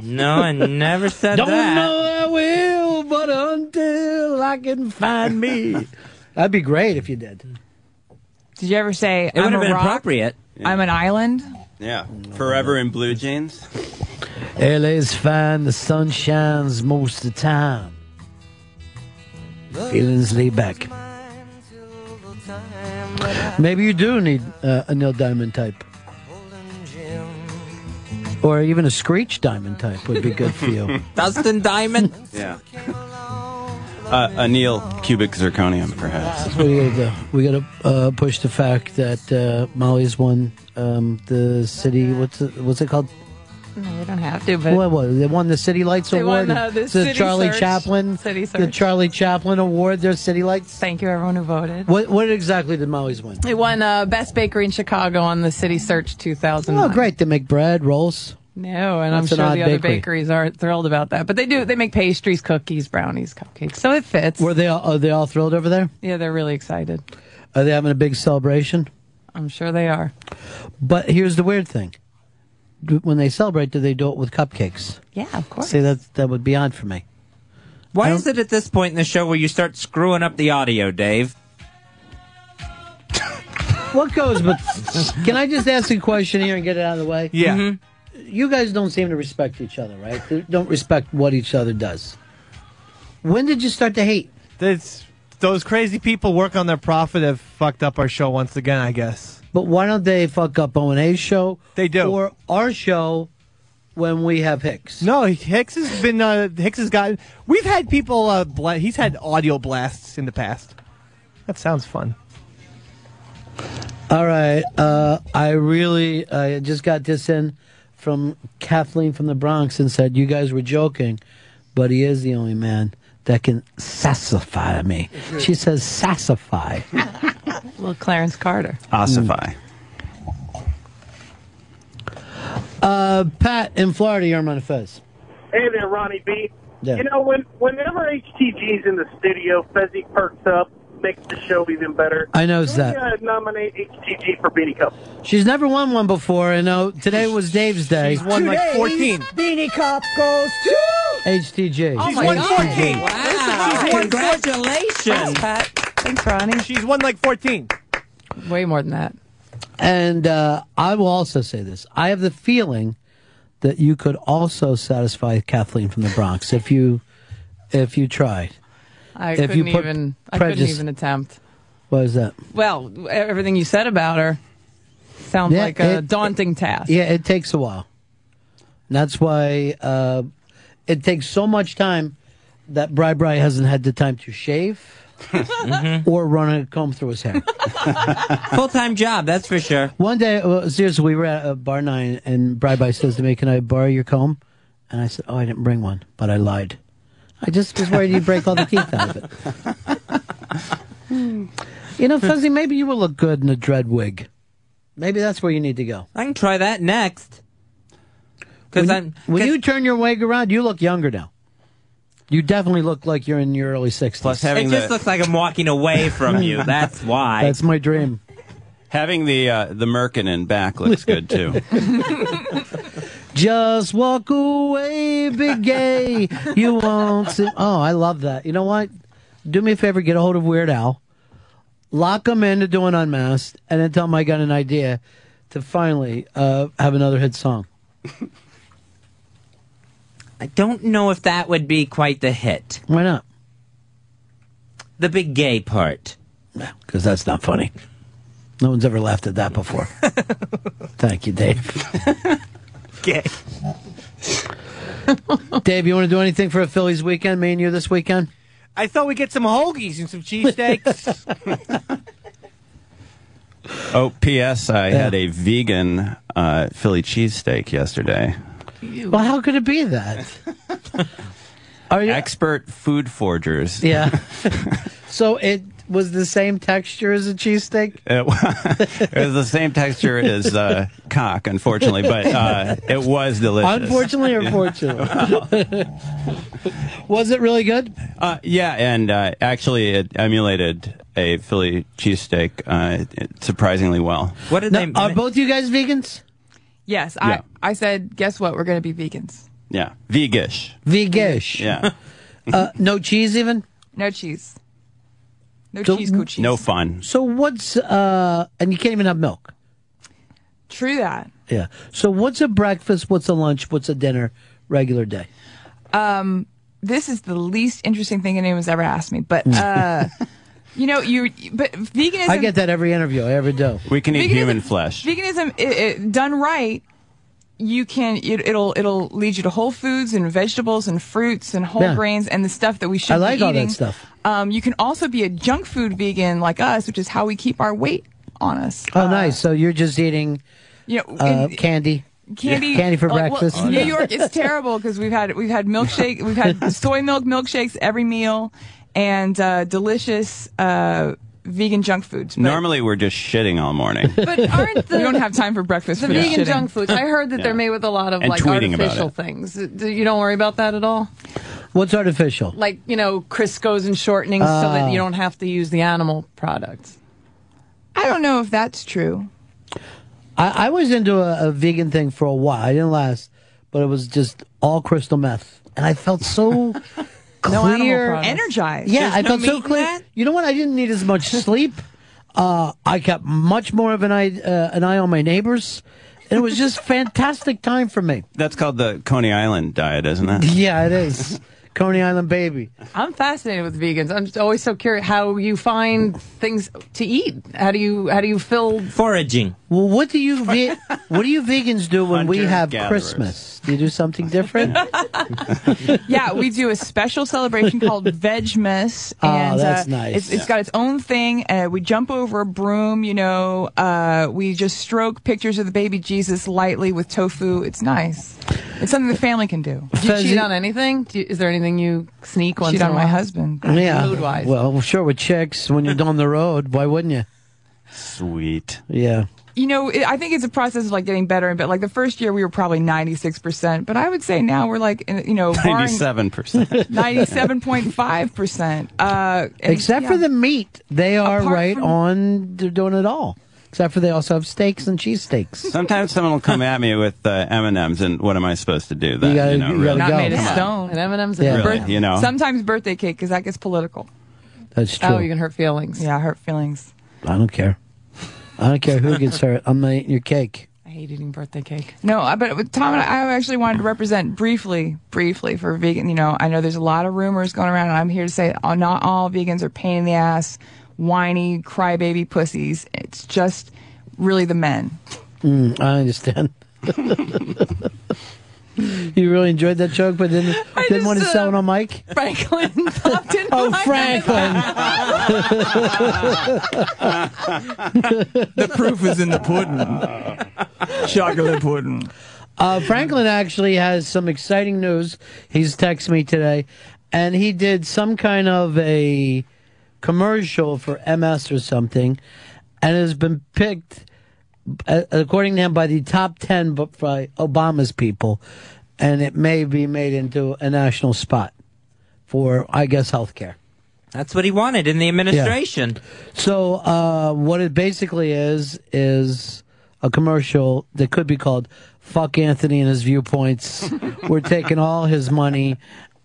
No, I never said that. Don't know I will, but until I can find me. That'd be great if you did. Did you ever say It would have been rock, appropriate. I'm an island? Yeah. Forever in blue jeans. LA's fine, the sun shines most of the time. Feelings laid back. Maybe you do need uh, a Neil Diamond type. Or even a Screech Diamond type would be good for you. Dustin Diamond? Yeah. Uh, a Neil cubic zirconium, perhaps. we gotta, we gotta uh, push the fact that uh, Molly's won um, the city. What's it, what's it called? No, we don't have to, but what was it? They won the City Lights They Award. won, the It's City Charlie Search- Chaplin. City The Charlie Chaplin Award. Their City Lights. Thank you, everyone who voted. What what exactly did Molly's win? It won uh, Best Bakery in Chicago on the City Search 2000. Oh, great! They make bread, rolls. No, and I'm an sure the other bakery. bakeries aren't thrilled about that. But they do. They make pastries, cookies, brownies, cupcakes. So it fits. Were they all, are they all thrilled over there? Yeah, they're really excited. Are they having a big celebration? I'm sure they are. But here's the weird thing: Do- when they celebrate, do they do it with cupcakes? Yeah, of course. See, that that would be odd for me. Why is it at this point in the show where you start screwing up the audio, Dave? What goes? But can I just ask a question here and get it out of the way? Yeah. Mhm. You guys don't seem to respect each other, right? They don't respect what each other does. When did you start to hate? That's, those crazy people work on their profit have fucked up our show once again, I guess. But why don't they fuck up O and A's show? They do. Or our show when we have Hicks. No, Hicks has been. Uh, Hicks has gotten. We've had people. Uh, bla- he's had audio blasts in the past. That sounds fun. All right. Uh, I really I just got this in from Kathleen from the Bronx and said you guys were joking, but he is the only man that can sassify me. She says sassify. Well, Clarence Carter. Ossify. Uh, Pat in Florida, you're on a Fez. Hey there, Ronnie B. Yeah. You know, when whenever HTG's in the studio, Fezzy perks up, makes the show even better. I know Can that. uh, nominate HTG for Beanie Cup. She's never won one before, and uh, today was Dave's day. She's won like 14. Beanie Cup goes to. HTG. Oh She's my won God. 14. Wow. She's won Congratulations. Thanks, Pat. Thanks, Ronnie. She's won like 14. Way more than that. And uh, I will also say this: I have the feeling that you could also satisfy Kathleen from the Bronx if you if you tried. I If couldn't put even. I couldn't even attempt. What is that? Well, everything you said about her sounds Yeah, like a it- daunting task. Yeah, it takes a while. That's why uh, it takes so much time that Bri Bri hasn't had the time to shave or run a comb through his hair. Full time job, that's for sure. One day, well, seriously, we were at uh, bar nine, and Bri Bri says to me, "Can I borrow your comb?" And I said, "Oh, I didn't bring one, but I lied. I just was worried you'd break all the teeth out of it." You know, Fuzzy, maybe you will look good in a dread wig. Maybe that's where you need to go. I can try that next. Because you- I'm. when you turn your wig around, you look younger now. You definitely look like you're in your early 60s. Plus, having It having just looks like I'm walking away from you. That's why. That's my dream. having the uh, the merkin in back looks good too. Just walk away, big gay. You won't see. Oh, I love that. You know what? Do me a favor, get a hold of Weird Al, lock him into doing Unmasked, and then tell him I got an idea to finally uh, have another hit song. I don't know if that would be quite the hit. Why not? The big gay part. Because that's not funny. No one's ever laughed at that before. Thank you, Dave. Gay. Dave, you want to do anything for a Phillies weekend? Me and you this weekend? I thought we'd get some hoagies and some cheesesteaks. Oh, P.S. I had a vegan uh, Philly cheesesteak yesterday. Well, how could it be that? Are you Expert food forgers. Yeah. so it was the same texture as a cheesesteak? It, it was the same texture as uh, cock, unfortunately, but uh, it was delicious. Unfortunately or fortunately? was it really good? Uh, yeah, and uh, actually, it emulated a Philly cheesesteak uh, surprisingly well. What did Now, are both you guys vegans? Yes, Yeah. I I said, guess what? We're going to be vegans. Yeah, vegish. Vegish. Yeah, Uh, no cheese even? No cheese. No So- cheese, good cheese. no fun. So what's, uh, and you can't even have milk. True that. Yeah. So what's a breakfast? What's a lunch? What's a dinner? Regular day. Um, this is the least interesting thing anyone's ever asked me, but uh, you know, you but veganism. I get that every interview I ever do. We can eat Veganism- human flesh. Veganism, it, it, done right, you can it, it'll it'll lead you to whole foods and vegetables and fruits and whole Yeah. grains and the stuff that we should I like be all that stuff. Um, you can also be a junk food vegan like us, which is how we keep our weight on us. Oh, nice. So you're just eating You know, uh, and- candy. candy Candy for like, well, breakfast. New York is terrible because we've had we've had milkshake, we've had soy milk milkshakes every meal, and uh, delicious uh, vegan junk foods. But, Normally, we're just shitting all morning. But aren't the we don't have time for breakfast. the for vegan shitting. junk foods? I heard that Yeah. they're made with a lot of And like tweeting about artificial it. things. Do you don't worry about that at all? What's artificial? Like you know, Crisco's and shortenings so that ah. you don't have to use the animal products. I don't know if that's true. I, I was into a, a vegan thing for a while. I didn't last, but it was just all crystal meth, and I felt so No animal clear. products. Energized. Yeah, I no felt so meat clear. that? You know what? I didn't need as much sleep. Uh, I kept much more of an eye, uh, an eye on my neighbors, it was just fantastic time for me. That's called the Coney Island diet, isn't it? Yeah, it is. Coney Island baby. I'm fascinated with vegans. I'm just always so curious how you find things to eat. How do you how do you fill? Foraging. Well, what do you ve- what do you vegans do when we have Hunter-gatherers. Christmas? Do you do something different? yeah, we do a special celebration called Vegmas, Oh, and that's uh, nice. It's, it's got its own thing. Uh, we jump over a broom, you know. Uh, we just stroke pictures of the baby Jesus lightly with tofu. It's nice. It's something the family can do. Do you Fezzy- cheat on anything? Do you, is there anything you sneak once Cheat in on a my husband. yeah. Food wise. Well, sure with chicks when you're on the road, why wouldn't you? Sweet. Yeah. You know, it, I think it's a process of like getting better and better. Like the first year, we were probably ninety six percent, but I would say now we're like, you know, Ninety-seven percent. ninety seven point five percent. Uh, and- Except yeah. for the meat, they are Apart right from- on. They're doing it all. Except for they also have steaks and cheesesteaks. Sometimes someone will come at me with uh, M and M's, and what am I supposed to do? Then You gotta- know, you really? not go. made of stone. And M and M's. Yeah. Really, you know. Sometimes birthday cake because that gets political. That's true. Oh, you can hurt feelings. Yeah, hurt feelings. I don't care. I don't care who gets hurt. I'm not eating your cake. I hate eating birthday cake. No, I- but with Tom and I, I actually wanted to represent briefly, briefly for vegan. You know, I know there's a lot of rumors going around, and I'm here to say uh, not all vegans are pain in the ass, whiny crybaby pussies. It's just really the men. Mm, I understand. You really enjoyed that joke, but didn't didn't want to just, sell uh, it on mic. Franklin popped in. Oh, Franklin. the proof is in the pudding. Chocolate pudding. Uh, Franklin actually has some exciting news. He's texted me today, and he did some kind of a commercial for MS or something, and has been picked, uh, according to him, by the top ten, by Obama's people, and it may be made into a national spot for, I guess, health care. That's what he wanted in the administration. So uh, what it basically is is a commercial that could be called "Fuck Anthony and his viewpoints." we're taking all his money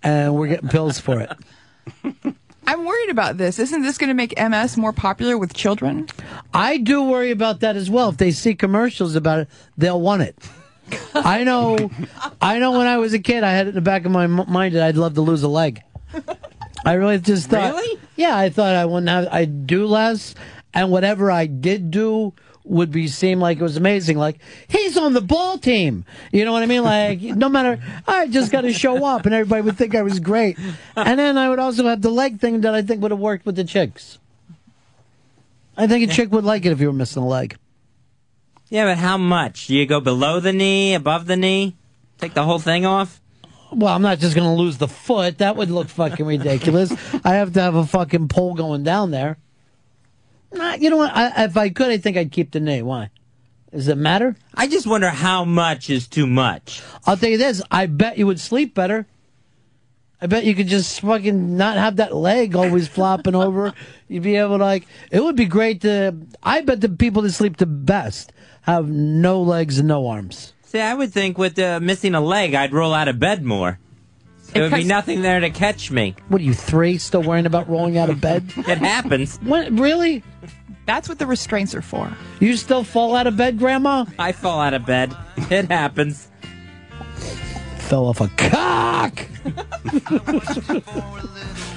and we're getting pills for it. I'm worried about this. Isn't this going to make MS more popular with children? I do worry about that as well. If they see commercials about it, they'll want it. I know. I know. When I was a kid, I had it in the back of my m- mind that I'd love to lose a leg. I really just thought. Really? Yeah, I thought I wouldn't have. I'd do less, and whatever I did do would be seem like it was amazing. Like he's on the ball team. You know what I mean? Like no matter, I just got to show up, and everybody would think I was great. And then I would also have the leg thing that I think would have worked with the chicks. I think a chick would like it if you were missing a leg. Yeah, but how much? You go below the knee, above the knee? Take the whole thing off? Well, I'm not just going to lose the foot. That would look fucking ridiculous. I have to have a fucking pole going down there. Nah, you know what? I, if I could, I think I'd keep the knee. Why? Does it matter? I just wonder how much is too much. I'll tell you this. I bet you would sleep better. I bet you could just fucking not have that leg always flopping over. You'd be able to like. It would be great to. I bet the people that sleep the best have no legs and no arms. See, I would think with uh, missing a leg, I'd roll out of bed more. There would be nothing there to catch me. What are you three? Still worrying about rolling out of bed? It happens. What really? That's what the restraints are for. You still fall out of bed, Grandma? I fall out of bed. It happens. Fell off a cock.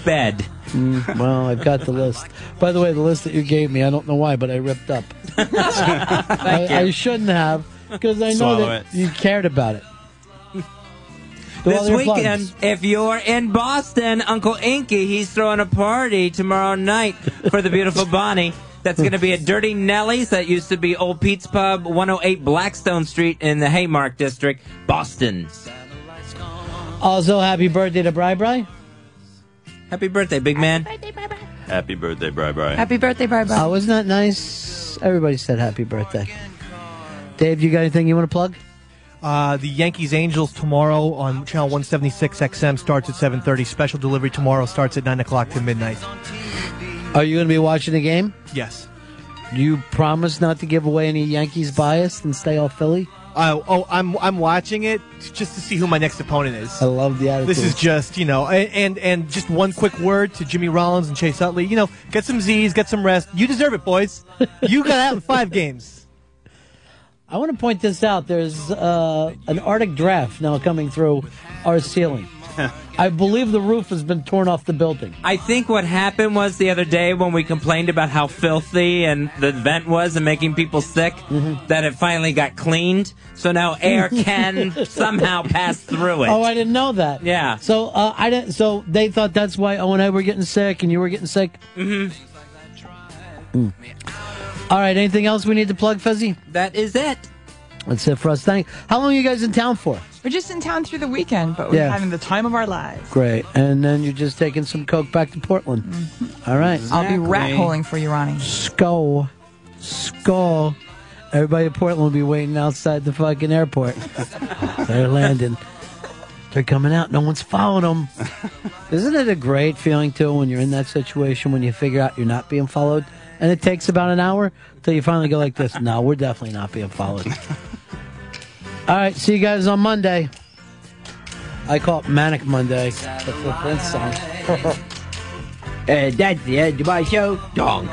Bed. Mm, well, I've got the list. By the way, the list that you gave me, I don't know why, but I ripped up. I, I shouldn't have because I know Swallow that it. you cared about it. Do all This your weekend, plugs. if you're in Boston, Uncle Inky, he's throwing a party tomorrow night for the beautiful Bonnie. That's going to be at Dirty Nellie's. That used to be Old Pete's Pub, 108 Blackstone Street in the Haymark District, Boston. Also, happy birthday to Bri Bri. Happy birthday, big man. Happy birthday, Bri Bri. Happy birthday, Bri Bri. Oh, wasn't that nice? Everybody said happy birthday. Dave, you got anything you want to plug? Uh, the Yankees Angels tomorrow on channel 176 XM starts at 7:30. Special delivery tomorrow starts at 9 o'clock to midnight. Are you going to be watching the game? Yes. Do you promise not to give away any Yankees bias and stay off Philly? Uh, oh, I'm I'm watching it just to see who my next opponent is. I love the attitude. This is just you know, and and just one quick word to Jimmy Rollins and Chase Utley. You know, get some Z's, get some rest. You deserve it, boys. You got out in five games. I want to point this out. There's uh, an Arctic draft now coming through our ceiling. I believe the roof has been torn off the building. I think what happened was the other day when we complained about how filthy and the vent was and making people sick, Mm-hmm. that it finally got cleaned. So now air can somehow pass through it. Oh, I didn't know that. Yeah. So uh, I didn't. So they thought that's why Owen and I were getting sick, and you were getting sick. Mm-hmm. All right. Anything else we need to plug, Fuzzy? That is it. That's it for us. Thank. How long are you guys in town for? We're just in town through the weekend, but we're Yeah. having the time of our lives. Great. And then you're just taking some coke back to Portland. Mm-hmm. All right. I'll be rat holing for you, Ronnie. Skull. Skull. Everybody in Portland will be waiting outside the fucking airport. They're landing. They're coming out. No one's following them. Isn't it a great feeling, too, when you're in that situation, when you figure out you're not being followed? And it takes about an hour till you finally go like this. No, we're definitely not being followed. All right. See you guys on Monday. I call it Manic Monday. That's the Prince song. Uh, that's the end of my show. Donk.